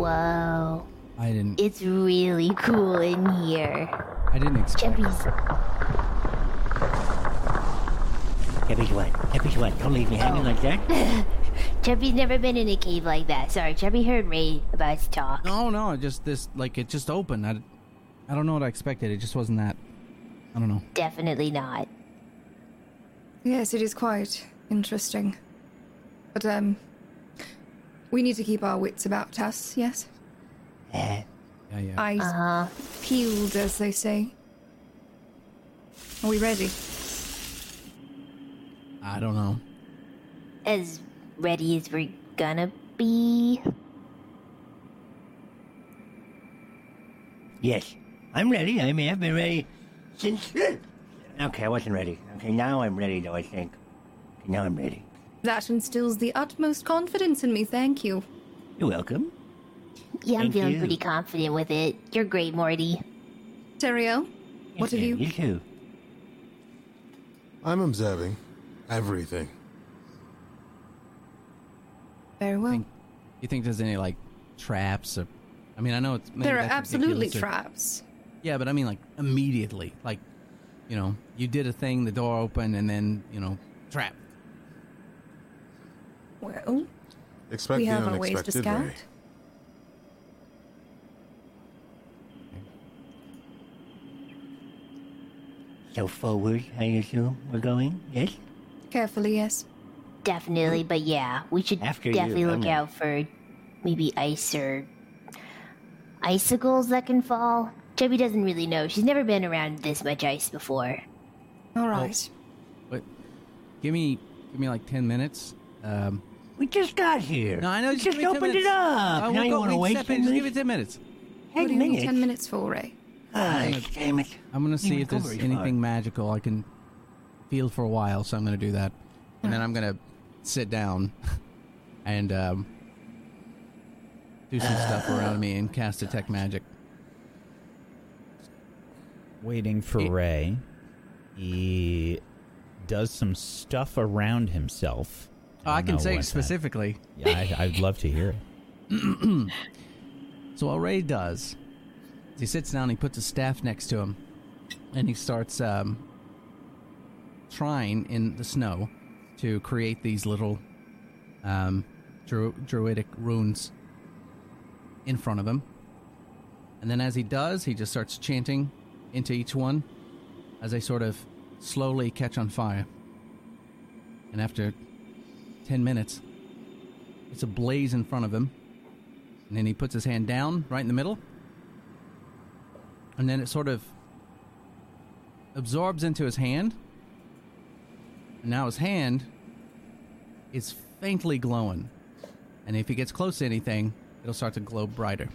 Whoa. I didn't. It's really cool in here. I didn't expect. Chubby's. Chubby's what? Chubby's what? Don't leave me hanging like that. Chubby's never been in a cave like that. Sorry, Chubby heard Ray about to talk. No, no, just this like it just opened. I, I don't know what I expected. It just wasn't that. I don't know. Definitely not. Yes, it is quite interesting. But, um, we need to keep our wits about us, yes? Eh, Yeah, yeah. Eyes Uh huh. peeled, as they say. Are we ready? I don't know. As ready as we're gonna be. yes, I'm ready. I mean, I've been ready since. Okay, I wasn't ready. Okay, now I'm ready, though. I think. Okay, now I'm ready. That instills the utmost confidence in me, thank you. You're welcome. Yeah, I'm Thank feeling you. pretty confident with it. You're great, Morty. Teriel, what have you? You too. I'm observing everything. Very well. Think, you think there's any like traps or? I mean, I know it's. maybe there are absolutely ridiculous or- traps. Yeah, but I mean, like immediately, like, you know, you did a thing, the door opened, and then you know, trap. Well, Expect we the have our ways to unexpected, scout. Ray. So forward, I assume we're going. Yes. Carefully, yes. Definitely, but yeah, we should After you, definitely look I'm- out for maybe ice or icicles that can fall. Chubby doesn't really know. She's never been around this much ice before. All right. But give me, give me like ten minutes. Um, We just got here. no, I know. We just just give me 10 opened it minutes. up. I will now you want to wait, wait step ten in, Just give minutes? me ten minutes. what do you minutes. need ten minutes for, Ray? Ah, damn it. I'm gonna see if there's anything far. magical I can feel for a while. So I'm gonna do that, and then I'm gonna sit down and um, do some stuff around me and cast detect magic. Waiting for It- Ray. He does some stuff around himself. Oh, I don't can say what that- specifically. Yeah, I, I'd love to hear it. So what Ray does is he sits down, he puts a staff next to him, and he starts um, trying in the snow to create these little um, dru- druidic runes in front of him. And then as he does, he just starts chanting into each one as they sort of slowly catch on fire. And after 10 minutes, it's a blaze in front of him. And then he puts his hand down right in the middle. And then it sort of absorbs into his hand. Now his hand is faintly glowing. And if he gets close to anything, it'll start to glow brighter.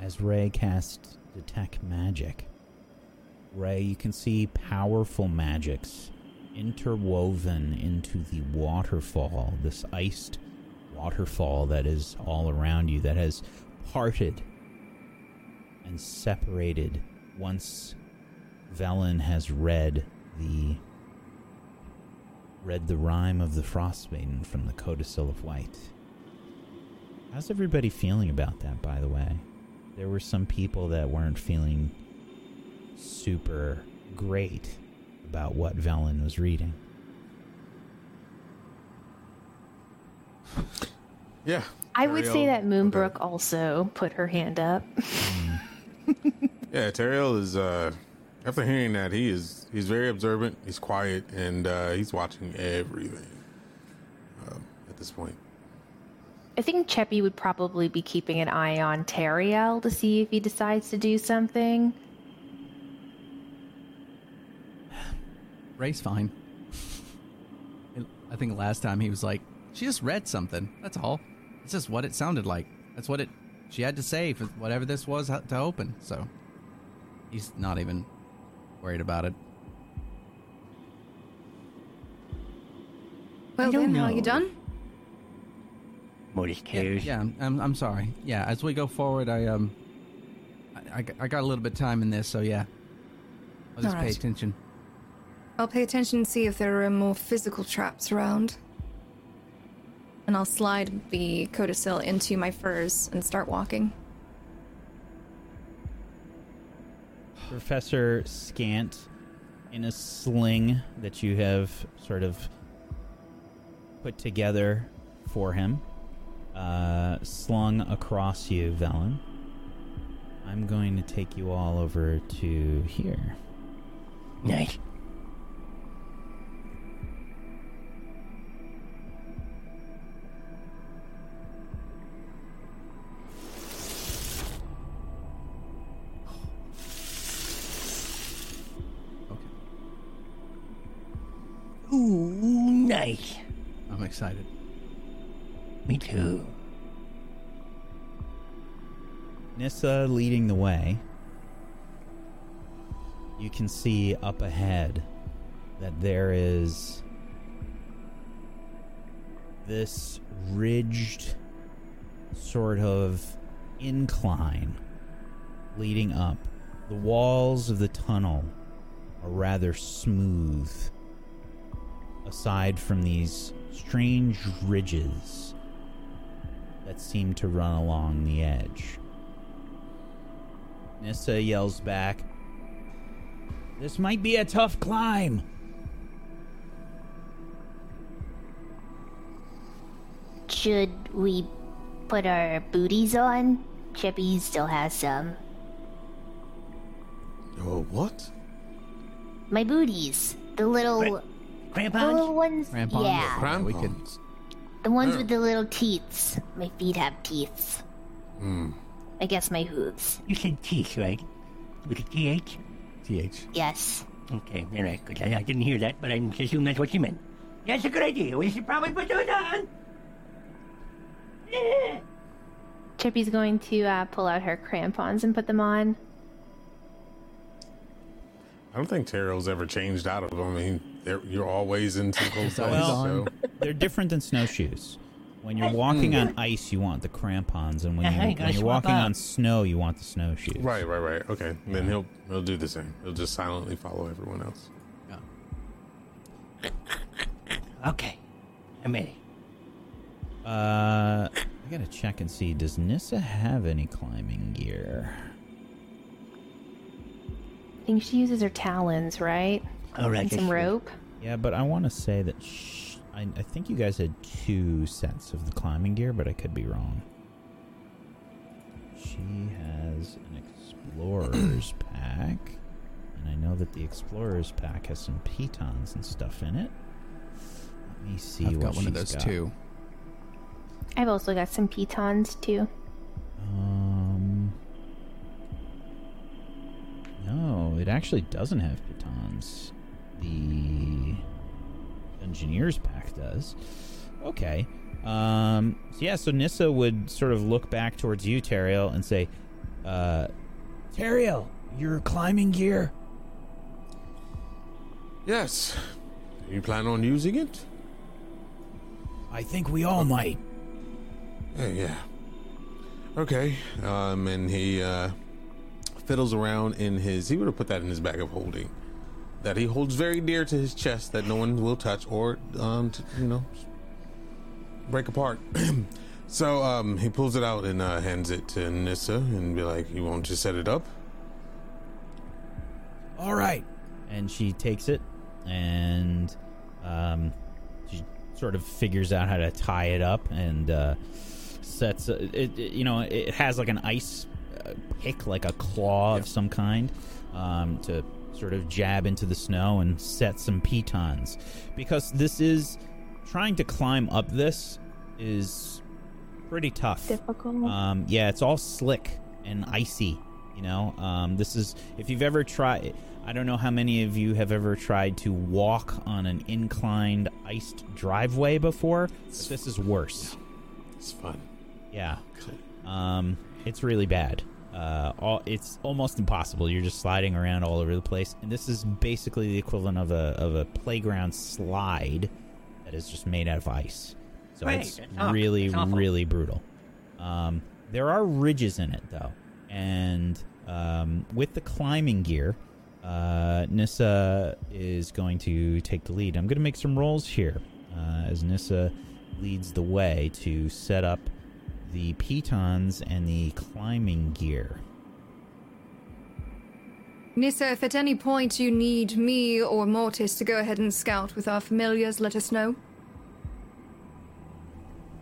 As Ray casts Detect Magic, Ray, you can see powerful magics interwoven into the waterfall, this iced waterfall that is all around you, that has parted and separated once Velen has read the read the rhyme of the Frost Maiden from the Codicil of White. How's everybody feeling about that, by the way? There were some people that weren't feeling super great about what Velen was reading. Yeah. I would say Teriel- that okay. Moonbrook also put her hand up. Yeah, Teriel is. uh After hearing that, he is. He's very observant. He's quiet, and uh he's watching everything. Um, at this point, I think Cheppy would probably be keeping an eye on Teriel to see if he decides to do something. Ray's fine. I think last time he was like, she just read something. That's all. It's just what it sounded like. That's what it. She had to say for whatever this was uh, to open. So he's not even worried about it. Well don't then, how are you done? Mortis Yeah, cares. yeah I'm, I'm, I'm sorry. Yeah, as we go forward, I um, I, I, got- I got a little bit of time in this, so yeah, I'll just pay Alright. attention. I'll pay attention and see if there are more physical traps around. And I'll slide the codicil into my furs and start walking. Professor Scant, in a sling that you have sort of put together for him, uh, slung across you, Velen. I'm going to take you all over to here. Nice. Ooh, nice. I'm excited. Me too. Nissa leading the way. You can see up ahead that there is this ridged sort of incline leading up. The walls of the tunnel are rather smooth, aside from these strange ridges that seem to run along the edge. Nissa yells back, This might be a tough climb. Should we put our booties on? Chippy still has some. Oh, what? My booties. The little. The Crampons? little ones? Crampons? Yeah. we could- The ones Yeah. with the little teeths. My feet have teeths. Hmm. I guess my hooves. You said teeth, right? With a TH? Th. Yes. Okay, all right, good. I, I didn't hear that, but I assume that's what you meant. That's a good idea. We should probably put those on. Yeah. Chippy's going to uh, pull out her crampons and put them on. I don't think Teriel's ever changed out of them. I mean, they're, you're always in some cold place. Well, so. They're different than snowshoes. When you're walking on ice, you want the crampons, and when, Yeah, you, you when gotta you're swap walking out. on snow, you want the snowshoes. Right, right, right. Okay, then he'll he'll do the same. He'll just silently follow everyone else. Yeah. Okay, I'm ready. Uh, I gotta check and see. Does Nissa have any climbing gear? I think she uses her talons, right? All right, And some that's true. rope. Yeah, but I want to say that sh- I, I think you guys had two sets of the climbing gear, but I could be wrong. She has an explorer's pack, and I know that the explorer's pack has some pitons and stuff in it. Let me see I've what got one of those got. too. I've also got some pitons too. Um, no, it actually doesn't have pitons. The engineer's pack does. Okay. Um, so yeah, so Nissa would sort of look back towards you, Teriel, and say, uh, Teriel, your climbing gear. Yes. You plan on using it? I think we all might. Yeah, yeah. Okay. Um, and he uh, fiddles around in his. He would have put that in his bag of holding, that he holds very dear to his chest, that no one will touch or, um, to, you know, break apart. so um, he pulls it out and uh, hands it to Nissa and be like, "You want to set it up?" All right. And she takes it and um, she sort of figures out how to tie it up and uh, sets it, it. You know, it has like an ice uh, pick, like a claw of some kind, um, to sort of jab into the snow and set some pitons. Because this is trying to climb up. This is pretty tough. Difficult. Um, yeah, it's all slick and icy. You know, um, this is if you've ever tried. I don't know how many of you have ever tried to walk on an inclined iced driveway before. But this is worse. It's fun. Yeah, um, it's really bad. Uh, all it's almost impossible. You're just sliding around all over the place, and this is basically the equivalent of a of a playground slide, that is just made out of ice. So it's awful. really, really brutal. Um, there are ridges in it though, and um, with the climbing gear, uh, Nissa is going to take the lead. I'm going to make some rolls here uh, as Nissa leads the way to set up the pitons and the climbing gear. Nissa, if at any point you need me or Mortis to go ahead and scout with our familiars, let us know.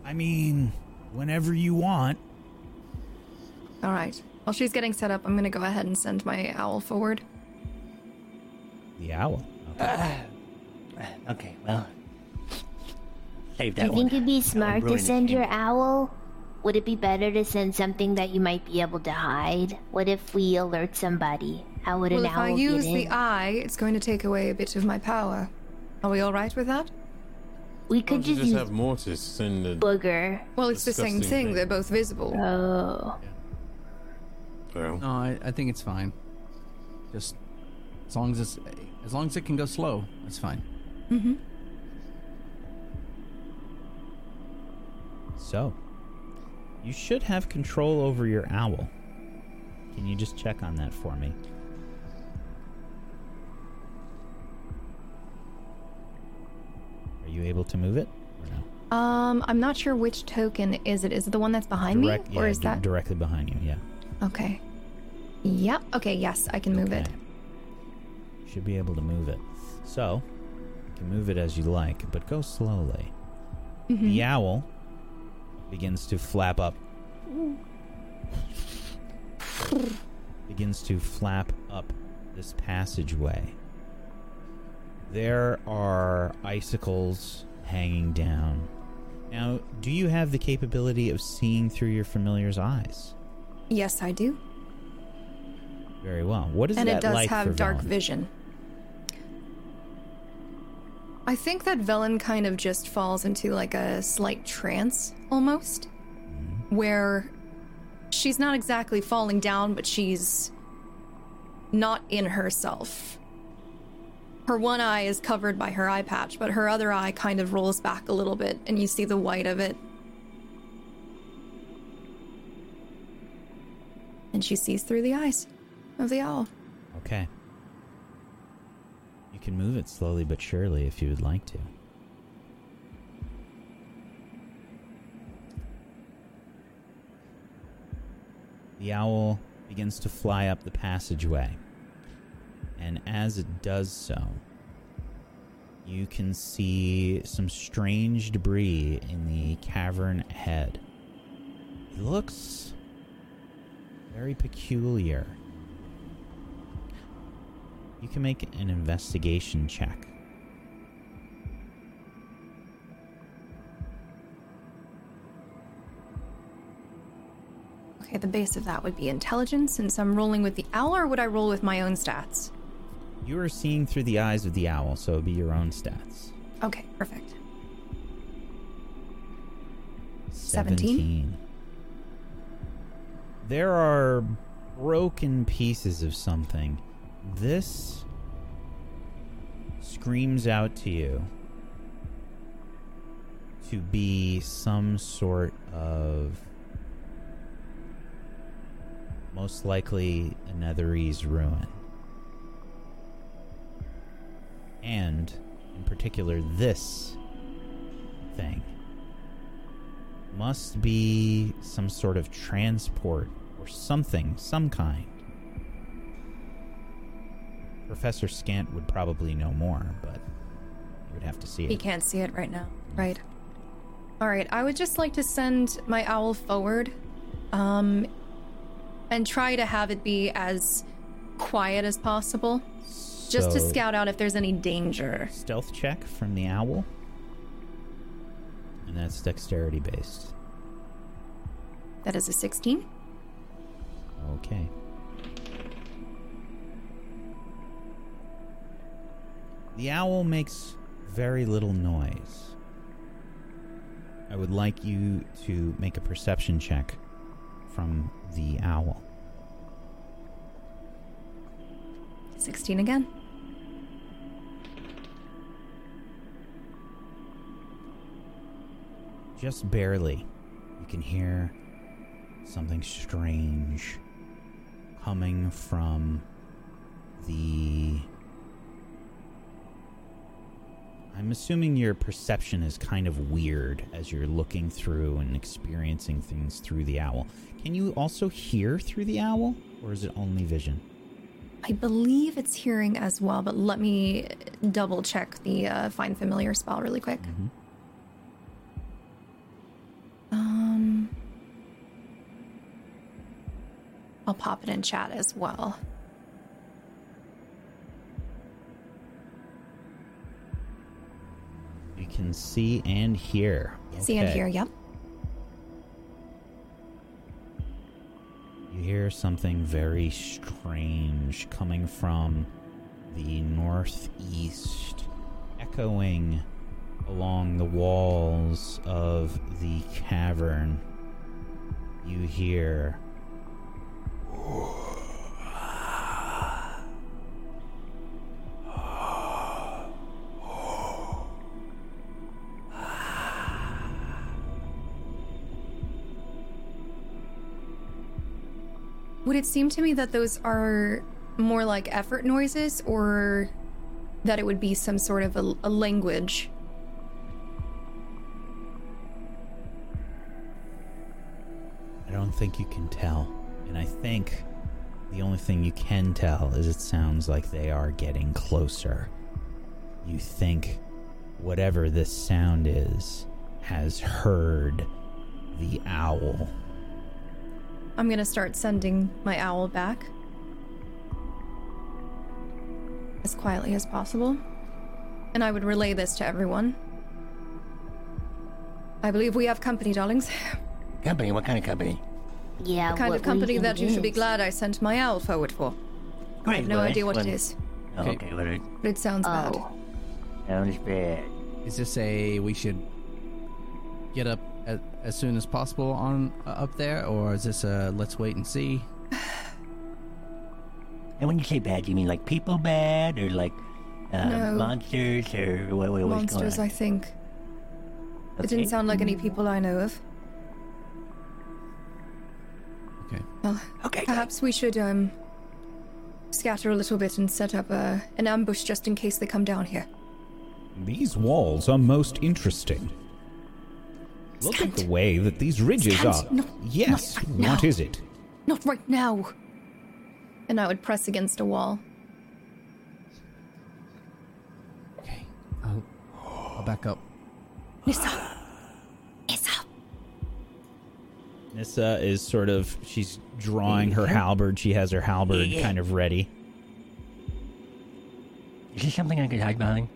I mean, whenever you want. All right. While she's getting set up, I'm going to go ahead and send my owl forward. The owl. Okay. Okay, well. Save Do that you one. think it'd be smart to send game. your owl? Would it be better to send something that you might be able to hide? What if we alert somebody? How would Well, an if owl I use the eye, it's going to take away a bit of my power. Are we all right with that? we could just, just use have Mortis send the. booger. Well, it's the same thing. thing. They're both visible. Oh. Well, No, I, I think it's fine. Just as long as it's as long as it can go slow, it's fine. Mm-hmm. So, you should have control over your owl. Can you just check on that for me? Are you able to move it or no? Um, I'm not sure which token is it. Is it the one that's behind Direct, me, or yeah, is di- that directly behind you? Yeah. okay? Yep. Okay. Yes, I can move it. Okay. You should be able to move it. So, you can move it as you like, but go slowly. Mm-hmm. The owl begins to flap up. begins to flap up this passageway. There are icicles hanging down. Now, do you have the capability of seeing through your familiar's eyes? Yes, I do. Very well. What is and that it does like have dark Velen? vision. I think that Velen kind of just falls into like a slight trance almost, mm-hmm. where she's not exactly falling down, but she's not in herself. Her one eye is covered by her eye patch, but her other eye kind of rolls back a little bit, and you see the white of it. And she sees through the eyes of the owl. Okay. Can move it slowly but surely if you would like to. The owl begins to fly up the passageway. And as it does so, you can see some strange debris in the cavern ahead. It looks very peculiar. You can make an investigation check. Okay, the base of that would be intelligence, since I'm rolling with the owl, or would I roll with my own stats? You are seeing through the eyes of the owl, so it'd be your own stats. Okay, perfect. 17. There are broken pieces of something. This screams out to you to be some sort of most likely a Netherese ruin. And in particular this thing must be some sort of transport or something, some kind. Professor Scant would probably know more, but you would have to see it. He can't see it right now. Right. All right, I would just like to send my owl forward um and try to have it be as quiet as possible just to scout out if there's any danger. Stealth check from the owl. And that's dexterity based. That is a 16. Okay. The owl makes very little noise. I would like you to make a perception check from the owl. 16 again. just barely, you can hear something strange coming from the. I'm assuming your perception is kind of weird as you're looking through and experiencing things through the owl. Can you also hear through the owl, or is it only vision? I believe it's hearing as well, but let me double check the uh, find familiar spell really quick. Mhm. Um, I'll pop it in chat as well. You can see and hear. See and hear, yep. You hear something very strange coming from the northeast, echoing along the walls of the cavern. You hear. Would it seem to me that those are more like effort noises, or that it would be some sort of a, a language? I don't think you can tell. And I think the only thing you can tell is it sounds like they are getting closer. You think whatever this sound is has heard the owl. I'm gonna start sending my owl back as quietly as possible. And I would relay this to everyone. I believe we have company, darlings. Company? What kind of company? Yeah, The kind what- of what you company that you should be glad I sent my owl forward for. I Great. have no well, idea what it excellent. is, Oh, Okay. okay, well, it but it sounds bad. Oh, sounds bad. Is this a we should get up as, as soon as possible on uh, up there, or is this a let's wait and see? And when you say bad, do you mean like people bad or like uh, No. monsters or what, what, what's Monsters, I think. on? It didn't sound like any people I know of. Okay. Well, Okay, perhaps we should um scatter a little bit and set up a, an ambush just in case they come down here. These walls are most interesting. Look at the way that these ridges Scant. are. No, yes, not right what now. is it? Not right now. And I would press against a wall. Okay. I'll, I'll back up. Nissa. Nissa. Nissa is sort of she's drawing her halberd. She has her halberd Yeah. kind of ready. Is this something I could hide behind?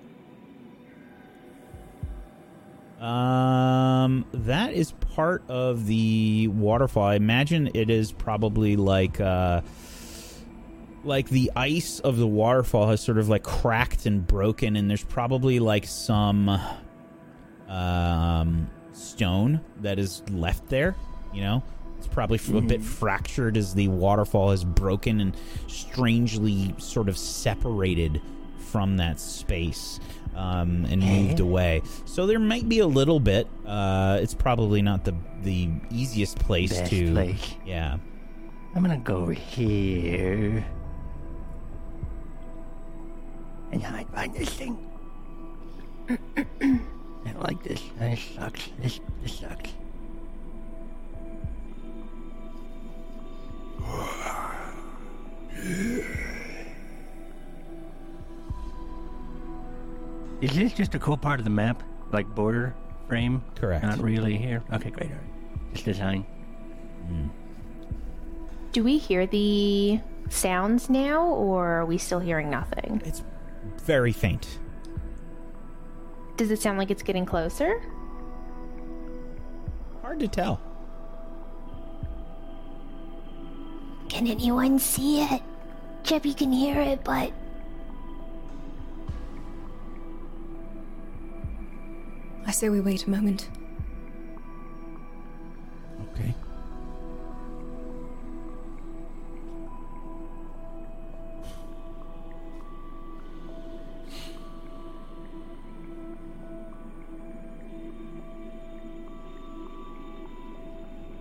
Um, that is part of the waterfall. I imagine it is probably like uh like the ice of the waterfall has sort of like cracked and broken and there's probably like some um stone that is left there, you know? It's probably a bit fractured as the waterfall has broken and strangely sort of separated from that space um, and moved away. So there might be a little bit. Uh, it's probably not the the easiest place Best to. place. Yeah. I'm gonna go over here and hide behind this thing. I don't like this. This sucks. This this sucks. Is this just a cool part of the map? Like border frame? Correct. Not really here? Okay, great. All right. Just design. Hmm. Do we hear the sounds now, or are we still hearing nothing? It's very faint. Does it sound like it's getting closer? Hard to tell. can anyone see it? Jeppy can hear it, but I say we wait a moment. Okay.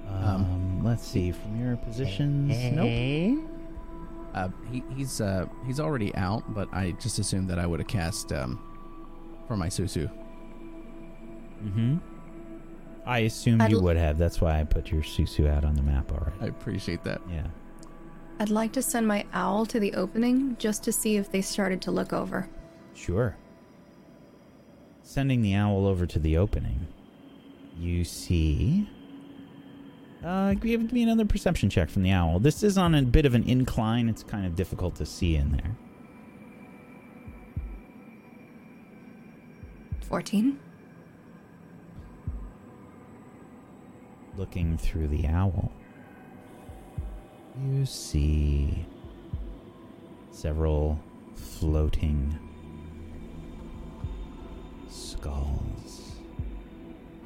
Um, let's see. From your positions, nope. Uh, he, he's uh, he's already out, but I just assumed that I would have cast um, for my Susu. Mm-hmm. I assume I'd you l- would have. That's why I put your Susu out on the map already. I appreciate that. Yeah. I'd like to send my owl to the opening just to see if they started to look over. Sure. Sending the owl over to the opening, you see. Uh, give, give me another perception check from the owl. This is on a bit of an incline. It's kind of difficult to see in there. 14? Looking through the owl, you see several floating skulls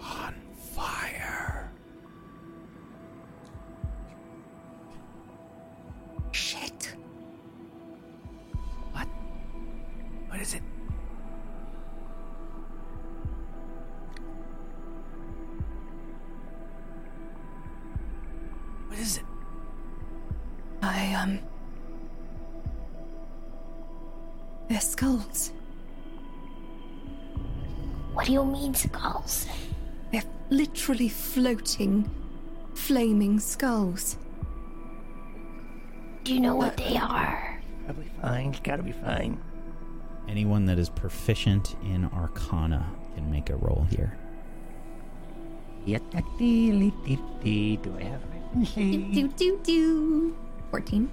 on fire. Shit. What? What is it? Is it? I, um. They're skulls. What do you mean, skulls? They're literally floating, flaming skulls. Do you know what they are? Probably fine. It's gotta be fine. Anyone that is proficient in Arcana can make a roll here. Yatta-dee-lee-dee-dee. Do I have Do, do, do, do. 14.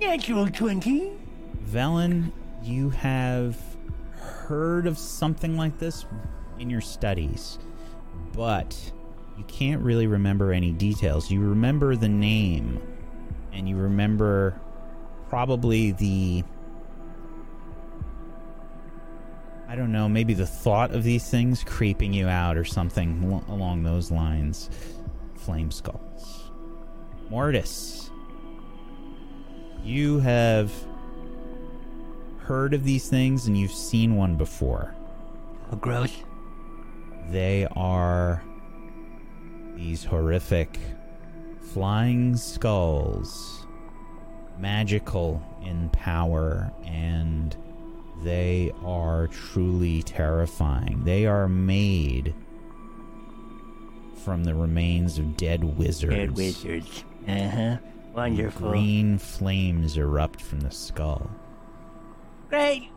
Natural 20. Velen, you have heard of something like this in your studies, but you can't really remember any details. You remember the name, and you remember probably the. I don't know, maybe the thought of these things creeping you out or something along those lines. Flame skulls. Mortis. You have heard of these things and you've seen one before. Oh, gross. They are these horrific flying skulls, magical in power, and they are truly terrifying. They are made from the remains of dead wizards. Dead wizards. Uh huh. Wonderful. Green flames erupt from the skull. Great.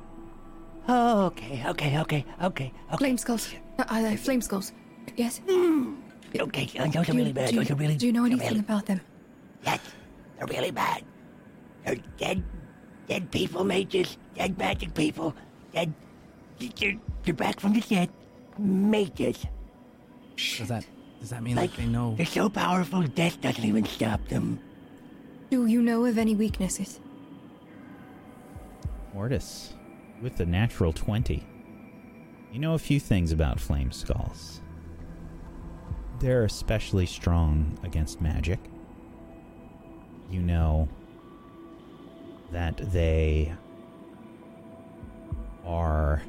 Oh, okay, okay, okay, okay, okay. Flame skulls. Uh, uh, flame skulls. Yes? Okay, uh, those are you- really bad. do you- Those are really. Do you know anything really- about them? Yes, they're really bad. They're dead, dead people, mages, dead magic people, dead. They're, they're back from the dead, mages. Does that does that mean Like like they know? they're so powerful, death doesn't even stop them. Do you know of any weaknesses? Mortis, with the natural 20, you know a few things about flame skulls. They're especially strong against magic. You know that they are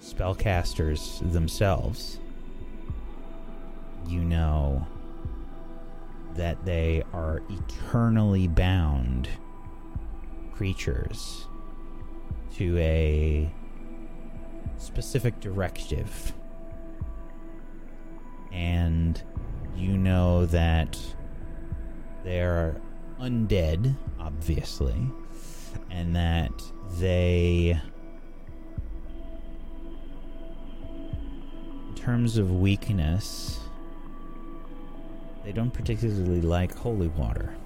spellcasters themselves. You know that they are eternally bound creatures to a specific directive. And you know that they're undead, obviously, and that they. In terms of weakness, they don't particularly like holy water.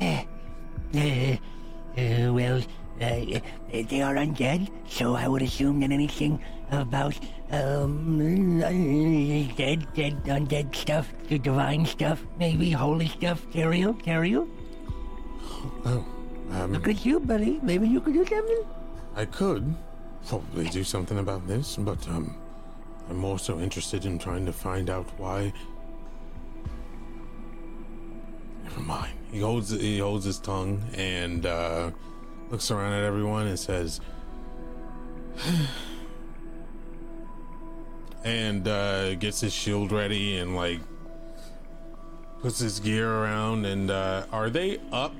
Uh, uh, well, uh, they are undead, so I would assume that anything about um dead, dead, undead stuff, the divine stuff, maybe holy stuff, Teriel, Teriel. Oh, um, Look at you, buddy. Maybe you could do something. I could probably do something about this, but um, I'm more so interested in trying to find out why. Never mind. He holds he holds his tongue and uh, looks around at everyone and says, and uh, gets his shield ready and like puts his gear around. And uh, are they up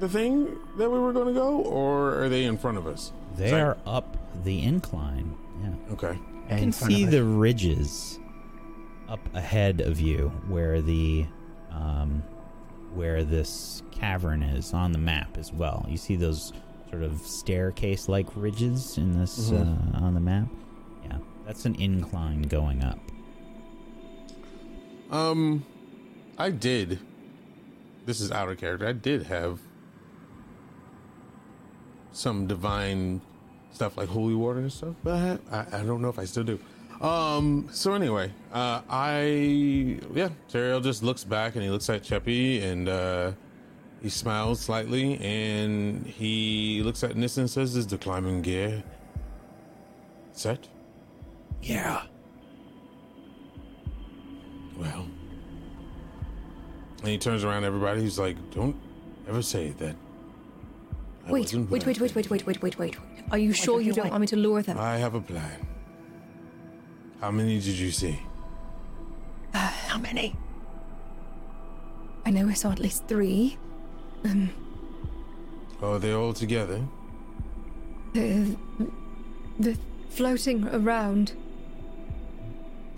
the thing that we were going to go, or are they in front of us? They Sorry. are up the incline. Yeah. Okay. You can see the ridges up ahead of you where the um, where this cavern is on the map as well. You see those sort of staircase like ridges in this uh, on the map. Yeah, that's an incline going up. Um, I did. This is out of character. I did have some divine stuff like holy water and stuff, but I, I don't know if I still do. Um. So anyway, uh, I yeah, Teriel just looks back and he looks at Cheppy and uh, he smiles slightly and he looks at Nis and says, "Is the climbing gear set?" Yeah. Well, and he turns around to everybody. He's like, "Don't ever say that." I Wait, wait, wait, wait, wait, wait, wait, wait, wait. Are you sure you you don't want? want me to lure them? I have a plan. How many did you see? Uh, how many? I know I saw at least three. Um, Are they're all together. The, the floating around.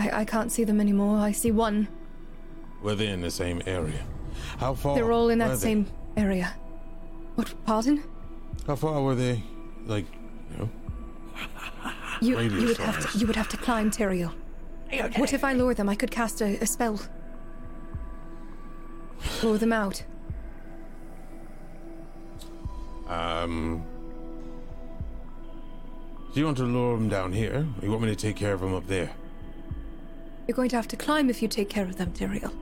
I, I can't see them anymore. I see one. Were they in the same area? How far? They're all in that they? same area. What? Pardon? How far were they? Like, you know, You, you would have to. You would have to climb, Teriel. What if I lure them? I could cast a, a spell. Lure them out. um. Do you want to lure them down here? Or you want me to take care of them up there? You're going to have to climb if you take care of them, Teriel.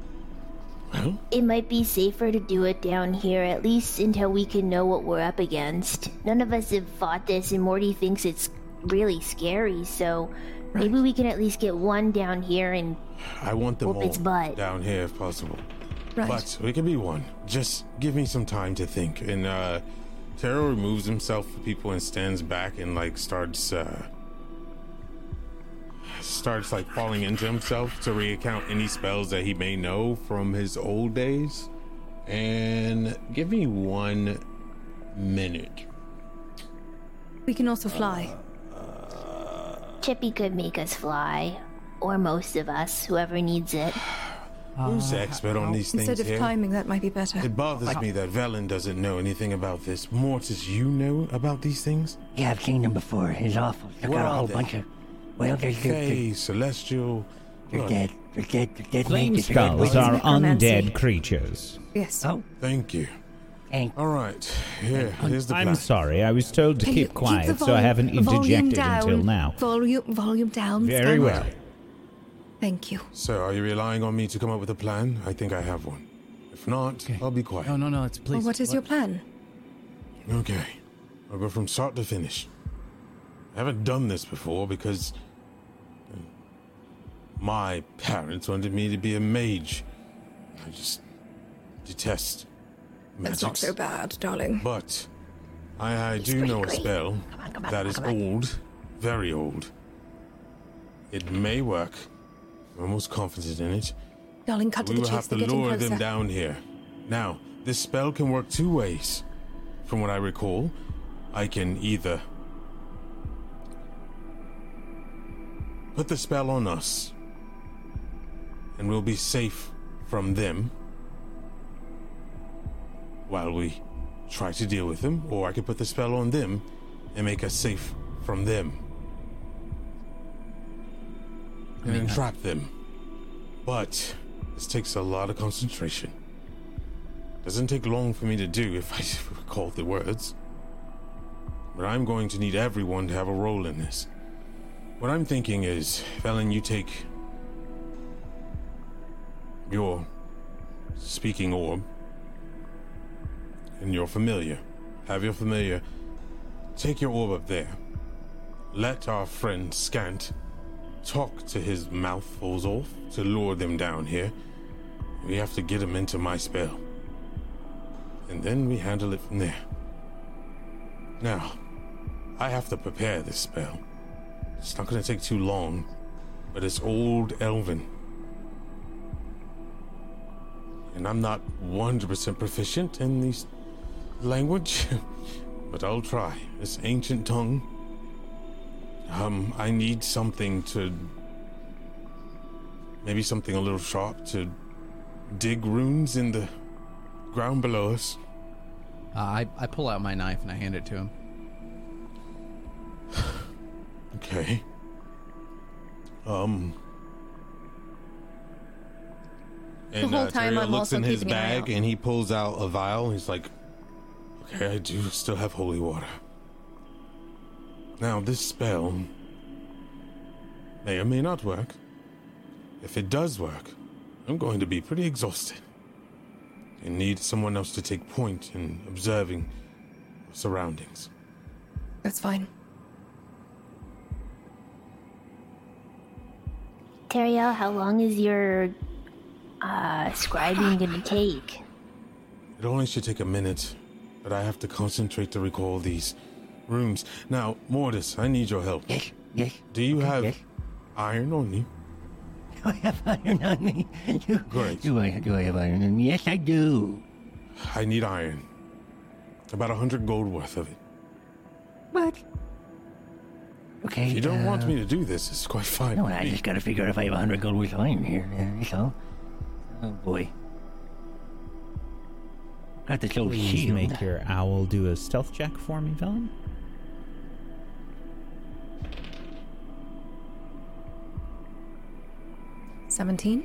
Well, It might be safer to do it down here, at least until we can know what we're up against. None of us have fought this, and Morty thinks it's really scary, so maybe we can at least get one down here and I want them Whoop all its butt. down here if possible. Right. But we can be one. Just give me some time to think. And uh Taro removes himself from people and stands back and like starts uh starts like falling into himself to recount any spells that he may know from his old days. And give me one minute. we can also fly. Chippy could make us fly. Or most of us, whoever needs it. Who's the expert on these things Instead of here? climbing, that might be better. It bothers me that Velen doesn't know anything about this. Mortis, you know about these things? Yeah, I've seen them before. It's awful. They Where got a are whole they? bunch of. Well, they're, they're, they're, Hey, Celestial. they're Look, dead. They're dead. They're dead. Flame mate. They're dead skulls mate. are necromancy. undead creatures. Yes. Oh, Thank you. Thank All right. Here, here's the plan. I'm sorry, I was told to Can you keep quiet, the so I volume- haven't volume interjected down, until now. Volume, volume down. Very Stan. well. Thank you. So, are you relying on me to come up with a plan? I think I have one. If not, Okay. I'll be quiet. No, no, no. It's please. Well, what is your plan? Okay. I'll go from start to finish. I haven't done this before because uh, my parents wanted me to be a mage. I just detest That's not so bad, darling. But I, I do know a spell that is old, very old. It may work. I'm almost confident in it. Darling, cut to We the will chase. have to lure closer. them down here. Now, this spell can work two ways. From what I recall, I can either put the spell on us, and we'll be safe from them while we try to deal with them, or I could put the spell on them and make us safe from them. And entrap them. But this takes a lot of concentration. Doesn't take long for me to do if I recall the words. But I'm going to need everyone to have a role in this. What I'm thinking is, Velen, you take your speaking orb and your familiar. Have your familiar take your orb up there. Let our friend Scant talk to his mouthfuls off to lure them down here. We have to get him into my spell. And then we handle it from there. Now, I have to prepare this spell. It's not gonna take too long, but it's old Elven. And I'm not 100% proficient in this language, but I'll try. This ancient tongue. Um, I need something to. Maybe something a little sharp to dig runes in the ground below us. Uh, I, I pull out my knife and I hand it to him. Okay. Um. And whole uh, time Teriel I'm looks also in his keeping an eye bag and he pulls out a vial. He's like, "Okay, I do still have holy water. Now this spell may or may not work. If it does work, I'm going to be pretty exhausted and need someone else to take point in observing surroundings. That's fine. Teriel, how long is your uh, scribing gonna take? It only should take a minute, but I have to concentrate to recall these runes. Now, Mortis, I need your help. Yes, yes. Do you have Yes. iron on you? Do I have iron on me? Do, Great. Do I, do I have iron on me? Yes, I do. I need iron. About a hundred gold worth of it. What? Okay. If you don't want uh, me to do this, it's quite fine. No, I just gotta figure out if I have a hundred gold worth of iron here. uh, That's all. Oh boy. Got this old Please shield. make your owl do a stealth check for me, villain. Seventeen.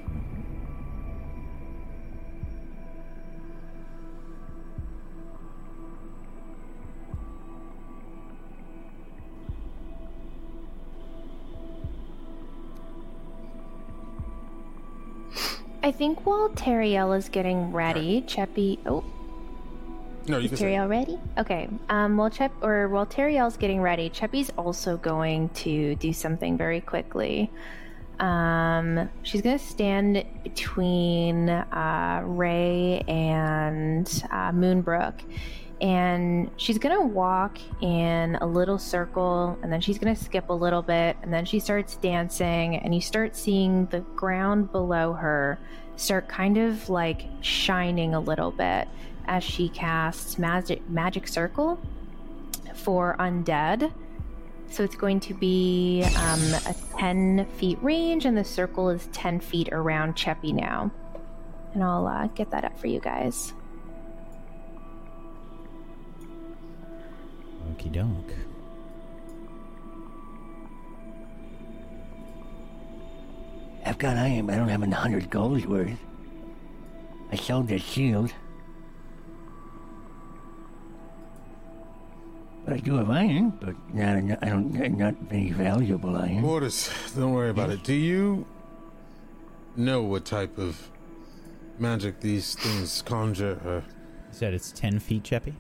I think while Teriel is getting ready, Cheppy. Oh, No, you is. Teriel ready? Okay. Um, while Chep or while Teriel's getting ready, Cheppy's also going to do something very quickly. Um, she's gonna stand between uh, Ray and uh, Moonbrook, and she's gonna walk in a little circle, and then she's gonna skip a little bit, and then she starts dancing, and you start seeing the ground below her start kind of like shining a little bit as she casts magic magic circle for undead. So it's going to be um, a 10 feet range, and the circle is 10 feet around Cheppy now. And I'll uh, get that up for you guys. Okie doke. I've got iron, but I don't have a hundred gold worth. I sold that shield. I do have iron, but not eno- I don't not very valuable iron. Mortis, don't worry about it. Do you know what type of magic these things conjure? Uh, You said it's 10 feet, Cheppy?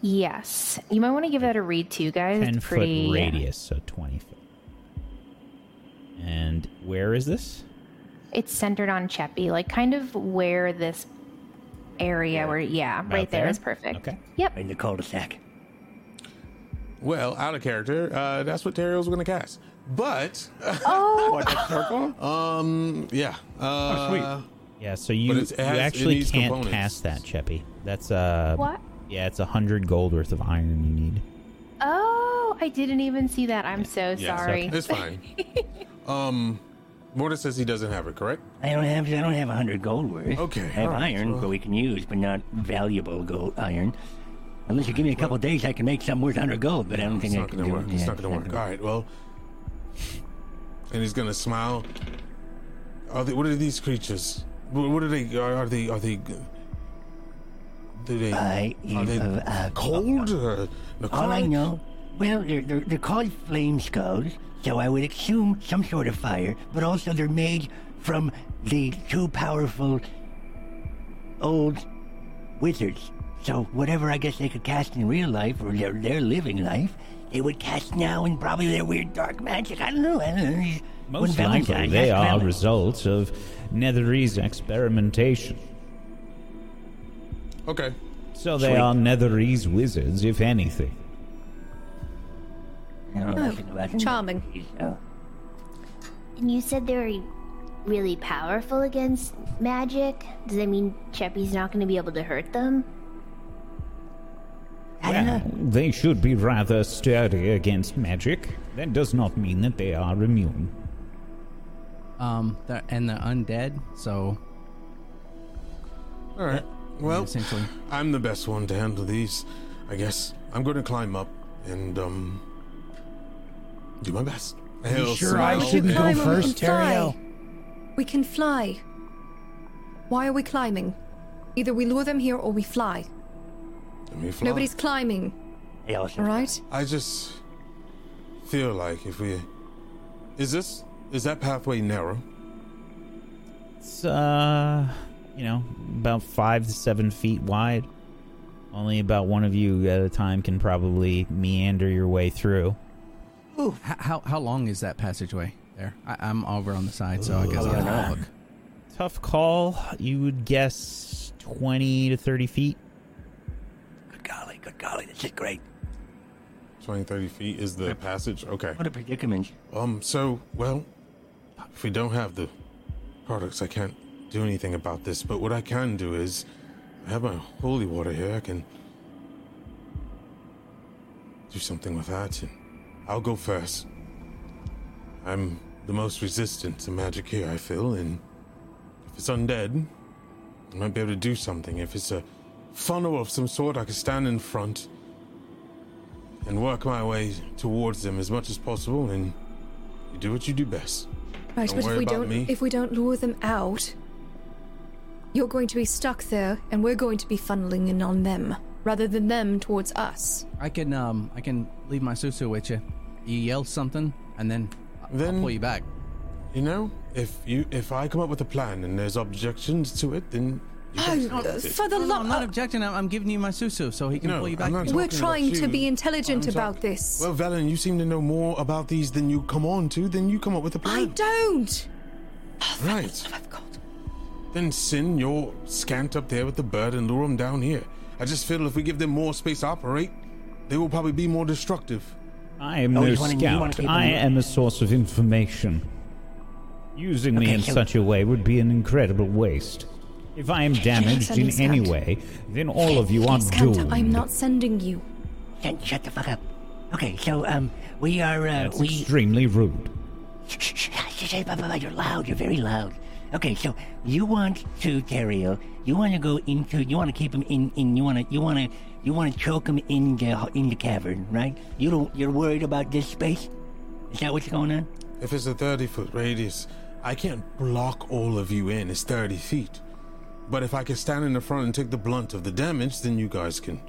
Yes. You might want to give that a read too, guys. 10 It's pretty foot radius, so 20 feet. And where is this? It's centered on Cheppy, like kind of where this area where yeah, right there there? is perfect. Okay. Yep. In the cul-de-sac. Well, out of character, uh, that's what Teriel's going to cast. But, Oh, What, that circle? um, yeah. Uh, sweet. Yeah, so you, it you has- it actually needs can't components. cast that, Cheppy. That's uh what? Yeah, it's a hundred gold worth of iron you need. Oh, I didn't even see that. I'm so Yeah, sorry. It's fine. um, Mortis says he doesn't have it, correct? I don't have I don't have a hundred gold worth. Okay, I have all right, iron well- that we can use, but not valuable gold iron. Unless you give me a couple days, I can make something worth hundred gold. But I don't think It's I not can going to do work. it. It's Yeah, not going to work. All right, well. And he's going to smile. Are they, what are these creatures? What, are they? Are, they? Are they? Do they? I, are they uh, uh, cold? Or All I know, well, they're, they're, they're called flame skulls, so I would assume some sort of fire, but also they're made from the too powerful old wizards. So whatever I guess they could cast in real life or their, their living life, they would cast now in probably their weird dark magic. I don't know. I don't know. When Most Valentine likely, they are Valentine- results of Netherese experimentation. Okay. So they Sweet. are Netherese wizards, if anything. know oh, nothing about charming. So, uh, And you said they're really powerful against magic? Does that mean Cheppy's not going to be able to hurt them? I don't know. They should be rather sturdy against magic. That does not mean that they are immune. Um, the, and the undead. So All right. Well, essentially, I'm the best one to handle these. I guess I'm going to climb up and um do my best. Hail sure I smile. shouldn't go Climb and we first, can. Terrio? We can fly. Why are we climbing? Either we lure them here or we fly. Let me fly. Nobody's climbing, They also all right? I just feel like if we is this is that pathway narrow? It's, uh, you know, about five to seven feet wide. Only about one of you at a time can probably meander your way through. H- how how long is that passageway there? I, I'm over on the side, so I guess I'll have to look. Tough call. You would guess 20 to 30 feet. Good golly, this is great. 20, 30 feet is the passage. Okay. What a predicament. Um. So, well, if we don't have the products, I can't do anything about this. But what I can do is, I have my holy water here. I can do something with that, and I'll go first. I'm the most resistant to magic here. I feel, and if it's undead, I might be able to do something. If it's a funnel of some sort, I can stand in front and work my way towards them as much as possible, and you do what you do best. Right, Don't but if we don't me. if we don't lure them out, you're going to be stuck there and we're going to be funneling in on them rather than them towards us. I can um I can leave my susu with you. You yell something, and then, I- I'll Then- pull you back. You know, if you if I come up with a plan and there's objections to it, then you can Oh, for the No, no, I'm not uh, objecting. I'm, I'm giving you my susu so he can No, pull you I'm back. not We're talking trying about to you. be intelligent I'm about this. Well, Valen, you seem to know more about these than you come on to. Then you come up with a I plan. I don't. Oh, right. I've got. Then send your scant up there with the bird and lure them down here. I just feel if we give them more space to operate, they will probably be more destructive. I am Oh, no you wanna- you wanna scout. keep I them- am a source of information. Using me Okay, in so- such a way would be an incredible waste. If I am damaged sending in any way, then all of you are Scanta, doomed. I'm not sending you. Shut, shut the fuck up. Okay, so um, we are uh, That's we. extremely rude. Shh, shh, shh, You're loud. You're very loud. Okay, so you want to Terrio? You want to go into? You want to keep him in? In you want to? You want to? You want to choke him in the in the cavern, right? You don't. You're worried about this space. Is that what's going on? If it's a 30 foot radius, I can't block all of you in. It's 30 feet. But if I can stand in the front and take the blunt of the damage, then you guys can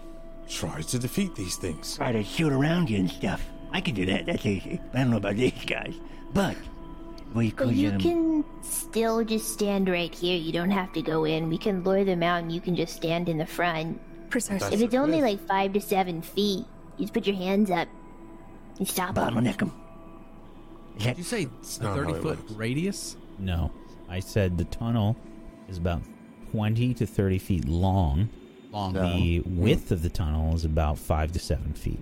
try to defeat these things. Try to shoot around you and stuff. I can do that. That's easy. I don't know about these guys, but we But could. you um, can still just stand right here. You don't have to go in. We can lure them out and you can just stand in the front. Precisely. If it's only like five to seven feet, you just put your hands up and stop them. bottleneck him. Is that Did you say a not how 30 it foot works. radius? No, I said the tunnel is about 20 to 30 feet long. Long. The width of the tunnel is about 5 to 7 feet.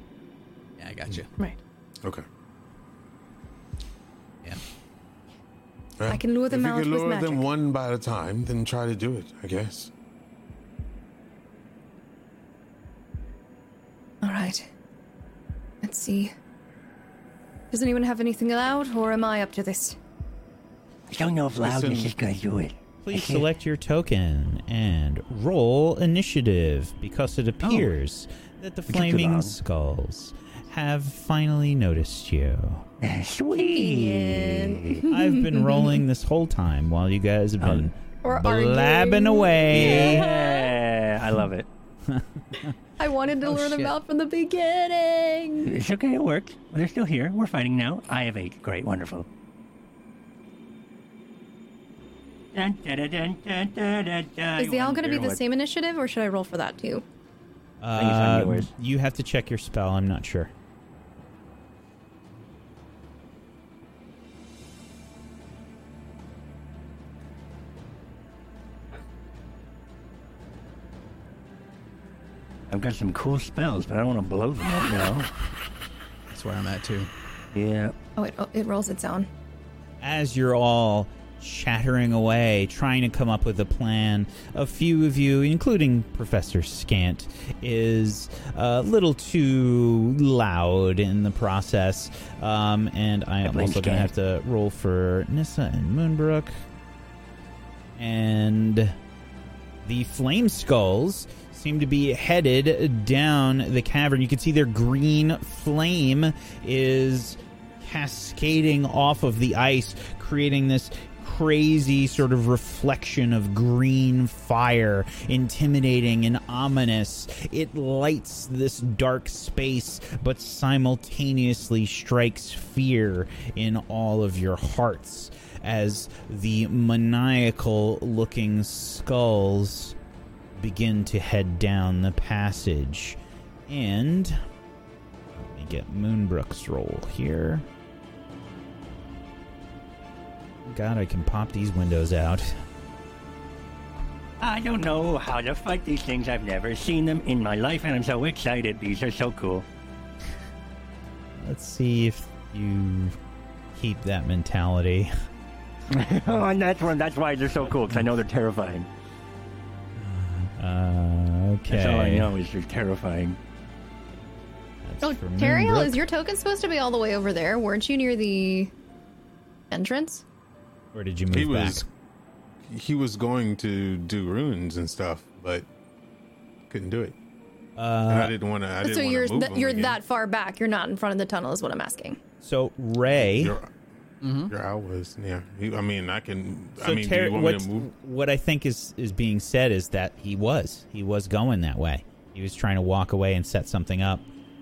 Yeah, I got you. Mm. Right. Okay. Yeah. Well, I can lure them if out you can with lure them magic. one by a time, then try to do it, I guess. All right. Let's see. Does anyone have anything loud, or am I up to this? I don't know if loudness Listen. is going to do it. Please select your token and roll initiative because it oh. appears that the flaming skulls have finally noticed you. Sweet. I've been rolling this whole time while you guys have been Or blabbing away. Yeah, I love it. I wanted to Oh, lure them shit. out from the beginning. It's okay, it worked. They're still here. We're fighting now. I have a Great, wonderful. Dun, dun, dun, dun, dun, dun, dun, dun. Is they all going to be the what- same initiative, or should I roll for that too? Uh, think it's on yours. you have to check your spell. I'm not sure. I've got some cool spells, but I don't want to blow them up, you know? That's where I'm at too. Yeah. Oh, it, oh, it rolls its own. as you're all chattering away, trying to come up with a plan, a few of you, including Professor Scant, is a little too loud in the process. Um, and I am also going to have to roll for Nissa and Moonbrook. And the flame skulls seem to be headed down the cavern. You can see their green flame is cascading off of the ice, creating this crazy sort of reflection of green fire, intimidating and ominous. It lights this dark space, but simultaneously strikes fear in all of your hearts as the maniacal looking skulls begin to head down the passage. And let me get Moonbrook's roll here. God, I can pop these windows out. I don't know how to fight these things. I've never seen them in my life, and I'm so excited. These are so cool. Let's see if you keep that mentality. oh, and that's one. That's why they're so cool. Because I know they're terrifying. Uh, okay. That's all I know is they're terrifying. That's Oh, for Teriel, Moonbrook. is your token supposed to be all the way over there? Weren't you near the entrance? Where did you move He back? was he was going to do runes and stuff, but couldn't do it. and I Uh, didn't want to. I didn't so you're move th- you're again. that far back. You're not in front of the tunnel, is what I'm asking. so Ray. Your, your owl was yeah. He, I mean, I can. So I mean, Ter- do you want me to move? what I think is is being said is that he was he was going that way. He was trying to walk away and set something up,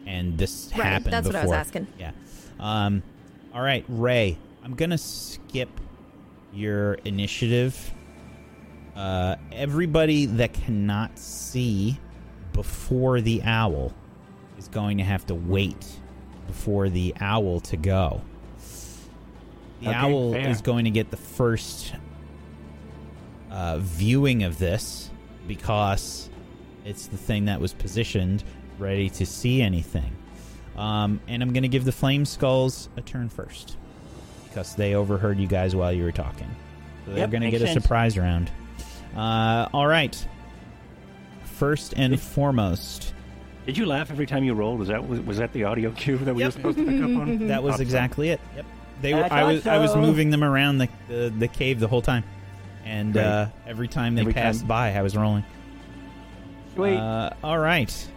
and this Right, happened. that's what I was asking. Yeah. Um. All right, Ray. I'm gonna skip your initiative. Uh, everybody that cannot see before the owl is going to have to wait before the owl to go. The Okay, owl fair. is going to get the first uh, viewing of this because it's the thing that was positioned ready to see anything. Um, and I'm going to give the Flame Skulls a turn first because they overheard you guys while you were talking. So they're Yep, going to makes get a surprise round. Uh, all right. First and foremost, Did you laugh every time you rolled? Was that was, was that the audio cue that we Yep. were supposed to pick up on? that was Awesome. exactly it. Yep. They were. I I was. thought I was moving them around the the, the cave the whole time, and Great. uh, every time they Every passed time. by, I was rolling. Sweet. Uh, all right.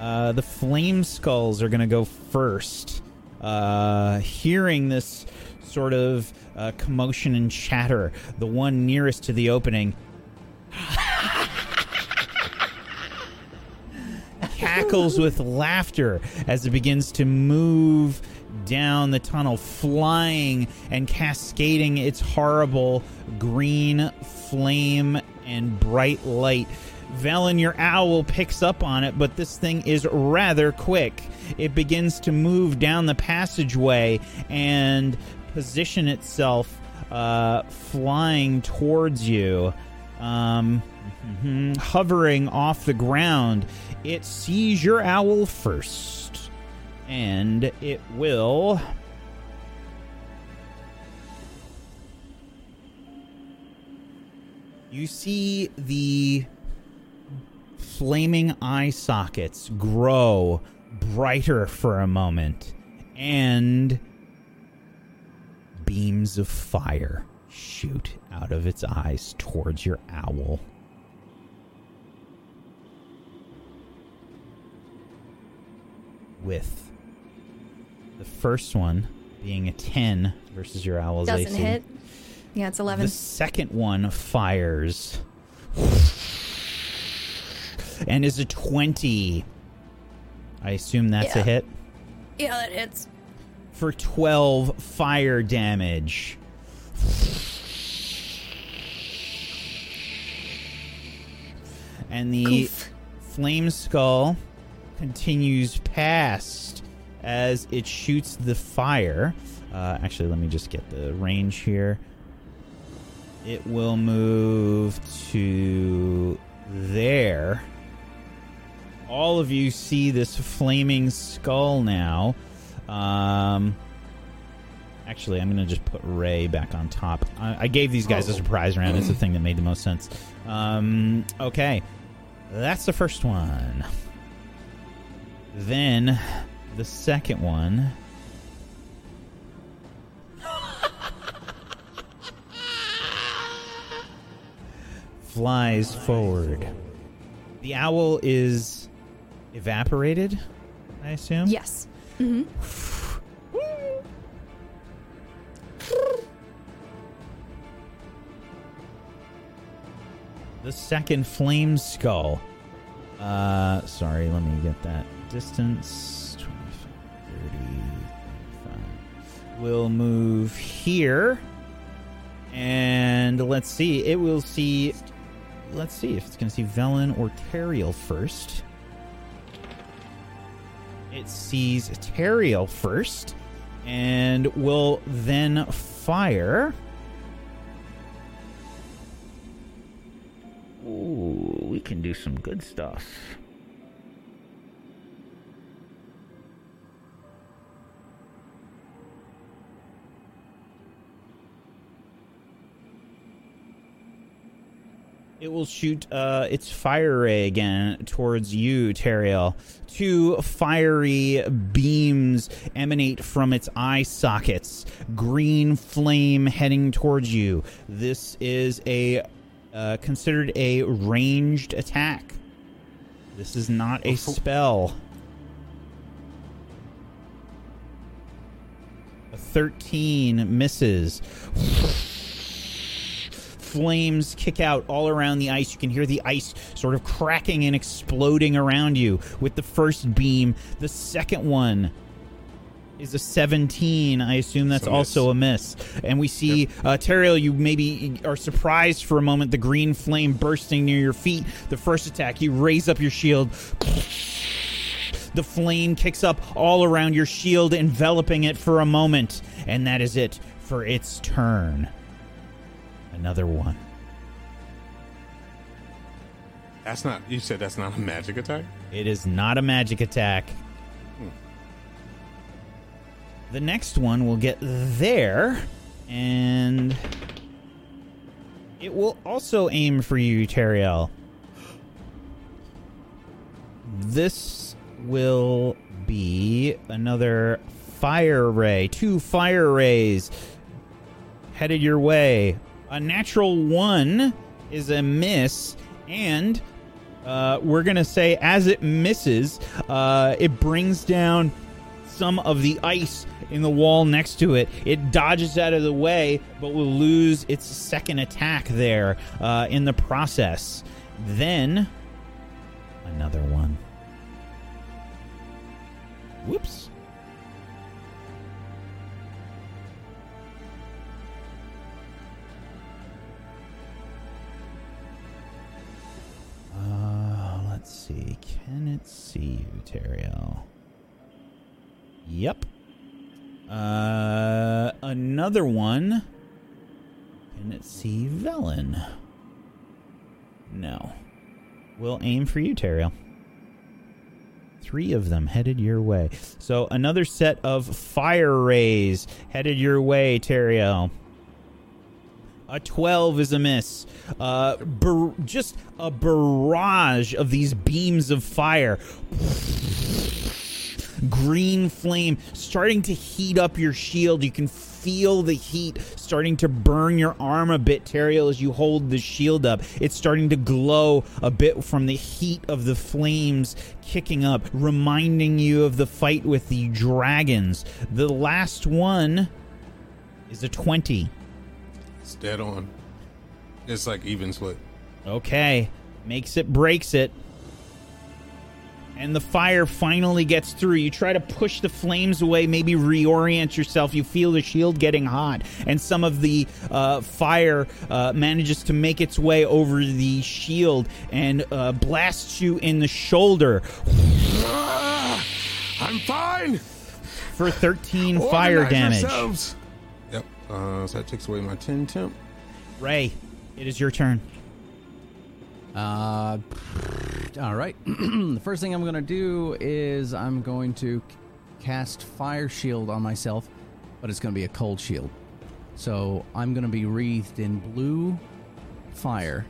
Uh, the flame skulls are going to go first. Uh, hearing this sort of uh, commotion and chatter, the one nearest to the opening cackles with laughter as it begins to move down the tunnel, flying and cascading its horrible green flame and bright light. Velen, your owl picks up on it, but this thing is rather quick. It begins to move down the passageway and position itself uh, flying towards you. Um, mhm, hovering off the ground. It sees your owl first. And it will. You see the flaming eye sockets grow brighter for a moment, and beams of fire shoot out of its eyes towards your owl. With the first one being a 10 versus your owl's Doesn't AC. hit. Yeah, it's 11. The second one fires and is a 20. I assume that's a hit. yeah, that hits. For 12 fire damage. And the flame skull continues past as it shoots the fire. Uh, actually, let me just get the range here. It will move to there. All of you see this flaming skull now. Um, actually, I'm gonna just put Ray back on top. I, I gave these guys a surprise round. It's the thing that made the most sense. Um, okay, that's the first one. Then the second one. flies forward. The owl is evaporated, I assume? Yes. The second flame skull. Uh, sorry, let me get that distance. 25, 30, 35. We'll move here. And let's see. It will see. Let's see if it's going to see Velen or Teriel first. It sees Teriel first. And will then fire. Ooh, we can do some good stuff. It will shoot uh, its fire ray again towards you, Teriel. Two fiery beams emanate from its eye sockets. Green flame heading towards you. This is a uh, considered a ranged attack. This is not a spell. A 13 misses. Flames kick out all around the ice. You can hear the ice sort of cracking and exploding around you with the first beam. The second one is a 17. I assume that's So also a miss. And we see, uh, Teriel, you maybe are surprised for a moment, the green flame bursting near your feet. The first attack, you raise up your shield. The flame kicks up all around your shield, enveloping it for a moment. And that is it for its turn. Another one. That's not. You said that's not a magic attack. It is not a magic attack. The next one will get there, and it will also aim for you, Teriel. This will be another fire ray. Two fire rays headed your way. A natural one is a miss, and uh, we're gonna say as it misses, uh, it brings down some of the ice in the wall next to it. It dodges out of the way, but will lose its second attack there uh, in the process. Then another one. Whoops. It see you, Teriel? Yep. Uh, another one. Can it see Velen? No. We'll aim for you, Teriel. Three of them headed your way. So another set of fire rays headed your way, Teriel. A 12 is a miss. Uh, bar- just a barrage of these beams of fire. Green flame starting to heat up your shield. You can feel the heat starting to burn your arm a bit, Teriel, as you hold the shield up. It's starting to glow a bit from the heat of the flames kicking up, reminding you of the fight with the dragons. The last one is a 20. It's dead on. It's like even split. Okay. Makes it, breaks it. And the fire finally gets through. You try to push the flames away, maybe reorient yourself. You feel the shield getting hot, and some of the uh, fire uh, manages to make its way over the shield and uh, blasts you in the shoulder I'm fine. for 13 fire Organize damage. yourselves. Yep. Uh, so that takes away my ten temp. Ray, it is your turn. Uh, all right. the first thing I'm going to do is I'm going to cast Fire Shield on myself, but it's going to be a cold shield. So I'm going to be wreathed in blue fire,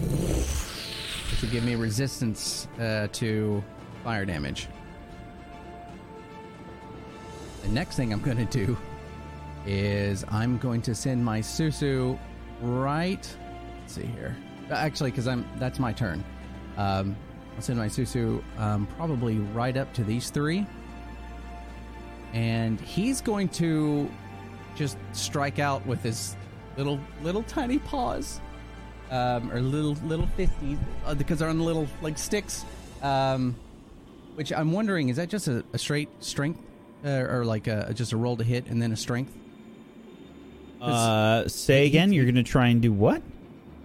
which will give me resistance uh, to fire damage. The next thing I'm going to do is I'm going to send my Susu right. Let's see here. Uh, Actually, because I'm that's my turn. Um, I'll send my Susu um, probably right up to these three, and he's going to just strike out with his little little tiny paws, um, or little little fisties uh, because they're on little like sticks. Um, which I'm wondering is that just a, a straight strength, uh, or like a, just a roll to hit and then a strength? Uh, say again. You're going to try and do what?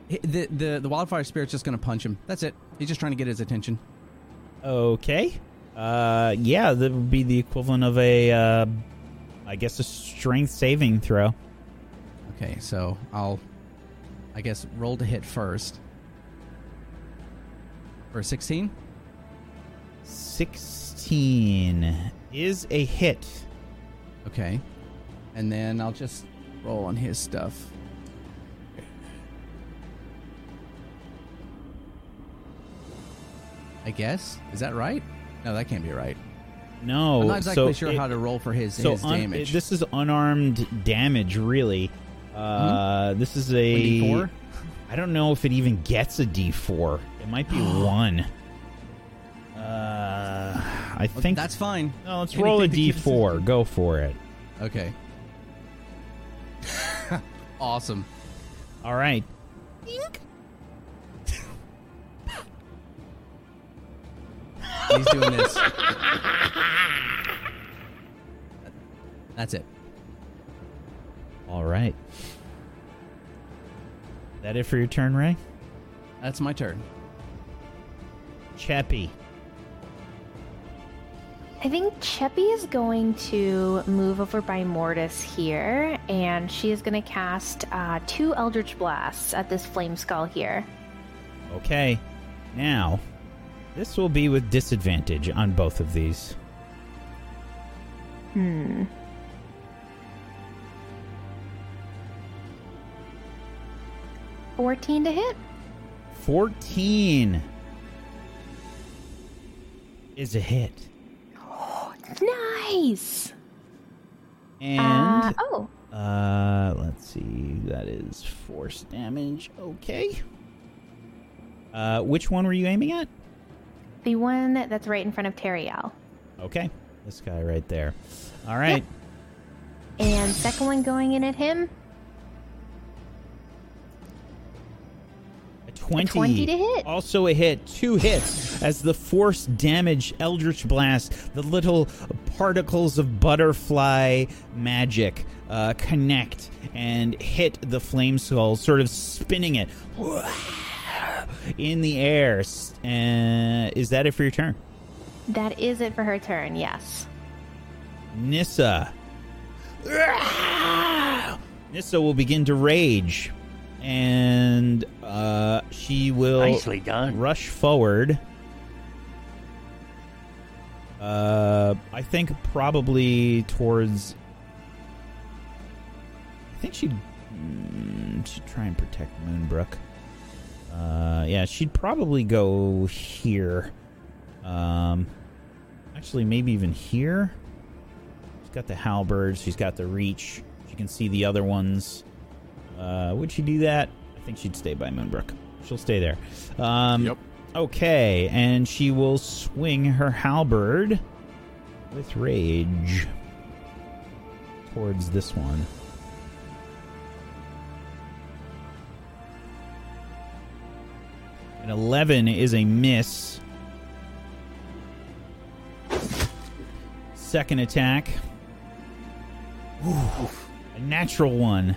The the the wildfire spirit's just going to punch him. That's it. He's just trying to get his attention. Okay. Uh, yeah, that would be the equivalent of a, uh, I guess, a strength saving throw. Okay, so I'll, I guess, roll to hit first. For 16? 16 is a hit. Okay. And then I'll just roll on his stuff. I guess. Is that right? No, that can't be right. No, I'm not exactly so sure it- how to roll for his, so his un- damage. this is unarmed damage, really. Uh, this is a. 1d4? I don't know if it even gets a D4. It might be one. Uh, I think That's fine. No, let's roll a Anything keep us D4. Go for it. Okay. Awesome. All right. He's doing this. That's it. All right. That it for your turn, Ray? That's my turn. Cheppy. I think Cheppy is going to move over by Mortis here, and she is going to cast uh, two Eldritch Blasts at this Flame Skull here. Okay. Now, this will be with disadvantage on both of these. Hmm. Fourteen to hit. 14 is a hit. Nice. And uh, oh, Uh, let's see. That is force damage. Okay. Uh, which one were you aiming at? the one that's right in front of Teriel. Okay, this guy right there. All right. And second one going in at him. 20. 20 to hit. Also a hit. Two hits as the force damage Eldritch Blast, the little particles of butterfly magic uh, connect and hit the flame skull, sort of spinning it in the air. Uh, is that it for your turn? That is it for her turn. Yes. Nissa. Nissa will begin to rage. And uh, she will Nicely done. rush forward. Uh, I think probably towards. I think she'd, mm, she'd try and protect Moonbrook. Uh, yeah, she'd probably go here. Um, actually, maybe even here. She's got the halberd. She's got the reach. She can see the other ones. Uh, would she do that? I think she'd stay by Moonbrook. She'll stay there. Um, Yep. Okay, and she will swing her halberd with rage towards this one. An 11 is a miss. Second attack. A natural one.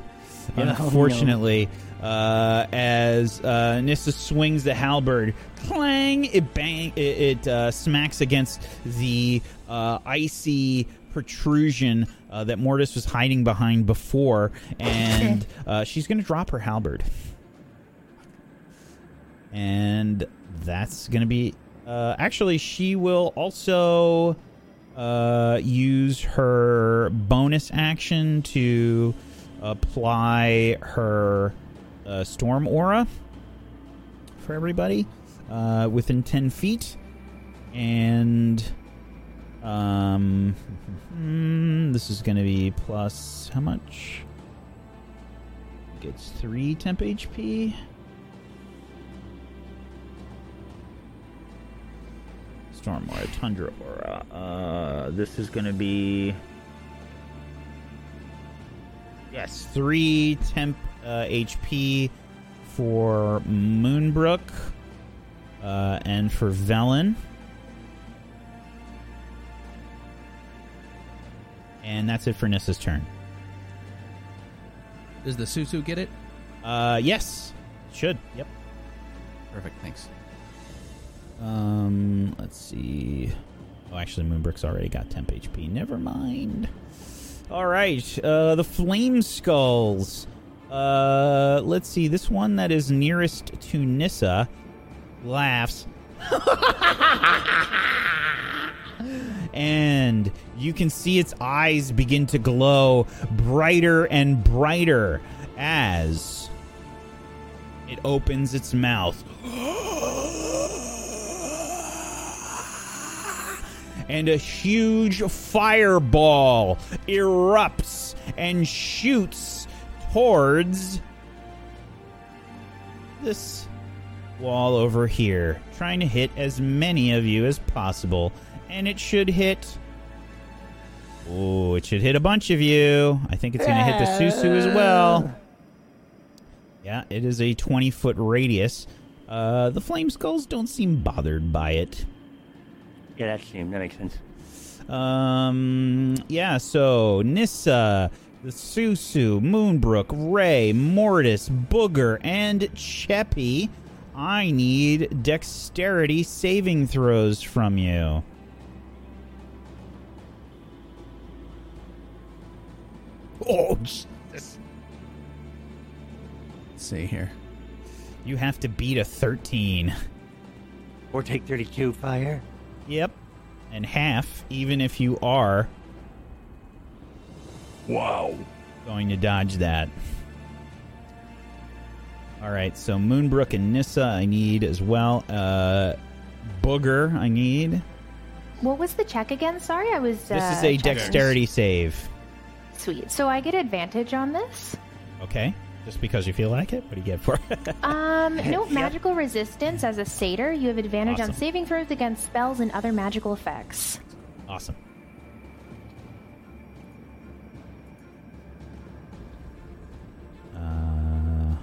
Oh, no. Unfortunately, uh, as uh, Nissa swings the halberd, clang! It bang! It, it uh, smacks against the uh, icy protrusion uh, that Mortis was hiding behind before, and uh, she's going to drop her halberd. And that's going to be. Uh, actually, she will also uh, use her bonus action to apply her uh, storm aura for everybody uh, within 10 feet. And um, this is going to be plus how much? Gets 3 temp HP. Storm Aura, Tundra Aura. Uh, this is going to be. Yes, 3 temp uh, HP for Moonbrook uh, and for Velen. And that's it for Nissa's turn. Does the Susu get it? Uh, yes, should. Yep. Perfect. Thanks. Um, let's see. Oh, actually, Moonbrook's already got temp HP. Never mind. All right, uh, the Flame Skulls. Uh, let's see. This one that is nearest to Nissa laughs. and you can see its eyes begin to glow brighter and brighter as it opens its mouth. and a huge fireball erupts and shoots towards this wall over here, trying to hit as many of you as possible. And it should hit. Oh, it should hit a bunch of you. I think it's going to hit the Susu as well. Yeah, it is a 20 foot radius. Uh, the Flame Skulls don't seem bothered by it. Yeah, that seems that makes sense. Um, yeah, so Nissa, the Susu, Moonbrook, Ray, Mortis, Booger, and Cheppy. I need dexterity saving throws from you. Oh, Jesus. Let's see here. You have to beat a 13. Or take 32 fire. Yep. And half, even if you are Wow. going to dodge that. All right, so Moonbrook and Nissa, I need as well. Uh, Booger, I need. What was the check again? Sorry, I was. This uh, is a checking. dexterity save. Sweet. So I get advantage on this. Okay, just because you feel like it. What do you get for it? Um, no magical resistance as a satyr. You have advantage Awesome. on saving throws against spells and other magical effects. awesome. Uh,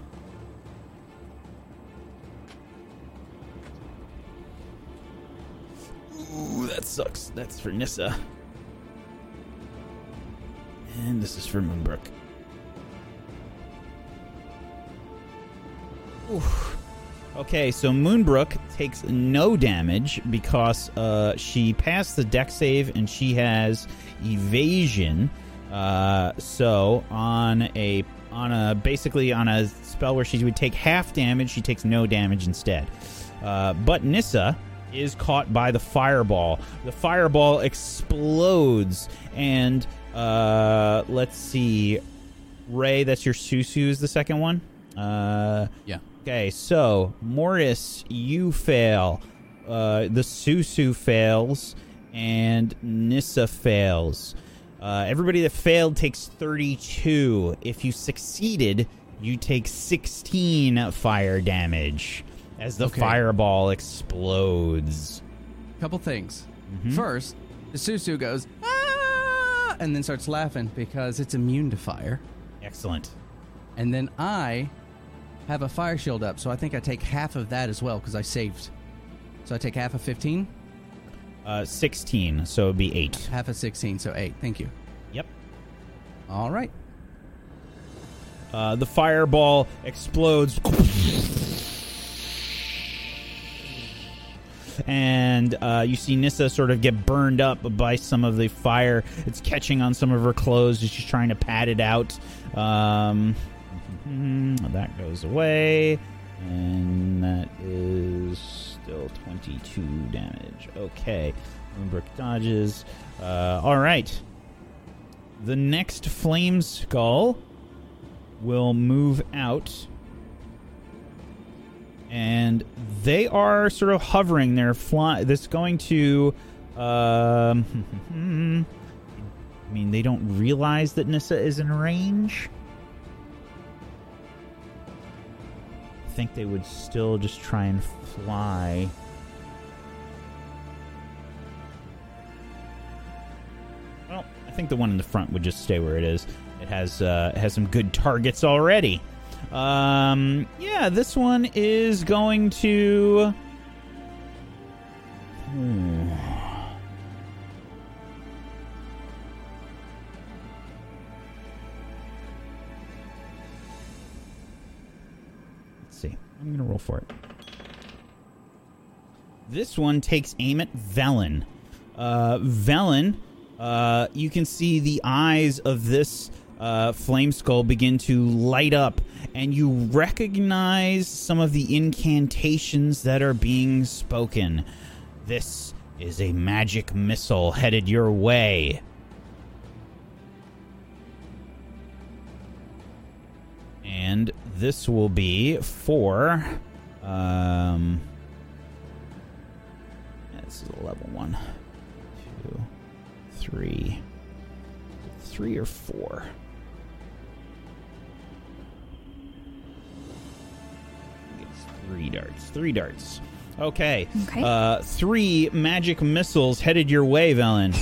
Ooh, that sucks. That's for Nissa. And this is for Moonbrook. Oof. Okay, so Moonbrook takes no damage because uh, she passed the deck save and she has evasion. Uh, so on a on a basically on a spell where she would take half damage, she takes no damage instead. Uh, but Nissa is caught by the fireball. The fireball explodes, and uh, let's see, Ray, that's your Susu is the second one. Uh, Yeah. Okay, so Mortis, you fail. Uh, the Susu fails, and Nissa fails. Uh, everybody that failed takes 32. If you succeeded, you take 16 fire damage as the Okay. fireball explodes. Couple things. First, the Susu goes ah, and then starts laughing because it's immune to fire. Excellent. And then I have a fire shield up, so I think I take half of that as well because I saved. So I take half of 15, Uh, 16, so it'd be 8. half of 16, so 8. Thank you. Yep. All right. Uh, the fireball explodes. And uh, you see Nissa sort of get burned up by some of the fire. It's catching on some of her clothes as she's trying to pat it out. Um, that goes away. And that is still 22 damage. Okay. Moonbrook dodges. Uh, all right. The next Flame Skull will move out. And they are sort of hovering. They're flying. This is going to. Um, I mean, they don't realize that Nissa is in range. Think they would still just try and fly. Well, I think the one in the front would just stay where it is. It has uh, it has some good targets already. Um, yeah, this one is going to. Hmm. I'm going to roll for it. This one takes aim at Velen. Uh, Velen, uh, you can see the eyes of this uh, flame skull begin to light up, and you recognize some of the incantations that are being spoken. This is a magic missile headed your way. And this will be for. Um, this is a level one, two, three, three or four. It's three darts. Three darts. Okay. Okay. Uh, three magic missiles headed your way, Velen.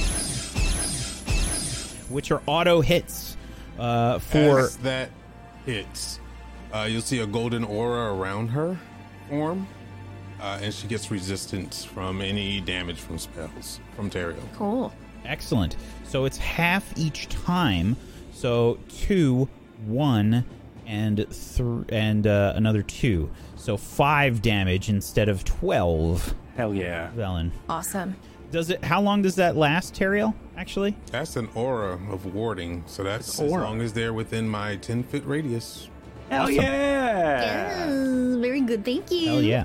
Which are auto hits. Uh, for As that hits, uh, you'll see a golden aura around her form, uh, and she gets resistance from any damage from spells from Teriel. Cool. Excellent. So it's half each time. So two, one, and three, and uh, another two. So five damage instead of twelve. Hell yeah. Velen. Awesome. Does it? How long does that last, Teriel? Actually, That's an aura of warding, so that's as long as they're within my 10 foot radius. Hell Awesome. yeah. very good. Thank you. hell yeah.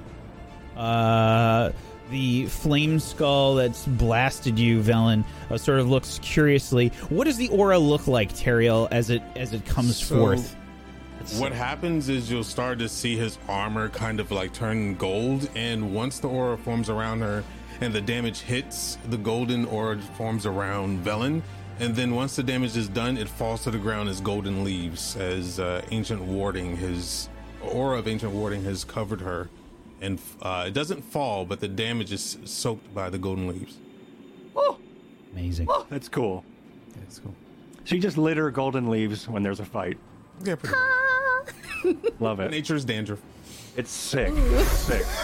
Uh, the flame skull that's blasted you, Velen, uh, sort of looks curiously. What does the aura look like, Teriel, as it as it comes So- forth? What happens is you'll start to see his armor kind of like turn gold, and once the aura forms around her and the damage hits, the golden aura forms around Velen. And then once the damage is done, it falls to the ground as golden leaves, as uh, ancient warding, his aura of ancient warding has covered her. And uh, it doesn't fall, but the damage is soaked by the golden leaves. Oh, amazing. Oh, That's cool. That's cool. She just litter golden leaves when there's a fight. Yeah, pretty Love much. it. Nature's dandruff. It's sick. sick.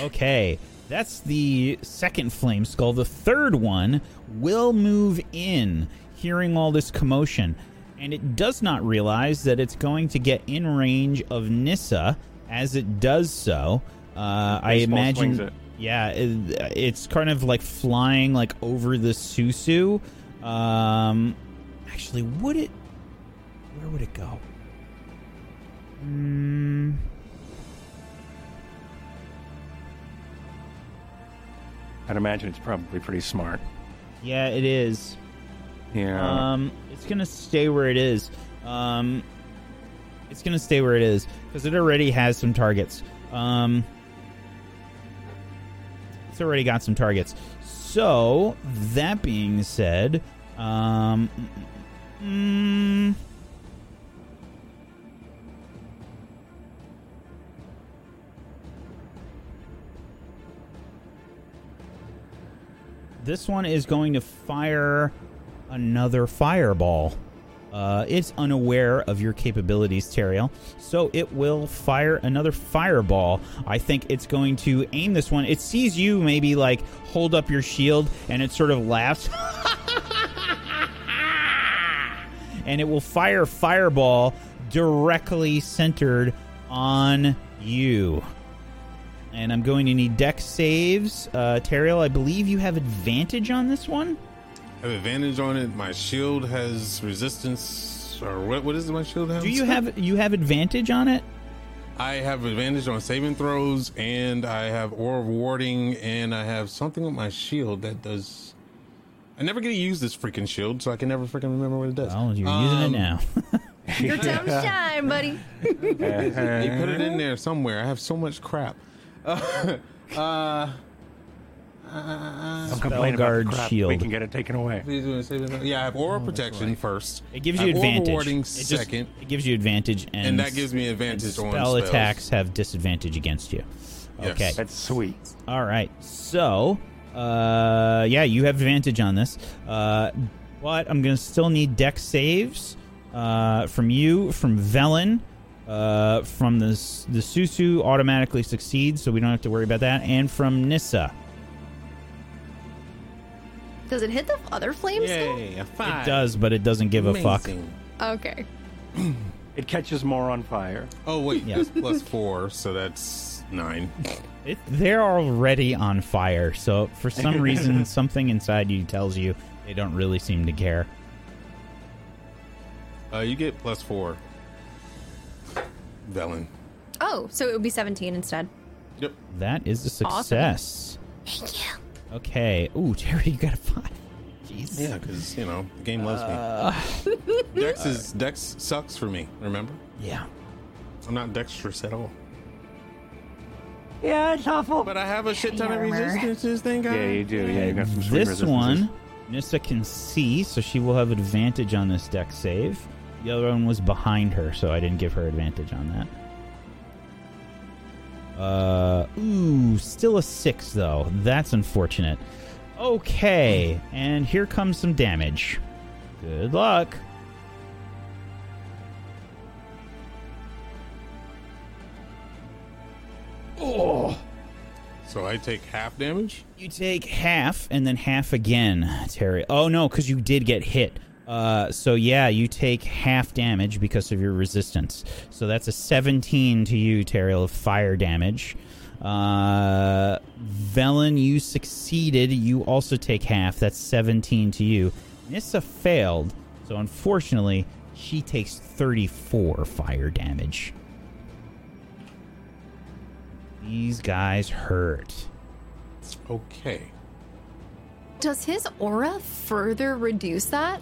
Okay, that's the second flame skull. The third one will move in, hearing all this commotion, and it does not realize that it's going to get in range of Nissa. As it does so, uh, I imagine, it. yeah, it, it's kind of like flying like over the Susu. Um, actually, would it? Where would it go? Hmm. I'd imagine it's probably pretty smart. Yeah, it is. Yeah. Um, it's gonna stay where it is. Um, it's gonna stay where it is because it already has some targets. Um, it's already got some targets. So that being said, um, mm, this one is going to fire another fireball. Uh, it's unaware of your capabilities, Teriel, so it will fire another fireball. I think it's going to aim this one. It sees you maybe like hold up your shield, and it sort of laughs, and it will fire fireball directly centered on you. And I'm going to need Dex saves. Uh, Teriel, I believe you have advantage on this one. I have advantage on it. My shield has resistance, or what? What is it? My shield has? Do you have you have advantage on it? I have advantage on saving throws, and I have aura of warding, and I have something with my shield that does. I never get to use this freaking shield, so I can never freaking remember what it does. Well, you're using it Um, now. Your time to shine, buddy. They put it in there somewhere. I have so much crap. uh, Don't complain about Guard the crap. shield. We can get it taken away. please do saving throw. Yeah, I have aura protection first. It gives I you have aura advantage. warding It just- second, it gives you advantage, and, and that gives me advantage and on spell spells. attacks have disadvantage against you. Yes. Okay. That's sweet. All right. So, uh, yeah, you have advantage on this. Uh, but I'm gonna still need Dex saves uh, from you, from Velen, uh, from the the Susu automatically succeeds, so we don't have to worry about that, and from Nissa. Does it hit the other flames? Yay, a five. It does, but it doesn't give a fuck. Okay. It catches more on fire. Oh wait, yes, plus four, so that's nine. It, they're already on fire, so for some reason, something inside you tells you they don't really seem to care. Uh, you get plus four. Velen. Oh, so it would be 17 instead. Yep. That is a success. Thank you. Okay. Ooh, Terry, you got a five. Jeez. Yeah, because you know the game loves me. Uh. Dex is Dex sucks for me. Remember, Yeah. I'm not dexterous at all. Yeah, it's awful. But I have a shit ton of Armor. resistances. Thank God. yeah, you do. Yeah, you got some sweet This one, Nissa can see, so she will have advantage on this Dex save. The other one was behind her, so I didn't give her advantage on that. Uh, ooh, still a six though. That's unfortunate. Okay, and here comes some damage. Good luck. Oh. So I take half damage. You take half and then half again, Terry. Oh no, because you did get hit. Uh, so yeah, you take half damage because of your resistance. So that's a 17 to you, Terry, of fire damage. Uh, Velen, you succeeded. You also take half. That's 17 to you. Nissa failed. So unfortunately, she takes 34 fire damage. These guys hurt. Okay. Does his aura further reduce that?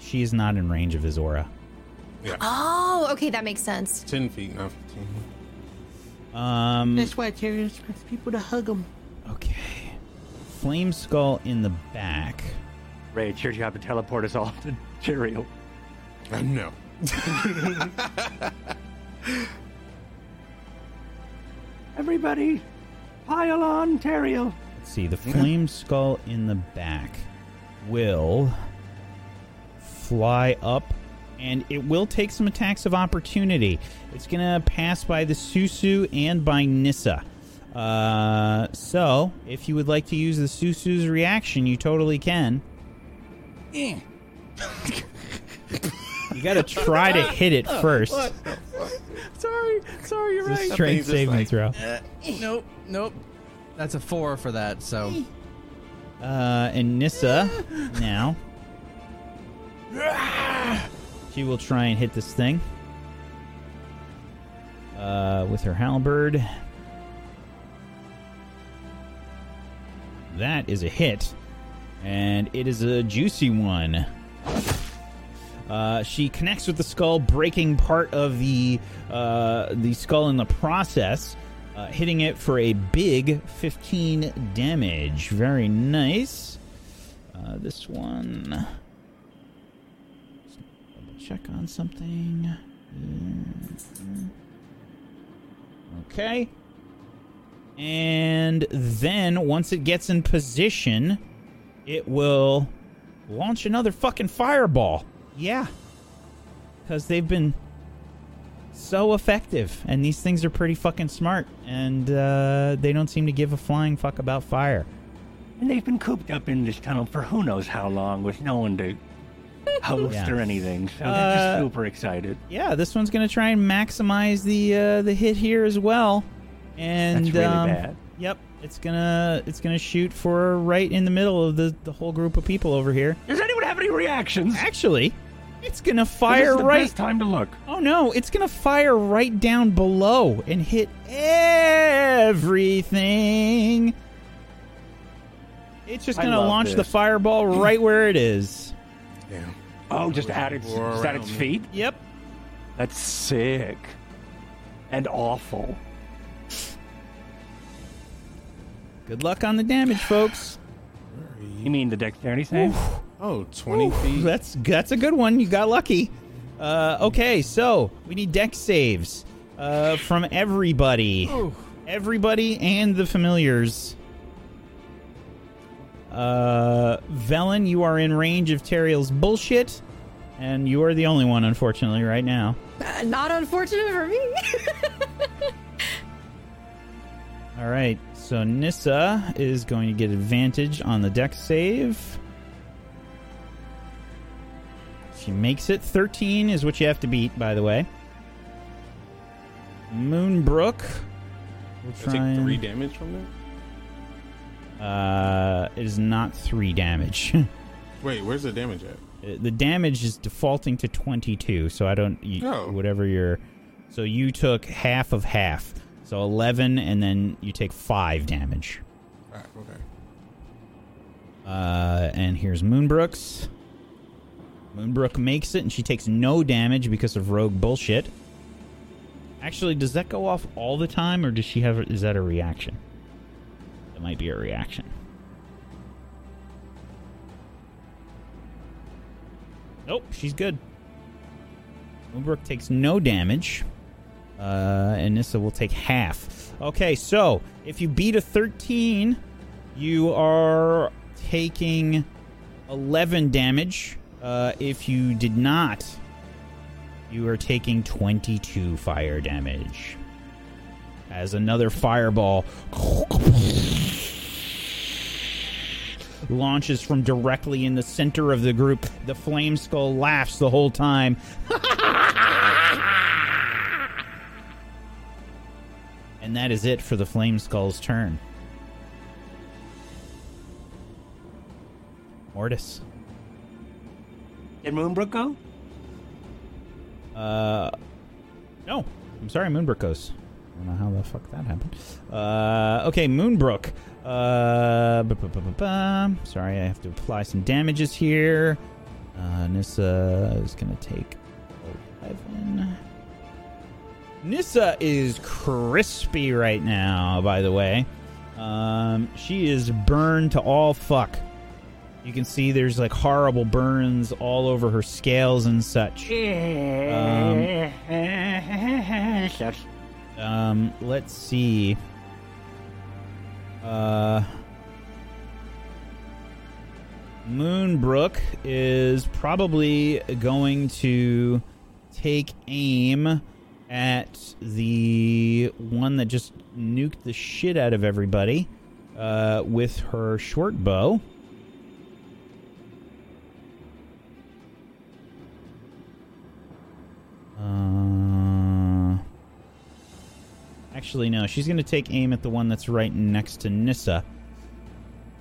She is not in range of his aura. Oh, okay, that makes sense. Ten feet, not fifteen. Um. why Terry expects people to hug him. Okay. Flame skull in the back. Ray, it's your job to teleport us all to Cheerio. Uh, no. Everybody, pile on Terrio. Let's see. The flame skull in the back will fly up, and it will take some attacks of opportunity. It's gonna pass by the Susu and by Nissa. Uh, so if you would like to use the Susu's reaction, you totally can. you gotta try to hit it first. Sorry, sorry, you're It's right. strength saving like- throw. Nope, nope. That's a four for that. So Uh, and Nissa now. She will try and hit this thing. Uh, with her halberd. That is a hit. And it is a juicy one. Uh, she connects with the skull, breaking part of the uh, the skull in the process, uh, hitting it for a big 15 damage. Very nice. Uh, this one. Check on something. Okay. And then once it gets in position, it will launch another fucking fireball. Yeah. Because they've been so effective. And these things are pretty fucking smart. And uh, they don't seem to give a flying fuck about fire. And they've been cooped up in this tunnel for who knows how long with no one to host Yeah. or anything. So they're Uh, just super excited. Yeah, this one's gonna try and maximize the uh, the hit here as well. And That's really um, bad. Yep, it's gonna it's gonna shoot for right in the middle of the the whole group of people over here. Does anyone have any reactions? Actually, It's gonna This fire is the right. best time to look. Oh no, it's gonna fire right down below and hit everything. It's just gonna love launch the fireball right where it is. Damn. Oh, just at its, just at around its me. feet? Yep. That's sick. And awful. Good luck on the damage, folks. You mean the dexterity save? Oh, 20 feet. That's that's a good one. You got lucky. Uh, okay, so we need Dex saves uh, from everybody, everybody, and the familiars. Uh, Velen, you are in range of Teriel's bullshit, and you are the only one, unfortunately, right now. Uh, not unfortunate for me. All right, so Nissa is going to get advantage on the Dex save. She makes it. 13 is what you have to beat, by the way. Moonbrook. We'll I try take and- three damage from that? Uh, it is not three damage. Wait, where's the damage at? the damage is defaulting to 22, so I don't. You, Oh. Whatever your. So you took half of half. So 11, and then you take 5 damage. Ah, okay. Uh, and here's Moonbrooks. Moonbrook makes it, and she takes no damage because of rogue bullshit. Actually, does that go off all the time, or does she have? Is that a reaction? Might be a reaction. Nope, she's good. Moonbrook takes no damage. Uh, and Nissa will take half. Okay, so if you beat a 13, you are taking 11 damage. Uh, if you did not, you are taking 22 fire damage. As another fireball launches from directly in the center of the group, the flame skull laughs the whole time. and that is it for the flame skull's turn. Mortis. Did Moonbrook go? Uh, no. I'm sorry, Moonbrook goes. I don't know how the fuck that happened. Uh, okay, Moonbrook. Uh, sorry, I have to apply some damages here. Uh, Nissa is gonna take 11. Nissa is crispy right now, by the way. Um, she is burned to all fuck. You can see there's like horrible burns all over her scales and such. Um, Um, let's see. Uh, Moonbrook is probably going to take aim at the one that just nuked the shit out of everybody uh, with her short bow. Uh, actually, no. She's going to take aim at the one that's right next to Nissa.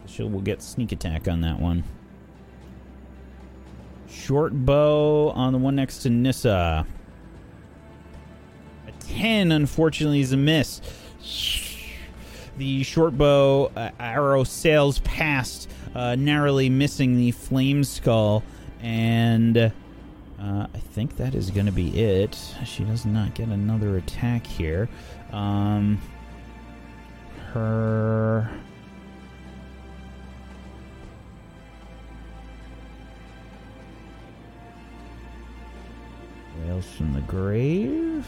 She will get sneak attack on that one. Short bow on the one next to Nissa. A 10, unfortunately, is a miss. The short bow uh, arrow sails past, uh, narrowly missing the flame skull, and uh, I think that is going to be it. She does not get another attack here. Um, her. Wails from the grave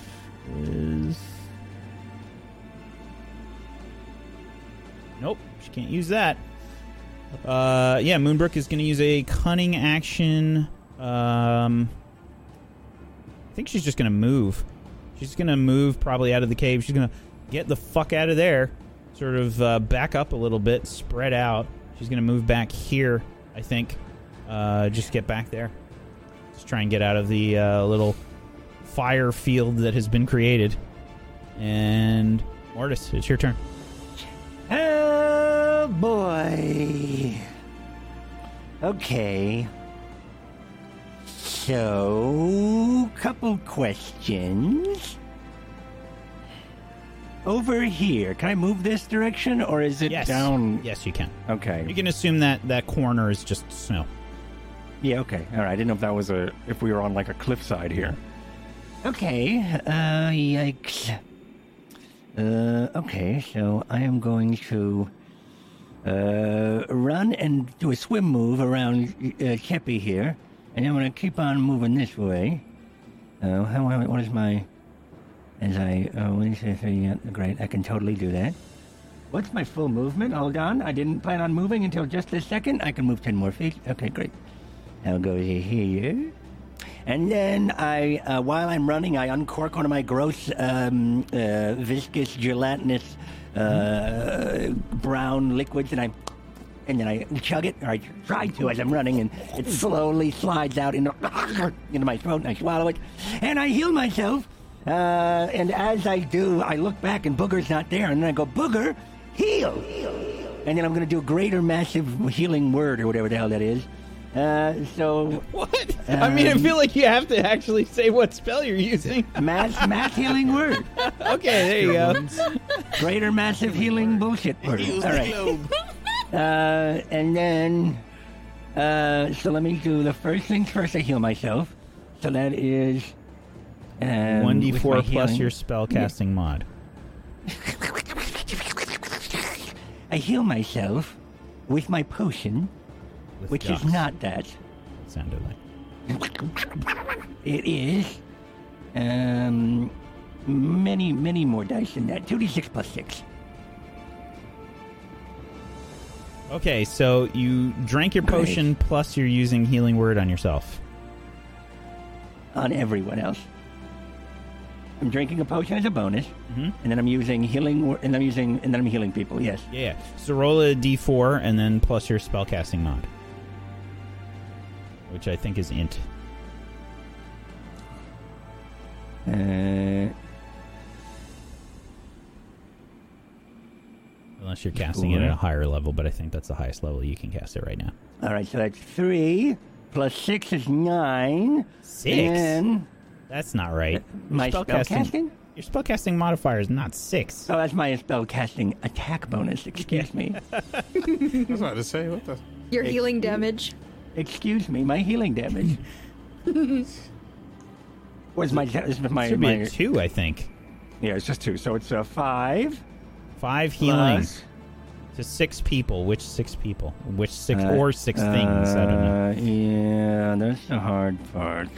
is. Nope, she can't use that. Uh, yeah, Moonbrook is going to use a cunning action. Um, I think she's just going to move. She's to move probably out of the cave. She's to get the fuck out of there. Sort of uh, back up a little bit, spread out. She's to move back here, I think. Uh, just get back there. Just try and get out of the uh, little fire field that has been created. And Mortis, it's your turn. Oh boy. Okay. So, couple questions. Over here, can I move this direction or is it yes. down? Yes, you can. Okay. You can assume that that corner is just snow. Yeah, okay. All right. I didn't know if that was a if we were on like a cliffside here. Okay. Uh yikes. Uh okay, so I am going to uh run and do a swim move around uh, Kepi here, and I'm going to keep on moving this way. Uh, how what is my as I uh, what is it? Yeah, great. I can totally do that. What's my full movement? Hold on. I didn't plan on moving until just this second. I can move 10 more feet. Okay, great. I'll go to here. And then I, uh, while I'm running, I uncork one of my gross, um, uh, viscous, gelatinous, uh, brown liquids, and I, and then I chug it, or I try to as I'm running, and it slowly slides out into, into my throat, and I swallow it, and I heal myself. Uh, and as I do, I look back, and Booger's not there, and then I go, Booger, heal! And then I'm going to do a greater massive healing word, or whatever the hell that is. Uh, so What? I mean, I Um, feel like you have to actually say what spell you're using. mass mass healing word, okay, there you go. greater massive healing bullshit word. All right. Uh, and then, uh, so let me do the first things first. I heal myself. So that is um, 1d4 plus healing- your spell casting mod. I heal myself with my potion, with which is not that. sounded like. It is um many many more dice than that. Two d six plus six. Okay, so you drank your potion plus you're using healing word on yourself. on everyone else. I'm drinking a potion as a bonus, Mhm. and then I'm using healing, wor- and I'm using, and then I'm healing people. Yes. Yeah, yeah. So roll a d4 and then plus your spell casting mod, which I think is int. Uh, Unless you're casting it at a higher level, but I think that's the highest level you can cast it right now. all right, so that's three plus six is nine. Six? And That's not right. my Your spellcasting? Your spellcasting modifier is not six. Oh, that's my spell casting attack bonus. Excuse me. I was about to say, what the? Your healing damage. Excuse me. My healing damage. What's my? This is my. Should be my two, I think. yeah, it's just two. So it's a five. Five healing plus, to six people. Which six people? Which six uh, or six things? I don't know. Uh, Yeah, that's the hard part.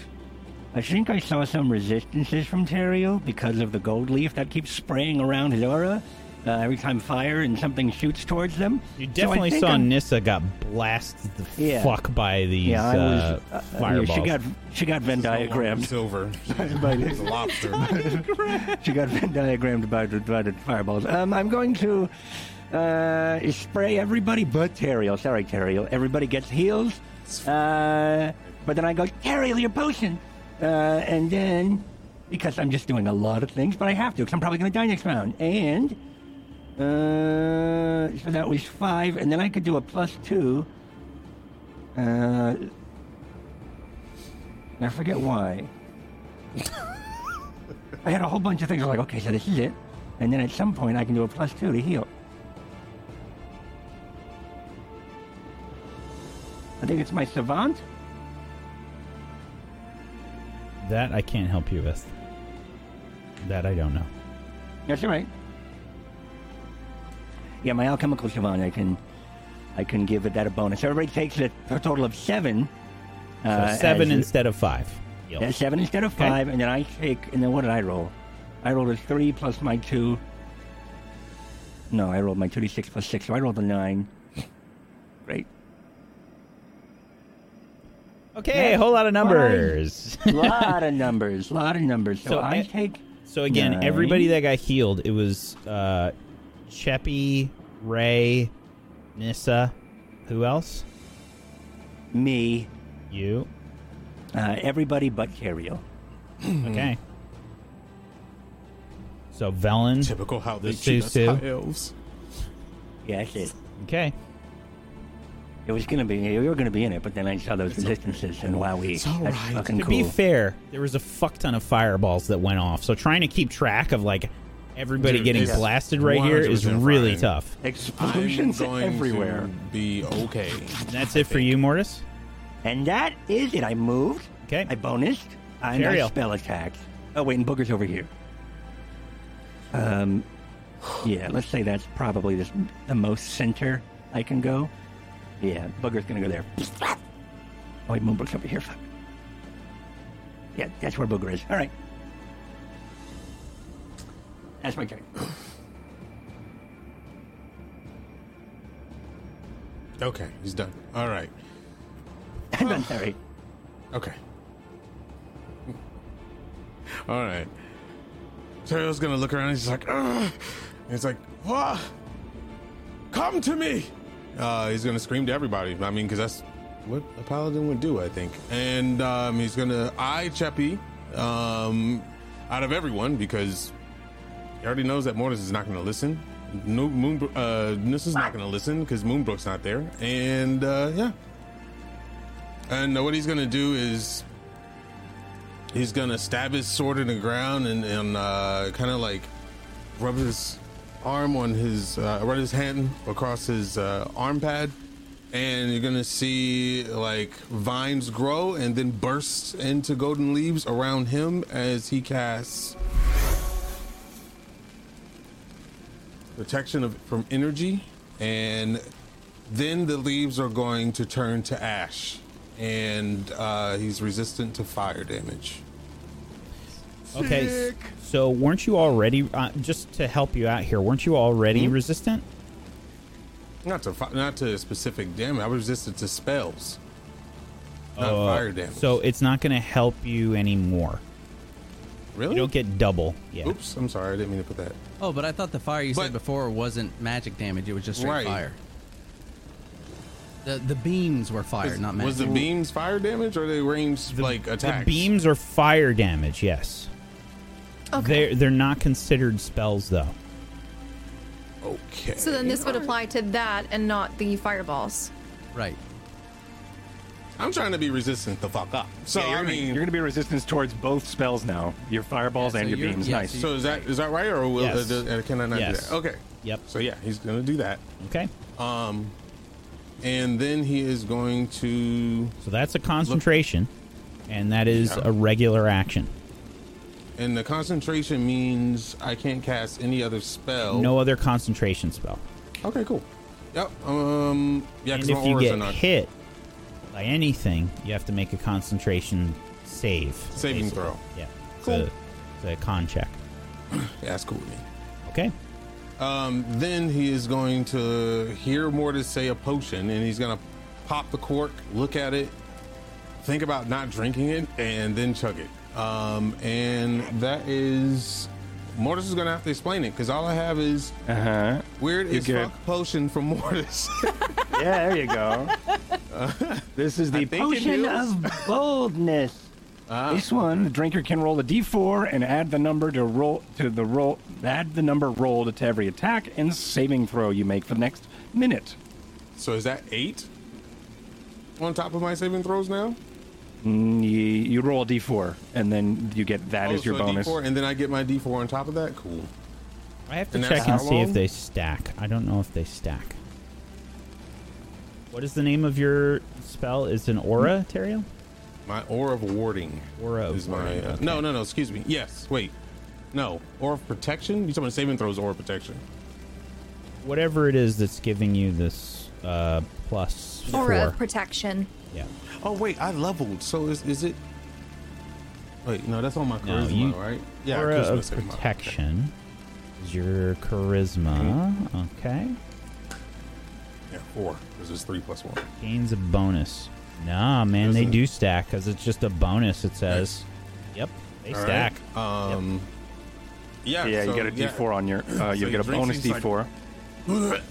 I think I saw some resistances from Terrio because of the gold leaf that keeps spraying around his aura uh, every time fire and something shoots towards them. You definitely think saw I'm- Nissa got blasted the Yeah. fuck by these Yeah, I was. uh, uh, uh, fireballs. yeah, she got she got Venn diagrammed. Silver. By a the, lobster. she got Venn diagrammed by the, by the fireballs. Um, I'm going to uh, spray everybody but Terrio. Sorry, Terrio. Everybody gets heals. Uh, but then I go, Terrio, your potion. Uh, and then, because I'm just doing a lot of things, but I have to, because I'm probably going to die next round. And, uh, so that was five, and then I could do a plus two. Uh, I forget why. I had a whole bunch of things. I was like, okay, so this is it. And then at some point, I can do a plus two to heal. I think it's my savant. That I can't help you with. That I don't know. That's all right. Yeah, my alchemical savant. I can, I can give it that a bonus. Everybody takes a, a total of seven. So uh, seven as- instead of five. Yeah, seven instead of Okay. five, and then I take. And then what did I roll? I rolled a three plus my two. No, I rolled my two d six plus six, so I rolled a nine. Great. Okay, Yeah, a whole lot of numbers. lot of numbers, lot of numbers. So, So I I- take so again, Nine. everybody that got healed, it was uh Cheppy, Ray, Nissa, who else? me, You. uh, everybody but Terrio. Okay. So Velen. Typical how they The treat us elves. Yeah, that's it. Okay. It was gonna be you were gonna be in it, but then I saw those resistances, and wow, we It's all that's right. fucking To cool. be fair, there was a fuck ton of fireballs that went off. So trying to keep track of like everybody Dude, getting blasted right here is really fine. tough. I'm Explosions going everywhere. to be okay. That's it for you, Mortis. And that is it. I moved. Okay. I bonused. And I Ariel. spell attacked. Oh wait, and Booger's over here. Um, yeah. Let's say that's probably the, the most center I can go. Yeah, Booger's gonna go there. Oh wait, Moonbrook's over here. Fuck. Yeah, that's where Booger is. All right. That's my turn. Okay, he's done. All right. I'm done. Sorry. Okay. All right. Teriel's gonna look around. He's like, Ugh! He's like, what? Come to me! Uh, he's gonna scream to everybody. I mean, because that's what a paladin would do, I think. And um, he's gonna eye Cheppy um, out of everyone because he already knows that Mortis is not gonna listen. No, Moon, uh, this is not gonna listen because Moonbrook's not there. And uh, yeah. And what he's gonna do is he's gonna stab his sword in the ground and, and uh, kind of like rub his arm on his uh, rub his hand across his uh, arm pad, and you're gonna see like vines grow and then burst into golden leaves around him as he casts protection of, from energy, and then the leaves are going to turn to ash, and uh, he's resistant to fire damage. Okay. s- So weren't you already uh, just to help you out here? Weren't you already Hmm? resistant? Not to fi- not to specific damage. I was resistant to spells, not Uh, fire damage. So it's not going to help you anymore. really? You don't get double. Yeah. Oops, I'm sorry. I didn't mean to put that. Oh, but I thought the fire you But- said before wasn't magic damage. It was just straight Right. fire. The the beams were fire, Was- not magic. was the beams fire damage or they ranged like attacks? The beams are fire damage. Yes. Okay. They're they're not considered spells though. Okay. So then this would apply to that and not the fireballs. right. I'm trying to be resistant the fuck up. So Yeah, I mean, you're gonna be resistance towards both spells now. Your fireballs Yeah, so and your beams. yeah, nice. so so is that is that right or will, Yes. uh, uh, can I not Yes. do that? Okay. Yep. So yeah, he's gonna do that. Okay. Um, and then he is going to, So that's a concentration, and that is Yeah. a regular action. and the concentration means I can't cast any other spell. No other concentration spell. Okay, cool. Yep. Um. Yeah, and because if my you auras get are not hit by anything, you have to make a concentration save. Saving basically. throw. Yeah. It's, Cool. a, it's a con check. Yeah, that's cool with me. Okay. Um, then he is going to hear more to say a potion, and he's gonna pop the cork, look at it, think about not drinking it, and then chug it. Um, and that is Mortis is gonna have to explain it because all I have is Uh huh. weird as good. fuck potion from Mortis. Yeah, there you go. this is the I think it potion of boldness. Ah. This one, the drinker can roll a d4 and add the number to roll to the roll. Add the number rolled to every attack and saving throw you make for the next minute. so is that eight on top of my saving throws now? Mm, you, you roll a d4 and then you get that oh, as your so a bonus. D4, and then I get my D4 on top of that. Cool. I have to And that's check and how see if long? they stack. I don't know if they stack. What is the name of your spell? Is it an aura, Teriel? My aura of warding. Aura of is my warding, uh, okay. no no no excuse me yes wait no aura of protection You're talking about saving throws aura of protection Whatever it is that's giving you this uh, plus Aura four. of protection. yeah. Oh wait I leveled so is is it wait no that's on my No, charisma you- right yeah aura charisma of protection is your charisma. Okay. yeah four This is three plus one Gains a bonus. Nah, man, they Doesn't- do stack because it's just a bonus. It says. Yep, they All stack. right. um yeah yeah, so, you get a d4 on your. Uh, you he get a bonus d4.